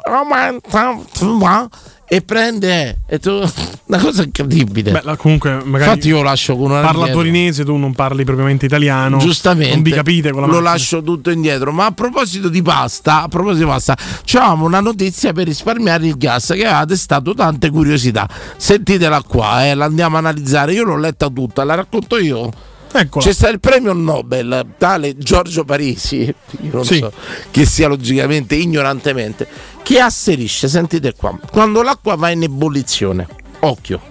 e prende e tu, (laughs) una cosa incredibile. Beh, comunque, magari. Infatti, io lo lascio con una Parla indietro. torinese, tu non parli propriamente italiano. Giustamente, Non vi capite lo macchina. lascio tutto indietro. Ma a proposito di pasta, a proposito di pasta, c'avevamo una notizia per risparmiare il gas che aveva destato tante curiosità. Sentitela qua, eh, la andiamo a analizzare. Io l'ho letta tutta, la racconto io. Eccola. C'è stato il premio Nobel, tale Giorgio Parisi, io non Sì. so che sia logicamente, ignorantemente, che asserisce, sentite qua, quando l'acqua va in ebollizione, occhio,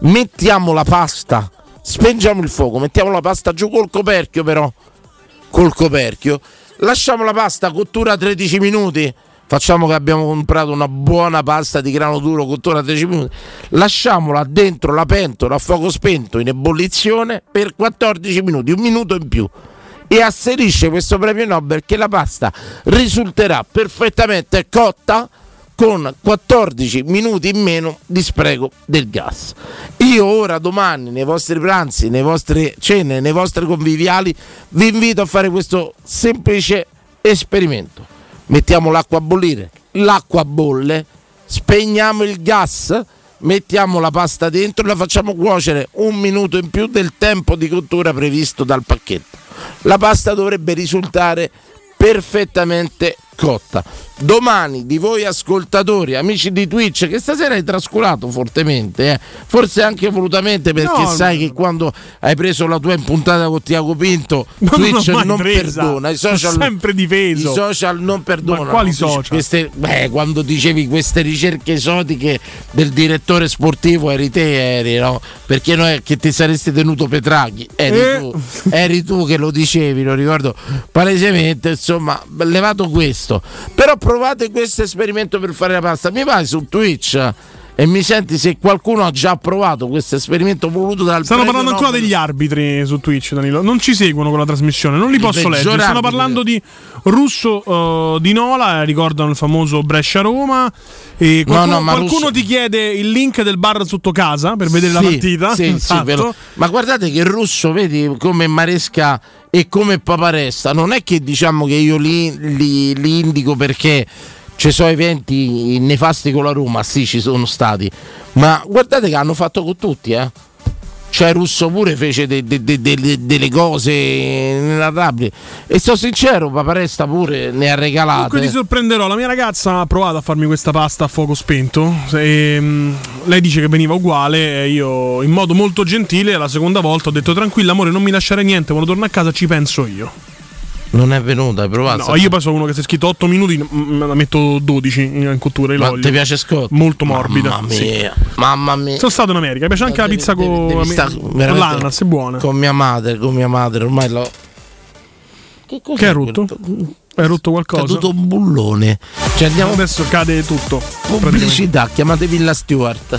mettiamo la pasta, spengiamo il fuoco, mettiamo la pasta giù col coperchio però, col coperchio, lasciamo la pasta cottura 13 minuti, facciamo che abbiamo comprato una buona pasta di grano duro cottura 13 minuti, lasciamola dentro la pentola a fuoco spento in ebollizione per 14 minuti, un minuto in più. E asserisce questo premio Nobel che la pasta risulterà perfettamente cotta con 14 minuti in meno di spreco del gas. Io ora domani nei vostri pranzi, nei vostri cene, nei vostri conviviali vi invito a fare questo semplice esperimento. Mettiamo l'acqua a bollire, l'acqua bolle, spegniamo il gas, mettiamo la pasta dentro e la facciamo cuocere un minuto in più del tempo di cottura previsto dal pacchetto. La pasta dovrebbe risultare perfettamente scotta. Domani di voi ascoltatori, amici di Twitch, che stasera hai trascurato fortemente, eh, forse anche volutamente perché No, sai che quando hai preso la tua impuntata con Tiago Pinto, (laughs) non Twitch non presa. perdona, i social, sempre difeso. i social non perdonano. Ma quali social? queste- beh, quando dicevi queste ricerche esotiche del direttore sportivo eri te, eri, no? Perché noi che ti saresti tenuto Petraghi, eri, Eh. tu, eri tu che lo dicevi, lo ricordo palesemente, insomma, levato questo. Però provate questo esperimento per fare la pasta. Mi vai su Twitch e mi senti se qualcuno ha già provato questo esperimento voluto dal Stanno parlando ancora Nobel. degli arbitri su Twitch, Danilo. Non ci seguono con la trasmissione, non li posso leggere. Stanno parlando di Russo eh, di Nola, eh, ricordano il famoso Brescia-Roma. E No, qualcuno, no, ma qualcuno Russo- ti chiede il link del bar sotto casa per vedere la Sì, partita. sì, sì, Esatto. lo- Ma guardate che il russo, vedi come Maresca e come Paparesta, non è che diciamo che io li, li- li indico perché ci sono eventi nefasti con la Roma, sì ci sono stati, ma guardate che hanno fatto con tutti, eh. Cioè Russo pure fece de- de- de- de- delle cose inarrabili e sto sincero, Paparesta pure ne ha regalate. Comunque ti sorprenderò, la mia ragazza ha provato a farmi questa pasta a fuoco spento. E, mm, lei dice che veniva uguale e io in modo molto gentile la seconda volta ho detto tranquilla amore non mi lasciare niente, quando torno a casa ci penso io. Non è venuta, hai provato? No, io poi sono uno che si è scritto 8 minuti, mm, la metto 12 in cottura. Ma l'olio. ti piace Scott? Molto morbida. Mamma sì. mia, mamma mia. Sono stato in America, mi piace anche la Devi- pizza devi- con devi sta- l'ananas, è buona. Con mia madre, con mia madre, ormai l'ho. Che, Che hai rotto? Hai rotto qualcosa? È caduto un bullone. Cioè andiamo Adesso cade tutto. pubblicità, chiamate Villa Stewart.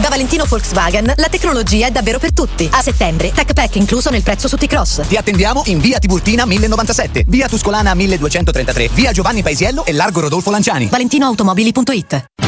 Da Valentino Volkswagen la tecnologia è davvero per tutti. A settembre, Tech Pack incluso nel prezzo su T-Cross. Ti attendiamo in via Tiburtina 1097, via Tuscolana 1233, via Giovanni Paisiello e largo Rodolfo Lanciani. ValentinoAutomobili.it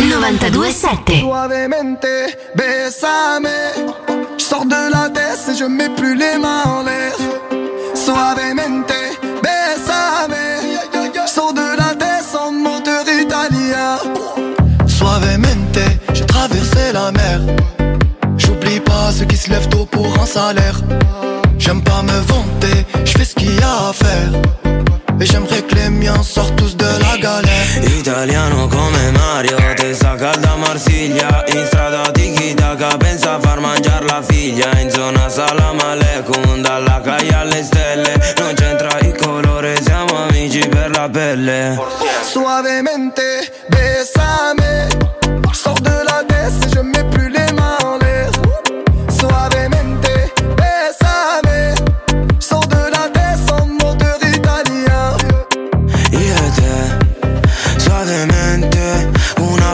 927 Suavemente, bésame. Je sors de la tête et je mets plus les mains en l'air. Suavemente, bésame. Je sors de la tête en moteur italien. Suavemente, j'ai traversé la mer. J'oublie pas ceux qui se lèvent tôt pour un salaire. J'aime pas me vanter, je fais ce qu'il y a à faire. Et j'aimerais que les miens sortent tous de la galère. Italiano come Mario, te saca da Marsiglia In strada tiki taka, pensa a far mangiare la figlia In zona salam aleikum, dalla calle alle stelle Non c'entra il colore, siamo amici per la pelle Suavemente, bésame. Je sors de la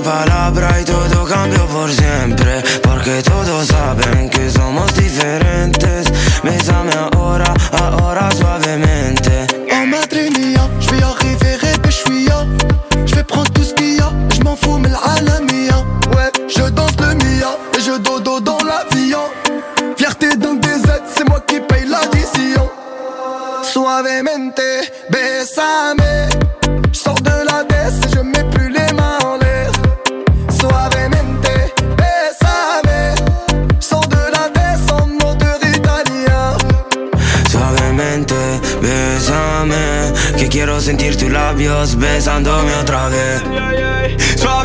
palabra y todo cambió por siempre Porque todos saben que somos diferentes Bésame ahora, ahora suavemente Oh madre mia, je vais arriver et puis je vais prendre tout ce qu'il y a, je m'en fous mais l'alamia. Ouais, je danse le mia et je dodo dans l'avion. Fierté d'un des aides, c'est moi qui paye l'addition. Suavemente, bésame. Je sors de la tête et je mets sentir tus labios besándome otra vez. Suavemente,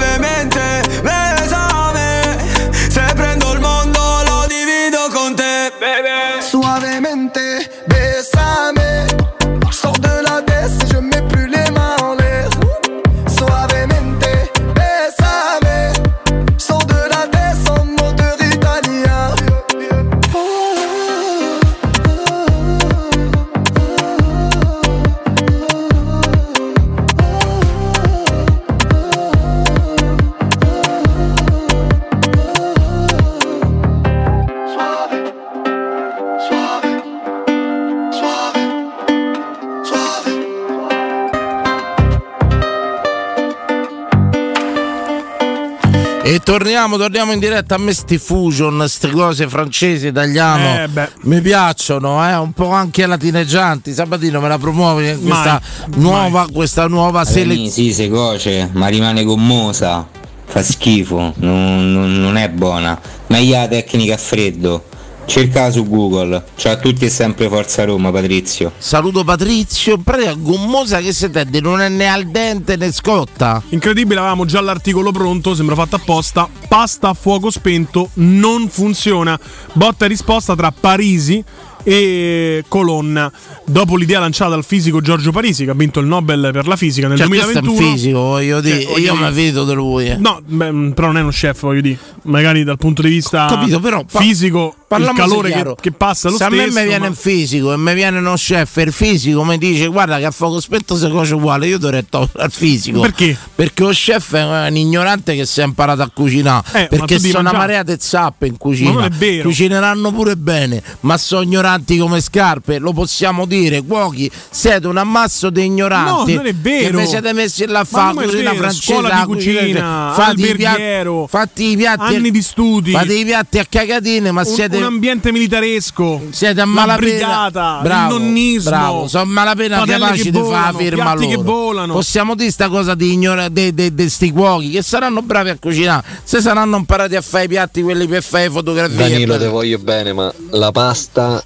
torniamo, torniamo in diretta. A me sti fusion, queste cose francesi, italiano, Eh, beh. mi piacciono, eh, un po' anche latineggianti. Sabatino me la promuovi in questa nuova, questa nuova selezione. sì, si cuoce, ma rimane gommosa. Fa schifo, non, non- non è buona. Meglio la tecnica a freddo. Cercala su Google. Ciao a tutti e sempre Forza Roma, Patrizio. Saluto Patrizio, pratica gommosa che si tende, non è né al dente né scotta. Incredibile, avevamo già l'articolo pronto, sembra fatto apposta. Pasta a fuoco spento non funziona. Botta e risposta tra Parisi e Colonna. Dopo l'idea lanciata dal fisico Giorgio Parisi, che ha vinto il Nobel per la fisica nel Cioè, questo è un 2021. fisico, voglio dire, Cioè, voglio io mi vedo di lui. eh. No, beh, mh, però non è uno chef, voglio dire. Magari dal punto di vista Capito, però, pa- fisico, il calore che, che passa lo Se a stesso. me mi viene ma- il fisico e mi viene uno chef e il fisico mi dice guarda che a fuoco spento si cuoce uguale, io dovrei togliere al fisico. Perché? Perché lo chef è un ignorante che si è imparato a cucinare. Eh, perché sono una marea di zappe in cucina. Ma non è vero. Cucineranno pure bene, ma sono ignoranti come scarpe, lo possiamo dire. Cuochi, siete un ammasso di ignoranti. No, non è vero. Che vi siete messi là a fare cucina francese, la di cucina, fate i piatti, fate i piatti anni di studi. Fate i piatti a cagatine, ma un, siete un ambiente militaresco. siete a la malapena brigata, bravo, il nonnismo. bravo, sono malapena capaci di fare la firma piatti loro che volano. possiamo dire sta cosa di ignorare di sti cuochi che saranno bravi a cucinare se saranno imparati a fare i piatti quelli per fare fotografie Danilo, te voglio bene, ma la pasta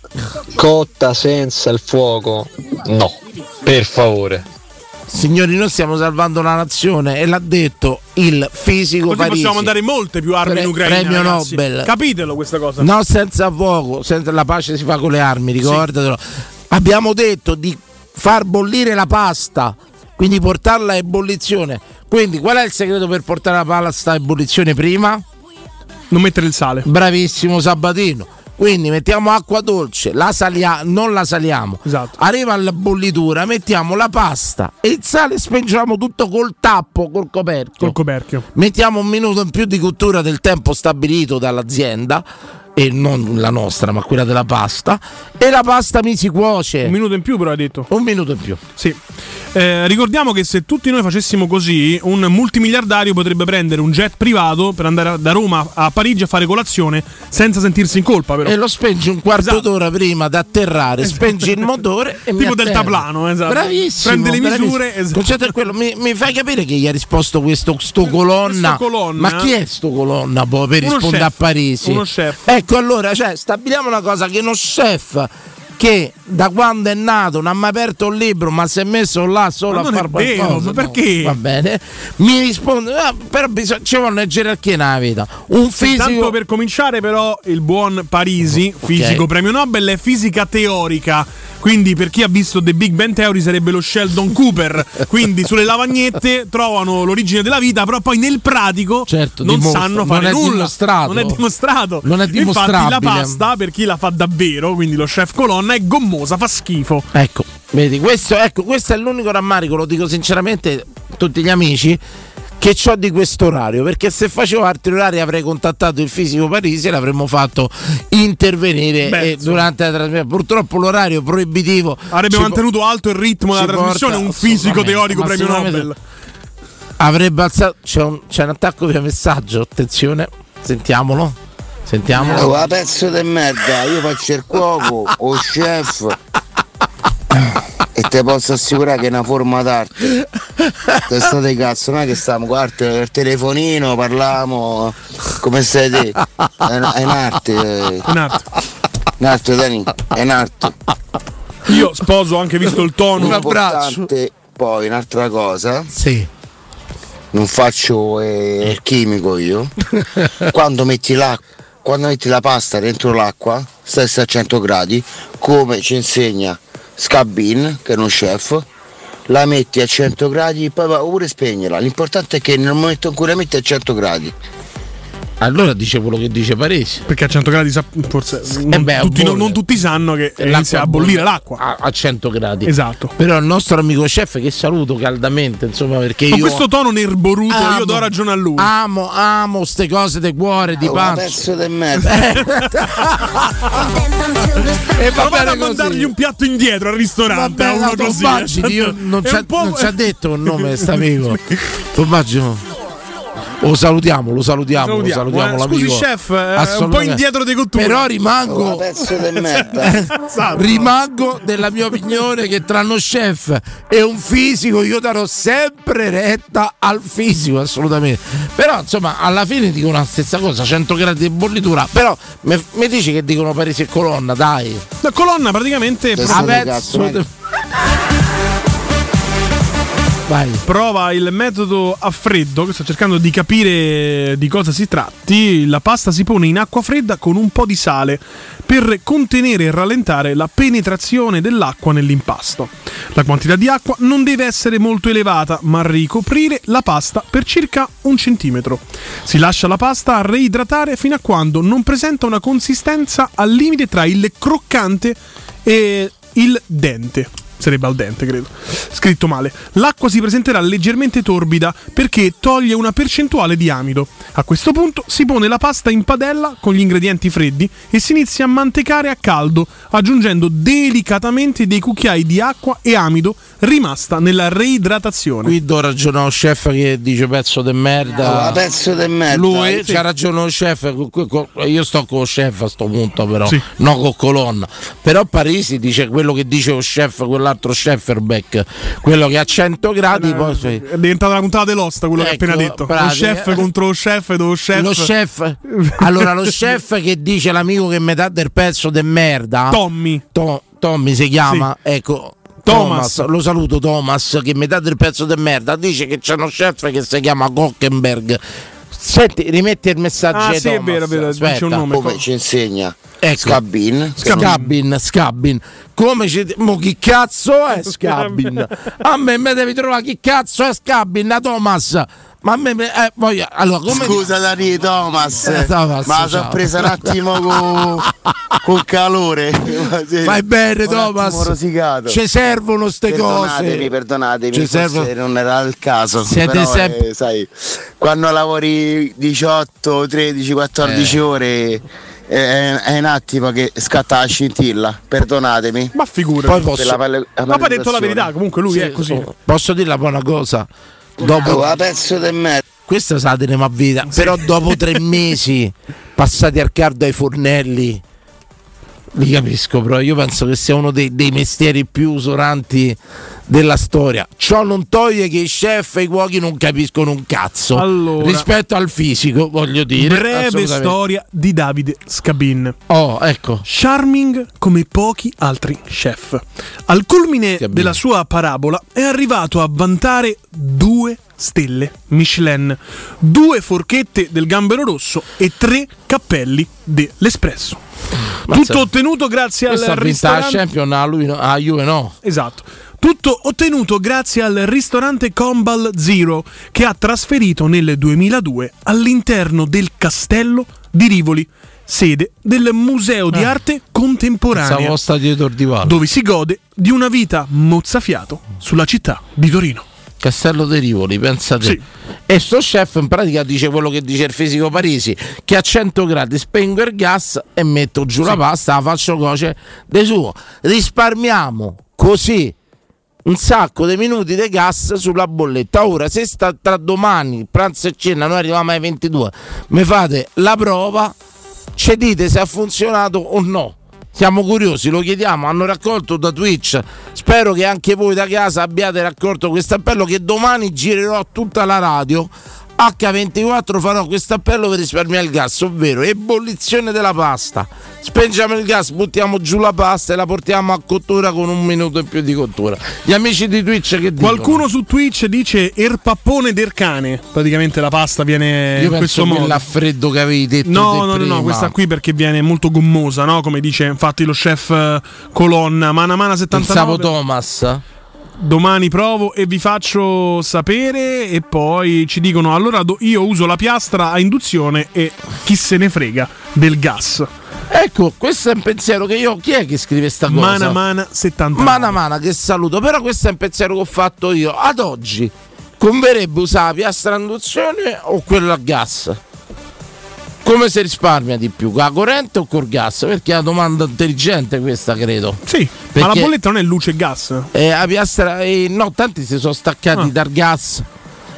cotta senza il fuoco, no, per favore. signori noi stiamo salvando la nazione e l'ha detto il fisico Così Parisi possiamo mandare molte più armi Pre- in Ucraina. premio ragazzi. Nobel. Capitelo questa cosa. No, senza fuoco, senza la pace si fa con le armi, ricordatelo. Abbiamo detto di far bollire la pasta, quindi portarla a ebollizione. Quindi qual è il segreto per portare la pasta a ebollizione prima? Non mettere il sale. Bravissimo Sabatino. Quindi mettiamo acqua dolce, la salia- non la saliamo. Esatto. Arriva alla bollitura, mettiamo la pasta e il sale spengiamo tutto col tappo, col coperchio. Col coperchio. Mettiamo un minuto in più di cottura del tempo stabilito dall'azienda e non la nostra, ma quella della pasta e la pasta mi si cuoce. Un minuto in più, però hai detto. Un minuto in più. Sì. Eh, ricordiamo che se tutti noi facessimo così, un multimiliardario potrebbe prendere un jet privato per andare da Roma a Parigi a fare colazione senza sentirsi in colpa, però. E lo spengi un quarto Esatto. d'ora prima di atterrare, spengi il motore e Tipo deltaplano, esatto. Bravissimo. Prende le bravissimo. misure, Il esatto. concetto è quello. Mi, mi fai capire che gli ha risposto questo sto colonna? Questo colonna? Ma chi è sto colonna boh, per rispondere a Parisi? uno chef. Ecco allora, cioè, stabiliamo una cosa che uno chef che da quando è nato non ha mai aperto un libro ma si è messo là solo a fare vero, qualcosa no, perché? va bene mi risponde "Ah, però bisogna, ci vogliono le gerarchie nella vita un Tanto fisico per cominciare, però, il buon Parisi, fisico premio Nobel, è fisica teorica. Quindi, per chi ha visto The Big Bang Theory, sarebbe lo Sheldon Cooper. Quindi, sulle lavagnette trovano l'origine della vita, però poi nel pratico Certo, non dimostra- sanno fare non è nulla. dimostrato. Non è dimostrato. Non è Infatti, la pasta, per chi la fa davvero, quindi lo chef colonna, è gommosa, fa schifo. Ecco, vedi, questo, ecco, questo è l'unico rammarico, lo dico sinceramente a tutti gli amici, che ho di questo orario, perché se facevo altri orari avrei contattato il fisico Parisi e l'avremmo fatto intervenire Beh, eh, durante la trasmissione. Purtroppo l'orario proibitivo Avrebbe ci po- mantenuto alto il ritmo della trasmissione un fisico teorico premio Nobel. avrebbe alzato. C'è un, c'è un attacco via messaggio, attenzione, sentiamolo. Sentiamolo. Oh, a pezzo di merda, io faccio il cuoco o chef (laughs) e te posso assicurare che è una forma d'arte. Testa di cazzo, non è che stiamo, guarda, il telefonino, parliamo come stai te. È, è un'arte. eh. In arte. Un'arte, Dani, è un'arte. Io Sposo, anche visto il tono. Importante, Poi un'altra cosa. Sì. Non faccio eh, il chimico io. quando metti. Quando metti la pasta dentro l'acqua, stessa a 100 gradi, come ci insegna Scabin, che è uno chef, la metti a 100 gradi, poi va pure spegnela. L'importante è che nel momento in cui la metti a 100 gradi. Allora dice quello che dice Paresi. Perché a 100 gradi forse non, Eh beh, tutti, bolle. non tutti sanno che L'acqua inizia a bollire l'acqua. a, a 100 gradi. Esatto. Però il nostro amico chef che saluto caldamente, insomma, perché Con io questo tono nerboruto io Amo. do ragione a lui. amo, amo ste cose di cuore, di È un pancia. pezzo di merda. (laughs) E va Provate bene a mandargli un piatto indietro al ristorante. a Vabbè, uno no, così. Tobaggini, io non ci ha non detto un nome sta amico. (laughs) Tobaggio. Lo salutiamo, lo salutiamo, Salutiamo, lo salutiamo l'amico. Scusi, chef, eh, un po' indietro di cottura. Però rimango pezzo di merda. (laughs) Rimango della mia opinione che tra uno chef e un fisico io darò sempre retta al fisico assolutamente. Però insomma alla fine dicono la stessa cosa 100 gradi di bollitura. Però mi dici che dicono Parisi e Colonna dai. La colonna praticamente Testa vai. prova il metodo a freddo, che sto cercando di capire di cosa si tratti. La pasta si pone in acqua fredda con un po' di sale per contenere e rallentare la penetrazione dell'acqua nell'impasto. La quantità di acqua non deve essere molto elevata, ma ricoprire la pasta per circa un centimetro. Si lascia la pasta reidratare fino a quando non presenta una consistenza al limite tra il croccante e il dente. Sarebbe al dente, credo. Scritto male. L'acqua si presenterà leggermente torbida perché toglie una percentuale di amido. A questo punto si pone la pasta in padella con gli ingredienti freddi e si inizia a mantecare a caldo, aggiungendo delicatamente dei cucchiai di acqua e amido rimasta nella reidratazione. qui do ragione a chef che dice pezzo di merda Un pezzo di merda. lui Sì. c'ha ragione lo chef io sto con lo chef a sto punto però Sì. no con colonna però Parisi dice quello che dice lo chef quell'altro chefferbeck quello che a 100 gradi poi sì. È diventata la puntata dell'osta quello che ha Ecco, appena detto. Lo pratica. chef contro lo chef, dove lo chef. lo chef allora lo chef che dice l'amico che metà del pezzo di merda Tommy. To- Tommy si chiama ecco Thomas. Thomas. lo saluto Thomas che metà del pezzo di merda dice che c'è uno chef che si chiama Gockenberg senti rimetti il messaggio Ah, sì, è Thomas. vero, è vero, dice Aspetta. un nome. Come ci insegna Ecco. Scabin. Scabin, Scabin. Come ci... Mo chi cazzo è (laughs) Scabin? A me mi devi trovare chi cazzo è Scabin, a Thomas. Ma a me... Eh, voglio... Allora, come... Scusa Dani Thomas, Eh, Thomas, ma la sono presa un attimo con (laughs) col calore. Fai bene Un Thomas. rosicato. Ci servono ste Perdonatemi, cose. perdonatemi, Ci servono- non era il caso. Siete però, sempre- eh, sai, quando lavori 18, 13, 14 Eh. ore è un attimo che scatta la scintilla. Perdonatemi. Ma figura. Poi posso... la la Ma poi ha detto la verità, comunque lui Sì, è così. Posso dirla poi una cosa? Dopo... La pezzo di merda. Questa sa teniamo a vita, però dopo tre (laughs) mesi passati al cardo ai fornelli, li capisco, però io penso che sia uno dei, dei mestieri più usuranti della storia. Ciò non toglie che i chef e i cuochi non capiscono un cazzo Allora. rispetto al fisico, voglio dire. Breve storia di Davide Scabin. Oh, ecco. Charming come pochi altri chef. Al culmine Scabin. della sua parabola è arrivato a vantare due stelle Michelin, due forchette del gambero rosso e tre cappelli dell'Espresso. Tutto ottenuto grazie al vinto la ristorante Champion, a lui no, a Juve no. Esatto. Tutto ottenuto grazie al ristorante Combal Zero che ha trasferito nel 2002 all'interno del castello di Rivoli, sede del Museo di Arte Contemporanea, dove si gode di una vita mozzafiato sulla città di Torino. Castello dei Rivoli, pensate. Sì. E sto chef in pratica dice quello che dice il fisico Parisi, che a 100 gradi spengo il gas e metto giù la pasta, la faccio coce de suo. Risparmiamo così un sacco di minuti di gas sulla bolletta. Ora, se sta tra domani, pranzo e cena, noi arriviamo ai 22, mi fate la prova, ci dite se ha funzionato o no. Siamo curiosi, lo chiediamo, hanno raccolto da Twitch. Spero che anche voi da casa abbiate raccolto questo appello che domani girerò tutta la radio H24 farò questo appello per risparmiare il gas, ovvero ebollizione della pasta. Spengiamo il gas, buttiamo giù la pasta e la portiamo a cottura con un minuto in più di cottura. Gli amici di Twitch che dicono? Qualcuno su Twitch dice erpappone del cane. Praticamente la pasta viene Io in questo modo. quella a freddo che avevi detto no, no, prima. no, questa qui perché viene molto gommosa, no? Come dice infatti lo chef eh, Colonna, Mana Mana 79. Pensavo Thomas. Domani provo e vi faccio sapere e poi ci dicono allora io uso la piastra a induzione e chi se ne frega del gas. Ecco, questo è un pensiero che io. Chi è che scrive sta cosa? Mana Mana 79. Mana Mana, che saluto. Però questo è un pensiero che ho fatto io. Ad oggi converrebbe usare la piastra a induzione o quella a gas? Come si risparmia di più? Con la corrente o col gas? Perché è una domanda intelligente questa, credo. Sì, ma la bolletta non è luce e gas. Eh, la piastra, eh, no, tanti si sono staccati Ah. dal gas.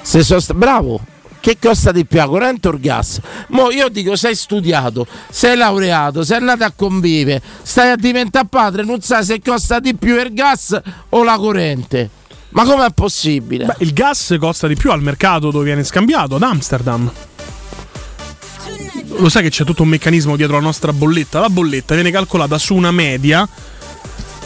Sono sta- Bravo. Che costa di più, la corrente o il gas? Mo io dico, sei studiato, sei laureato, sei andato a convivere, stai a diventare padre, non sai se costa di più il gas o la corrente. Ma com'è possibile? Beh, il gas costa di più al mercato dove viene scambiato, ad Amsterdam. Lo sai che c'è tutto un meccanismo dietro la nostra bolletta? La bolletta viene calcolata su una media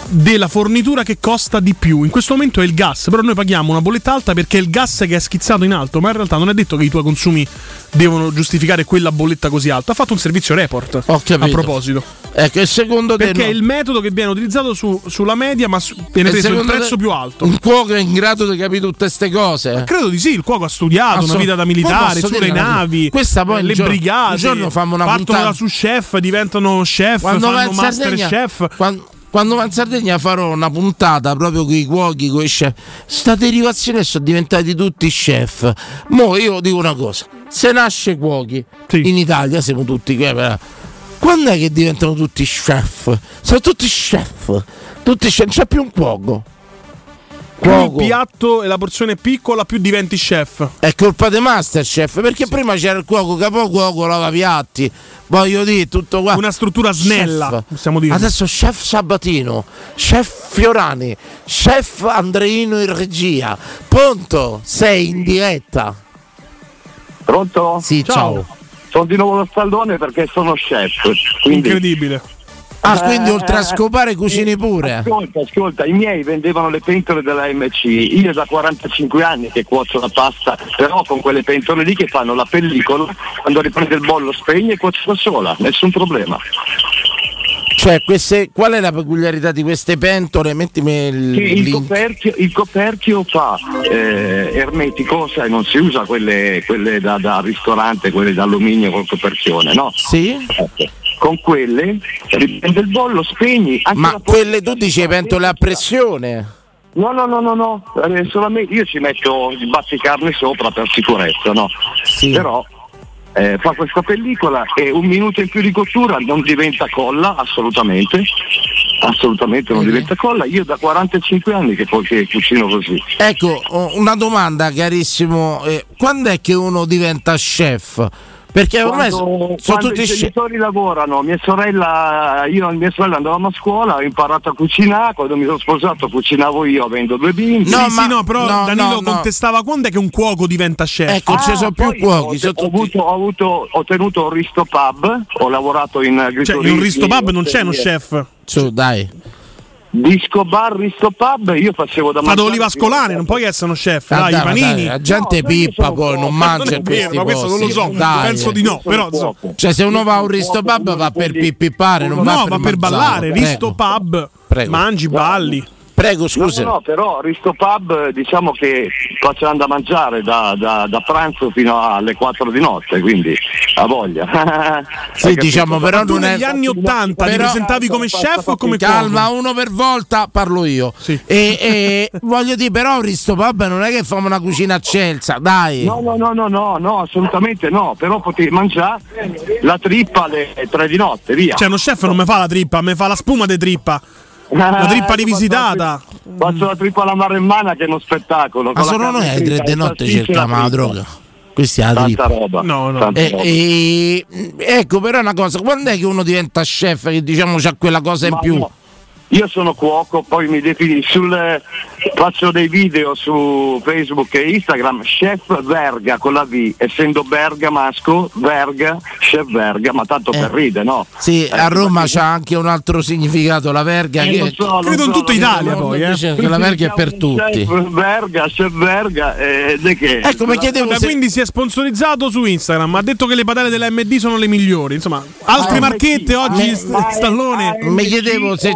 della fornitura che costa di più. In questo momento è il gas, però noi paghiamo una bolletta alta perché è il gas che è schizzato in alto, ma in realtà non è detto che i tuoi consumi devono giustificare quella bolletta così alta. Ha fatto un servizio report a proposito. Ecco, e secondo te Perché è no? il metodo che viene utilizzato su- sulla media, ma su- viene preso il prezzo più alto. Un cuoco è in grado di capire tutte queste cose? Credo di sì, il cuoco ha studiato una Assolut- vita da militare, sulle una navi, Questa poi eh, le giorno- brigate. un giorno fanno una partono puntata- da su chef, diventano chef, Quando fanno master Sardegna, chef. Quando, quando va in Sardegna farò una puntata proprio con i cuochi, con i chef. Sta derivazione sono diventati tutti chef. Mo io dico una cosa: se nasce cuochi in Italia siamo tutti però. Quando è che diventano tutti chef? Sono tutti chef. Tutti chef, non c'è più un cuoco. Più il piatto e la porzione è piccola, più diventi chef. È colpa dei Masterchef perché prima c'era il cuoco capo cuoco lava piatti. Voglio dire, tutto qua. Una struttura snella, Chef. possiamo dire. Adesso chef Sabatino, chef Fiorani, chef Andreino in regia. Pronto? Sei in diretta. Pronto? Sì, ciao. Sono di nuovo lo stallone perché sono chef. Quindi... Incredibile. Ah, quindi oltre a scopare cucini pure. Ascolta, ascolta, i miei vendevano le pentole della MC, io da 45 anni che cuocio la pasta, però con quelle pentole lì che fanno la pellicola, quando riprende il bollo spegne e cuocio da sola, nessun problema. Cioè, queste, qual è la peculiarità di queste pentole? Mettimi il, il, coperchio, il coperchio fa eh, ermetico, sai, non si usa quelle, quelle da, da ristorante, quelle d'alluminio col coperchione, no? Sì. Con quelle riprende il bollo, spegni. Ma quelle tu dici pentole a pressione? No, no, no, no, no, eh, solamente io ci metto il batticarne sopra per sicurezza, no? Però eh, fa questa pellicola e un minuto in più di cottura non diventa colla, assolutamente. Assolutamente non diventa colla. Io da 45 anni che poi che cucino così. Ecco, una domanda carissimo. eh, quando è che uno diventa chef? Perché ormai Quando, so- sono quando tutti i genitori lavorano, mia sorella, io e mia sorella andavamo a scuola, ho imparato a cucinare, quando mi sono sposato cucinavo io avendo due bimbi. sì, sì, no, però Danilo contestava quando è che un cuoco diventa chef. Ecco, ci sono più cuochi. Ho, avuto, ho, avuto, ho tenuto un risto pub, ho lavorato in Cioè, agriturismo. in un risto pub non c'è uno chef. Su, dai. Disco bar, risto pub, io facevo da mangiare d'oliva scolane, non puoi essere uno chef. Ah, dai, dai, i panini. dai, la gente pippa poi, non mangia Non vero, questi ma questo non lo so, Dai. penso di no. Però, so- Cioè, se uno va a un risto pub va per pippipare, non va no, per va per mangiare. ballare. Risto pub, mangi, balli. Prego, scusa. No, no, però Risto Pub diciamo che facciamo da mangiare da, da- da pranzo fino alle 4 di notte, quindi a voglia. (laughs) Sì, diciamo, però tu non è negli anni 80 ti Però- presentavi come chef o come Calma, cuoco? uno per volta parlo io. E, e (laughs) voglio dire, però Risto Pub non è che famo una cucina accelsa, dai. No, no, no, no, no, no, assolutamente no, però potevi mangiare la trippa alle 3 di notte, via. Cioè, uno chef non mi fa la trippa, mi fa la spuma di trippa. La trippa rivisitata. Faccio la trippa alla maremmana che è uno spettacolo. Ma solo noi alle tre fritta, di il notte e cerchiamo la droga. Questi è la Tanta trippa. roba. No, no. Tanta E- roba. e- ecco, però una cosa, quando è che uno diventa chef che diciamo c'ha quella cosa in Ma più? no, Io sono cuoco, poi mi definisco sul, faccio dei video su Facebook e Instagram, chef Verga con la V, essendo bergamasco, Verga, chef Verga, ma tanto per ride, no? Sì, Eh, a Roma c'ha anche un altro significato, la verga Eh, che so, Credo in so, tutta lo so, Italia poi, eh. Che la verga è per tutti. Chef Verga, chef Verga, ed è che... Ecco, mi chiedevo se- quindi si è sponsorizzato su Instagram, ha detto che le padelle della MD sono le migliori. Insomma, altre Ah, marchette oggi, ma- st- Stallone. Mi chiedevo se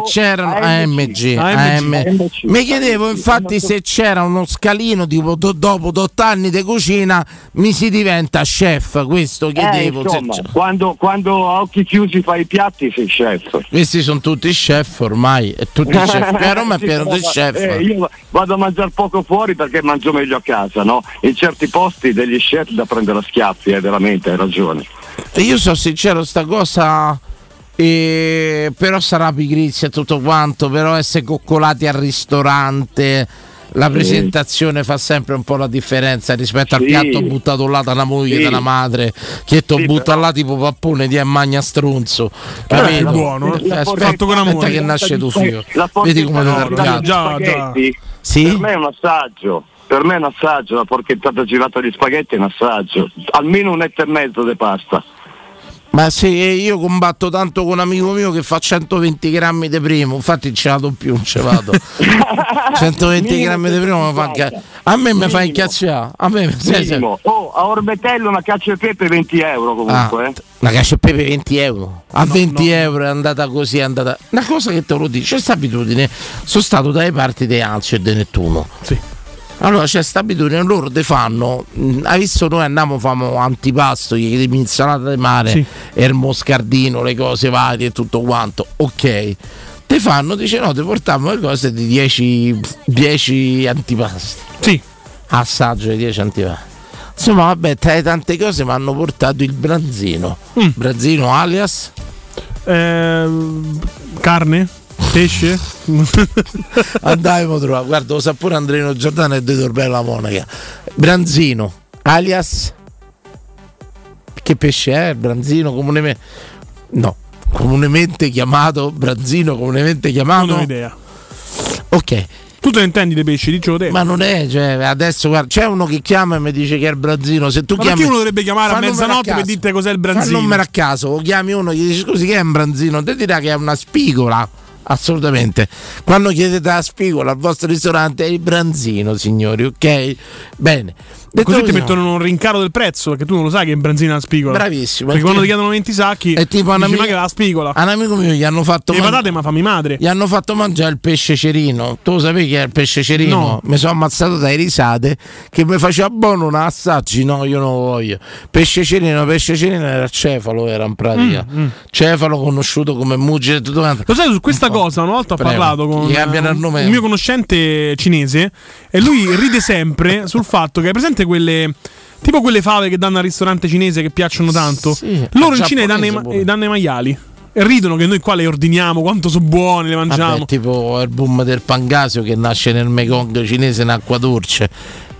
c'erano AMG, AMG. AM. Mi chiedevo infatti se c'era uno scalino tipo do- dopo 8 anni di cucina mi si diventa chef, questo Eh, chiedevo. se insomma, quando, quando a occhi chiusi fai i piatti sei chef. Questi sono tutti chef ormai, tutti chef. A Roma è pieno di chef. eh, io vado a mangiare poco fuori perché mangio meglio a casa, no? In certi posti degli chef da prendere a schiaffi, eh, veramente, hai ragione. E io sono sincero, sta cosa. Eh, però sarà pigrizia e tutto quanto, però essere coccolati al ristorante. La presentazione fa sempre un po' la differenza rispetto al Sì. piatto buttato là da una moglie, Sì. da una madre, che ti Sì, butta là tipo pappone di e magna strunzo. Però è Capito? più buono, eh. Eh, Fatto con amore. che nasce tuo figlio. Vedi come arrabbiato. di Già, già. Sì? Per me è un assaggio. Per me è un assaggio, la porchettata girata di spaghetti è un assaggio. Almeno un etto e mezzo di pasta. Ma se io combatto tanto con un amico mio che fa 120 grammi di primo, infatti ce la do più, non ce vado. 120 (laughs) Minimo grammi di primo mi fa inca- A me mi fa incazzare. A me sì, sì. Minimo. Oh, a Orbetello una caccia e pepe 20 euro comunque. Ah, eh. la cacio e pepe 20 euro. A 20 euro è andata così, è andata. Una cosa che te lo dico, c'è questa abitudine. Sono stato dalle parti di Anzio e di Nettuno. Sì. Allora c'è questa abitudine, loro te fanno, mh, hai visto noi andiamo, famo antipasto, gli chiediamo insalata di mare, Sì. e il moscardino, le cose varie e tutto quanto, ok. Te fanno, dice no, ti portiamo le cose di 10, 10 antipasti. Sì. Assaggio di 10 antipasti. Insomma, vabbè, tra le tante cose mi hanno portato il branzino. Mm. Branzino alias Eh, carne? Pesce? (laughs) Andavamo trovare, guarda, lo sa pure Andrino Giordano e De Torbella Monaca. Branzino, alias che pesce è? Branzino comunemente no, comunemente chiamato branzino, comunemente chiamato Non ho idea. Ok. Tu te ne intendi dei pesci, dicevo te. Ma non è, cioè, adesso guarda, c'è uno che chiama e mi dice che è il branzino. Se tu Ma chiami, perché uno dovrebbe chiamare a mezzanotte per dirti cos'è il Fa un branzino? numero a caso, o chiami uno e gli dici scusi che è un branzino, te dirà che è una spigola. Assolutamente. Quando chiedete la spigola al vostro ristorante è il branzino, signori, ok? Bene. Detto Così ti mettono un rincaro del prezzo, perché tu non lo sai che è in benzina la spigola. Bravissimo. Perché quando ti Perché- chiedono 20 sacchi, È tipo dici, un'amica- ma che è la spigola? A un amico mio gli hanno fatto Le man- patate ma fammi madre. Gli hanno fatto mangiare il pesce cerino. Tu lo sapevi che è il pesce cerino? No. Mi sono ammazzato dai risate che mi faceva buono un assaggi. No, io non lo voglio. Pesce cerino, pesce cerino era cefalo, era in pratica. Mm, mm. Cefalo conosciuto come mugile e tutto quanto. Lo sai, su questa cosa una volta ho Prego. parlato con un- un mio conoscente cinese e lui ride sempre sul fatto che hai presente quelle. Tipo quelle fave che danno al ristorante cinese che piacciono tanto. Sì, Loro in al Cina danno i, danno i maiali. E ridono che noi qua le ordiniamo, quanto sono buone, le mangiamo. Vabbè, tipo il boom del pangasio che nasce nel Mekong cinese in acqua dolce.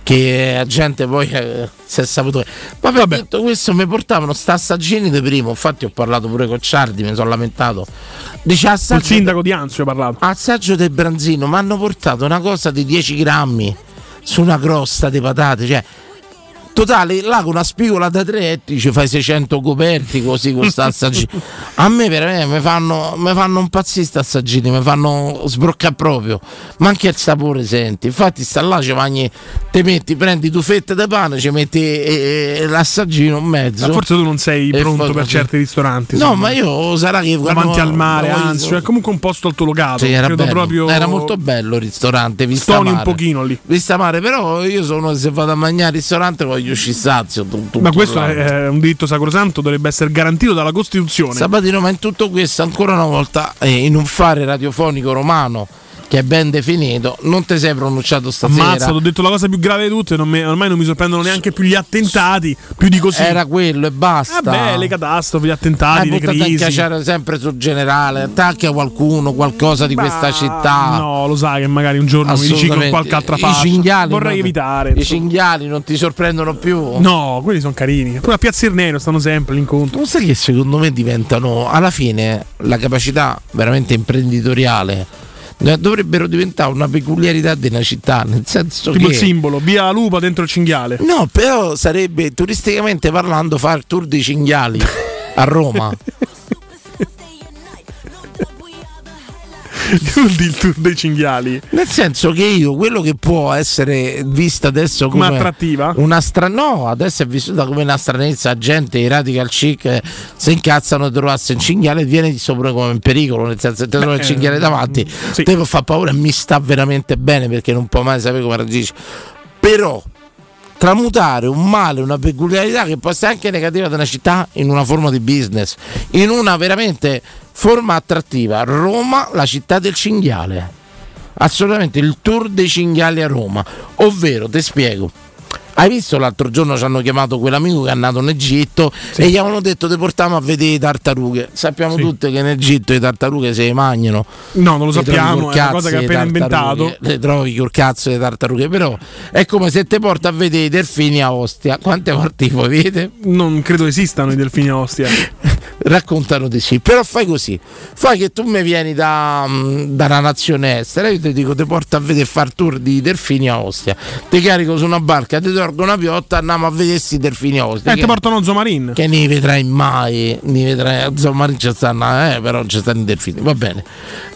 Che la gente poi eh, si è saputo. Vabbè, detto questo, mi portavano sta assaggini di primo. Infatti, ho parlato pure con Ciardi, mi sono lamentato. Dice assaggio. sindaco di Anzio ho parlato. Assaggio del branzino, mi hanno portato una cosa di 10 grammi su una crosta di patate. Cioè, totale, là con una spigola da tre etti ci fai 600 coperti così con sta (laughs) assaggino. A me veramente mi fanno, mi fanno impazzire sta assaggini, mi fanno sbroccare proprio. Ma anche il sapore senti. Infatti sta là, ci mangi, te metti, prendi due fette di pane, ci metti eh, eh, l'assaggino in mezzo. Ma forse tu non sei pronto per così. certi ristoranti. No, ma io sarà che davanti al mare, no, Anzio, è comunque un posto altolocato. sì, era, bello. proprio era molto bello il ristorante. Vista Stoni un mare. pochino lì. Vista mare, però io sono se vado a mangiare al ristorante voglio uscire sazio. tu- tutto Ma questo è un diritto sacrosanto, dovrebbe essere garantito dalla Costituzione. Sabatino, ma in tutto questo, ancora una volta, eh, in un fare radiofonico romano che è ben definito, non ti sei pronunciato stasera. Ammazza, ho detto la cosa più grave di tutte, non mi- ormai non mi sorprendono neanche più gli attentati, più di così. Era quello e basta. Vabbè, le catastrofi, gli attentati, Hai le buttato a crisi. cacciare sempre sul generale, attacchi a qualcuno, qualcosa di questa città. No, lo sai che magari un giorno mi riciclo in qualche altra I fase. cinghiali, Vorrei evitare. I cinghiali non ti sorprendono più? No, quelli sono carini. Poi a Piazza Irnero stanno sempre l'incontro. Non sai che secondo me diventano alla fine la capacità veramente imprenditoriale Eh, Dovrebbero diventare una peculiarità della città, nel senso Tipo che il simbolo, via Lupa dentro il cinghiale. No, però sarebbe turisticamente parlando fare il tour dei cinghiali (laughs) a Roma. Il tour dei cinghiali? Nel senso che io, quello che può essere vista adesso come Come attrattiva? una stra- no, adesso è vissuta come una stranezza, gente, i radical chic eh, si incazzano di trovarsi un cinghiale e viene sopra come in pericolo, nel senso te trovi il eh, cinghiale davanti, sì. te fa paura e mi sta veramente bene perché non può mai sapere come reagisce. Però tramutare un male, una peculiarità che può essere anche negativa della città in una forma di business, in una veramente forma attrattiva. Roma, la città del cinghiale. Assolutamente il tour dei cinghiali a Roma. Ovvero, ti spiego. Hai visto l'altro giorno ci hanno chiamato quell'amico che è nato in Egitto e gli avevano detto ti portiamo a vedere le tartarughe. Sappiamo Sì. tutti che in Egitto le tartarughe se le mangiano. No, non lo sappiamo, è una cosa che ha appena inventato. Le trovi col cazzo le tartarughe, però è come se ti porta a vedere i delfini a Ostia. Quante volte li puoi vedere? Non credo esistano i delfini a Ostia. (laughs) Raccontano di sì, però fai così: fai che tu mi vieni da, mm, da una nazione estera, io ti dico, ti porto a vedere far tour di delfini a Ostia, ti carico su una barca, ti torgo una piotta, andiamo a vedere questi delfini a Ostia. Eh, ti portano Zomarin. che ne vedrai mai, ne vedrai, non ci stanno, eh, però ci stanno i delfini, va bene.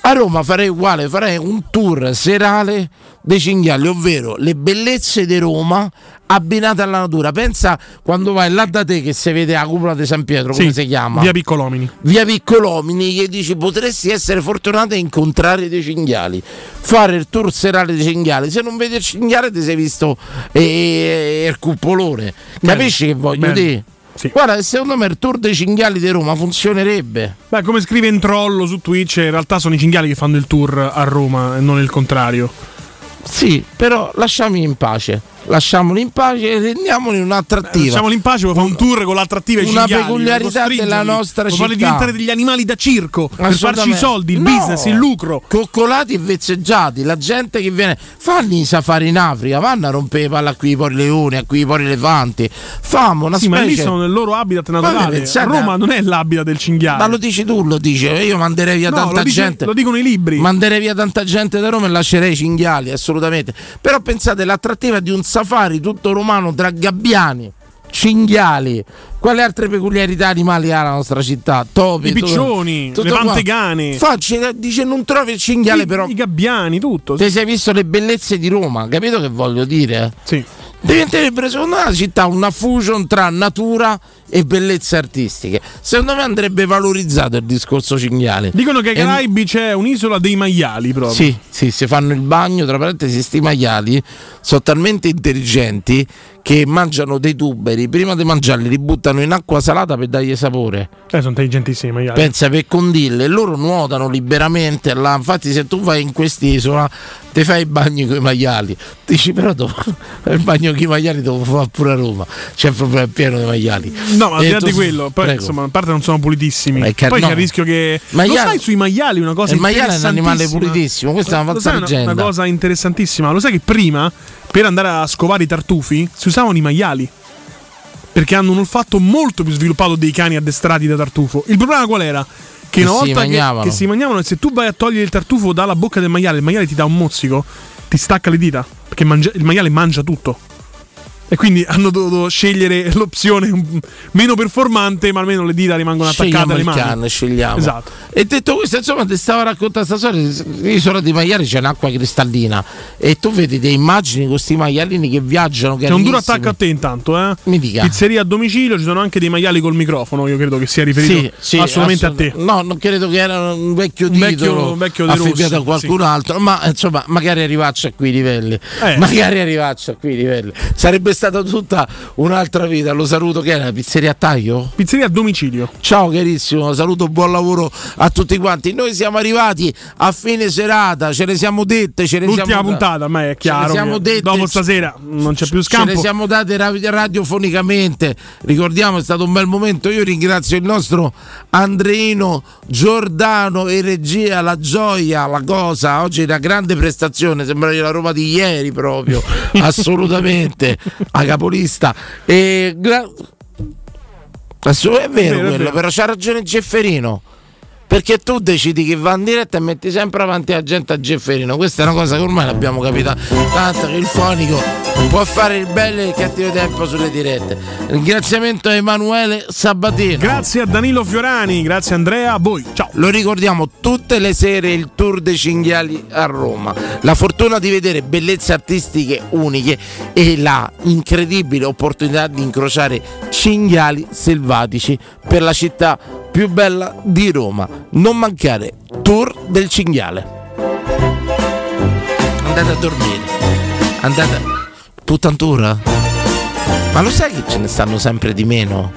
A Roma farei uguale, farei un tour serale dei cinghiali, ovvero le bellezze di Roma abbinate alla natura. Pensa quando vai là da te che si vede la cupola di San Pietro, come Sì, si chiama? Via Piccolomini. via Piccolomini che dici potresti essere fortunato a incontrare dei cinghiali fare il tour serale dei cinghiali se non vedi il cinghiale ti sei visto eh, il cupolone capisci che voglio bello. dire guarda secondo me il tour dei cinghiali di Roma funzionerebbe Beh, come scrive Entrollo su Twitch, in realtà sono i cinghiali che fanno il tour a Roma e non il contrario. Sì però lasciamoli in pace lasciamoli in pace e rendiamoli un'attrattiva Lasciamoli in pace, vuoi fare un tour con l'attrattiva e Una cinghiali, peculiarità della nostra vuoi farli città. diventare degli animali da circo per farci i soldi, il No. business, il lucro. Coccolati e vezzeggiati, la gente che viene, fanno i safari in Africa, vanno a rompere a qui i pori leoni, a qui i pori elefanti, fammo una Sì, specie. ma lì sono nel loro habitat naturale. Roma a- non è l'habitat del cinghiale. Ma lo dici tu, lo dice, io manderei via No, tanta lo dice- gente. lo dicono i libri. Manderei via tanta gente da Roma e lascerei i cinghiali, assolutamente. Però pensate, l'attrattiva di un safari tutto romano tra gabbiani, cinghiali. Quali altre peculiarità animali ha la nostra città? Topi, I tutto- piccioni, tutto le qua. pantegane. Facci, dice non trovi il cinghiale, I- però. I gabbiani, tutto. Ti sei visto le bellezze di Roma, capito che voglio dire? Sì. Diventerebbe secondo me la città una fusion tra natura e bellezze artistiche. Secondo me andrebbe valorizzato il discorso cinghiale. Dicono che ai Caraibi c'è un'isola dei maiali proprio. Sì, sì, si fanno il bagno, tra parentesi, sti maiali sono talmente intelligenti che mangiano dei tuberi, prima di mangiarli li buttano in acqua salata per dargli sapore. Eh, sono intelligentissimi i maiali. Pensa per condille, loro nuotano liberamente là. Infatti, se tu vai in quest'isola, ti fai il bagno con i maiali. Dici, però dopo (laughs) il bagno con i maiali devo fare pure a Roma. C'è proprio pieno di maiali. No, ma al di là tu- di quello, poi Prego. insomma, a parte non sono pulitissimi. È car- poi c'è no. il rischio che. Maiali- Lo sai sui maiali una cosa Il maiale è un animale interessantissima? pulitissimo, questa è una Lo sai. Una cosa interessantissima. Lo sai che prima, per andare a scovare i tartufi, si usavano i maiali. Perché hanno un olfatto molto più sviluppato dei cani addestrati da tartufo. Il problema qual era? Che Che una si volta che, mangiavano. che si mangiavano, se tu vai a togliere il tartufo dalla bocca del maiale, il maiale ti dà un mozzico, ti stacca le dita. Perché mangia- il maiale mangia tutto. E quindi hanno dovuto scegliere l'opzione meno performante, ma almeno le dita rimangono attaccate alle mani. cane, scegliamo. Esatto. E detto questo, insomma, ti stavo raccontando questa storia. L'isola di maiali c'è un'acqua cristallina e tu vedi delle immagini con questi maialini che viaggiano. C'è un duro attacco a te intanto, eh? Mi dica. Pizzeria a domicilio, ci sono anche dei maiali col microfono, io credo che sia riferito Sì, sì, assolutamente a te. assolut- No, non credo che era un vecchio Un titolo vecchio- un vecchio affibbiato Rossi, a qualcun sì. altro, ma insomma, magari arrivaccio a quei livelli. Eh. Magari arrivaccio a quei livelli. Sarebbe stata tutta un'altra vita. Lo saluto che era pizzeria a taglio? Pizzeria a domicilio. Ciao carissimo, saluto, buon lavoro a tutti quanti. Noi siamo arrivati a fine serata, ce le siamo dette, ce le L'ultima siamo puntata, ma è chiaro. Ce siamo dette, dopo ce- stasera non c'è più Ce scampo. le siamo date ra- radiofonicamente. Ricordiamo, è stato un bel momento. Io ringrazio il nostro Andreino Giordano e regia, la gioia, la cosa. Oggi una grande prestazione, sembra la Roma di ieri proprio. (laughs) Assolutamente. A capolista. E gra- è vero È vero, è quello, vero. però c'ha ragione Gefferino. Perché tu decidi che va in diretta e metti sempre avanti la gente a Gefferino. Questa è una cosa che ormai l'abbiamo capita tanto che il fonico può fare il bello e il cattivo tempo sulle dirette. Ringraziamento a Emanuele Sabatino. Grazie a Danilo Fiorani, grazie Andrea, a voi. Ciao. Lo ricordiamo tutte le sere il tour dei cinghiali a Roma. La fortuna di vedere bellezze artistiche uniche e la incredibile opportunità di incrociare cinghiali selvatici per la città più bella di Roma. Non mancare tour del cinghiale. Andate a dormire. Andate a... Puttantura? Ma lo sai che ce ne stanno sempre di meno?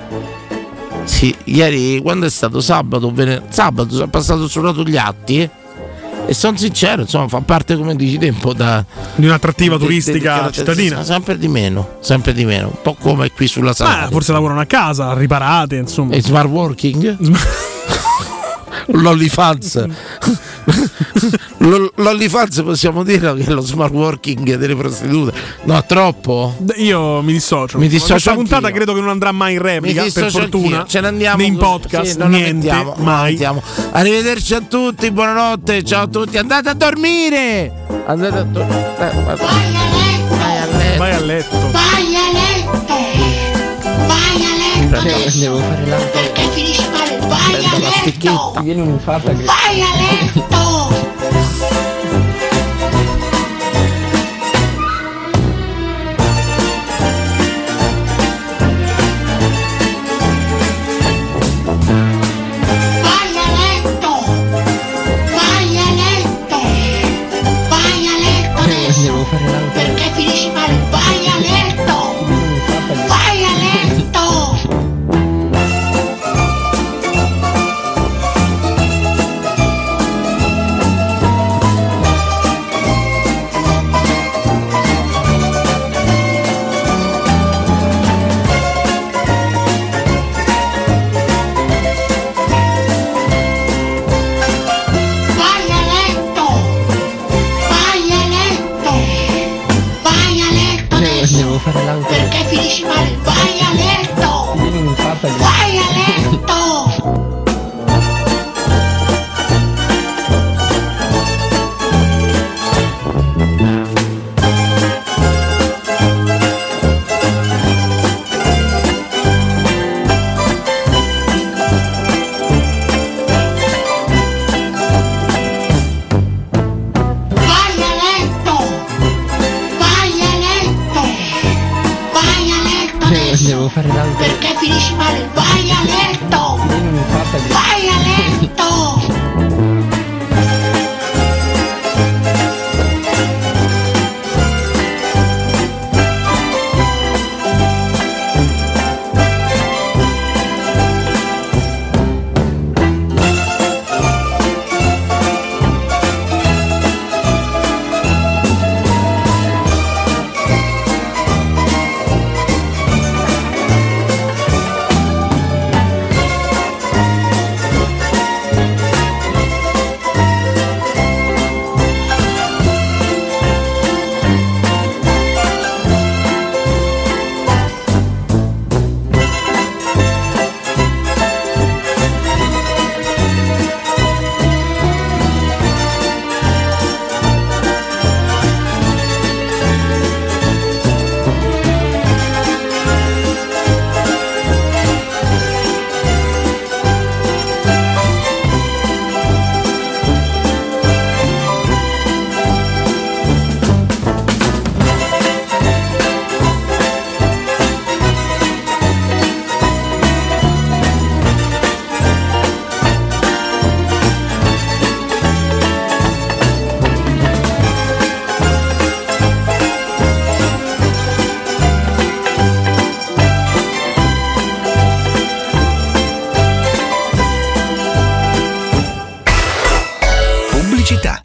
Sì, ieri quando è stato sabato, sabato sono passato sul lato gli atti eh, e sono sincero, insomma, fa parte come dici te un po' da di un'attrattiva di- turistica di- cittadina. Sempre di meno, sempre di meno, un po' come qui sulla Ma Salaria. forse lavorano a casa, riparate, insomma. E smart working? (laughs) L'OnlyFans. L- (laughs) L'OnlyFans possiamo dire che è lo smart working delle prostitute. No, troppo? Io mi dissocio. Mi dissocio Questa puntata anch'io. credo che non andrà mai in replica, per fortuna. anch'io. Ce ne andiamo Né in podcast, Sì, non niente, mettiamo, mai. mettiamo. Arrivederci a tutti, buonanotte, ciao a tutti. Andate a dormire! Andate a dormire. Vai a letto. Vai a letto. Vai a letto! Vai a letto! Devo fare la Perché finisci male? Vai a letto! Viene un infarto che... Vai a letto!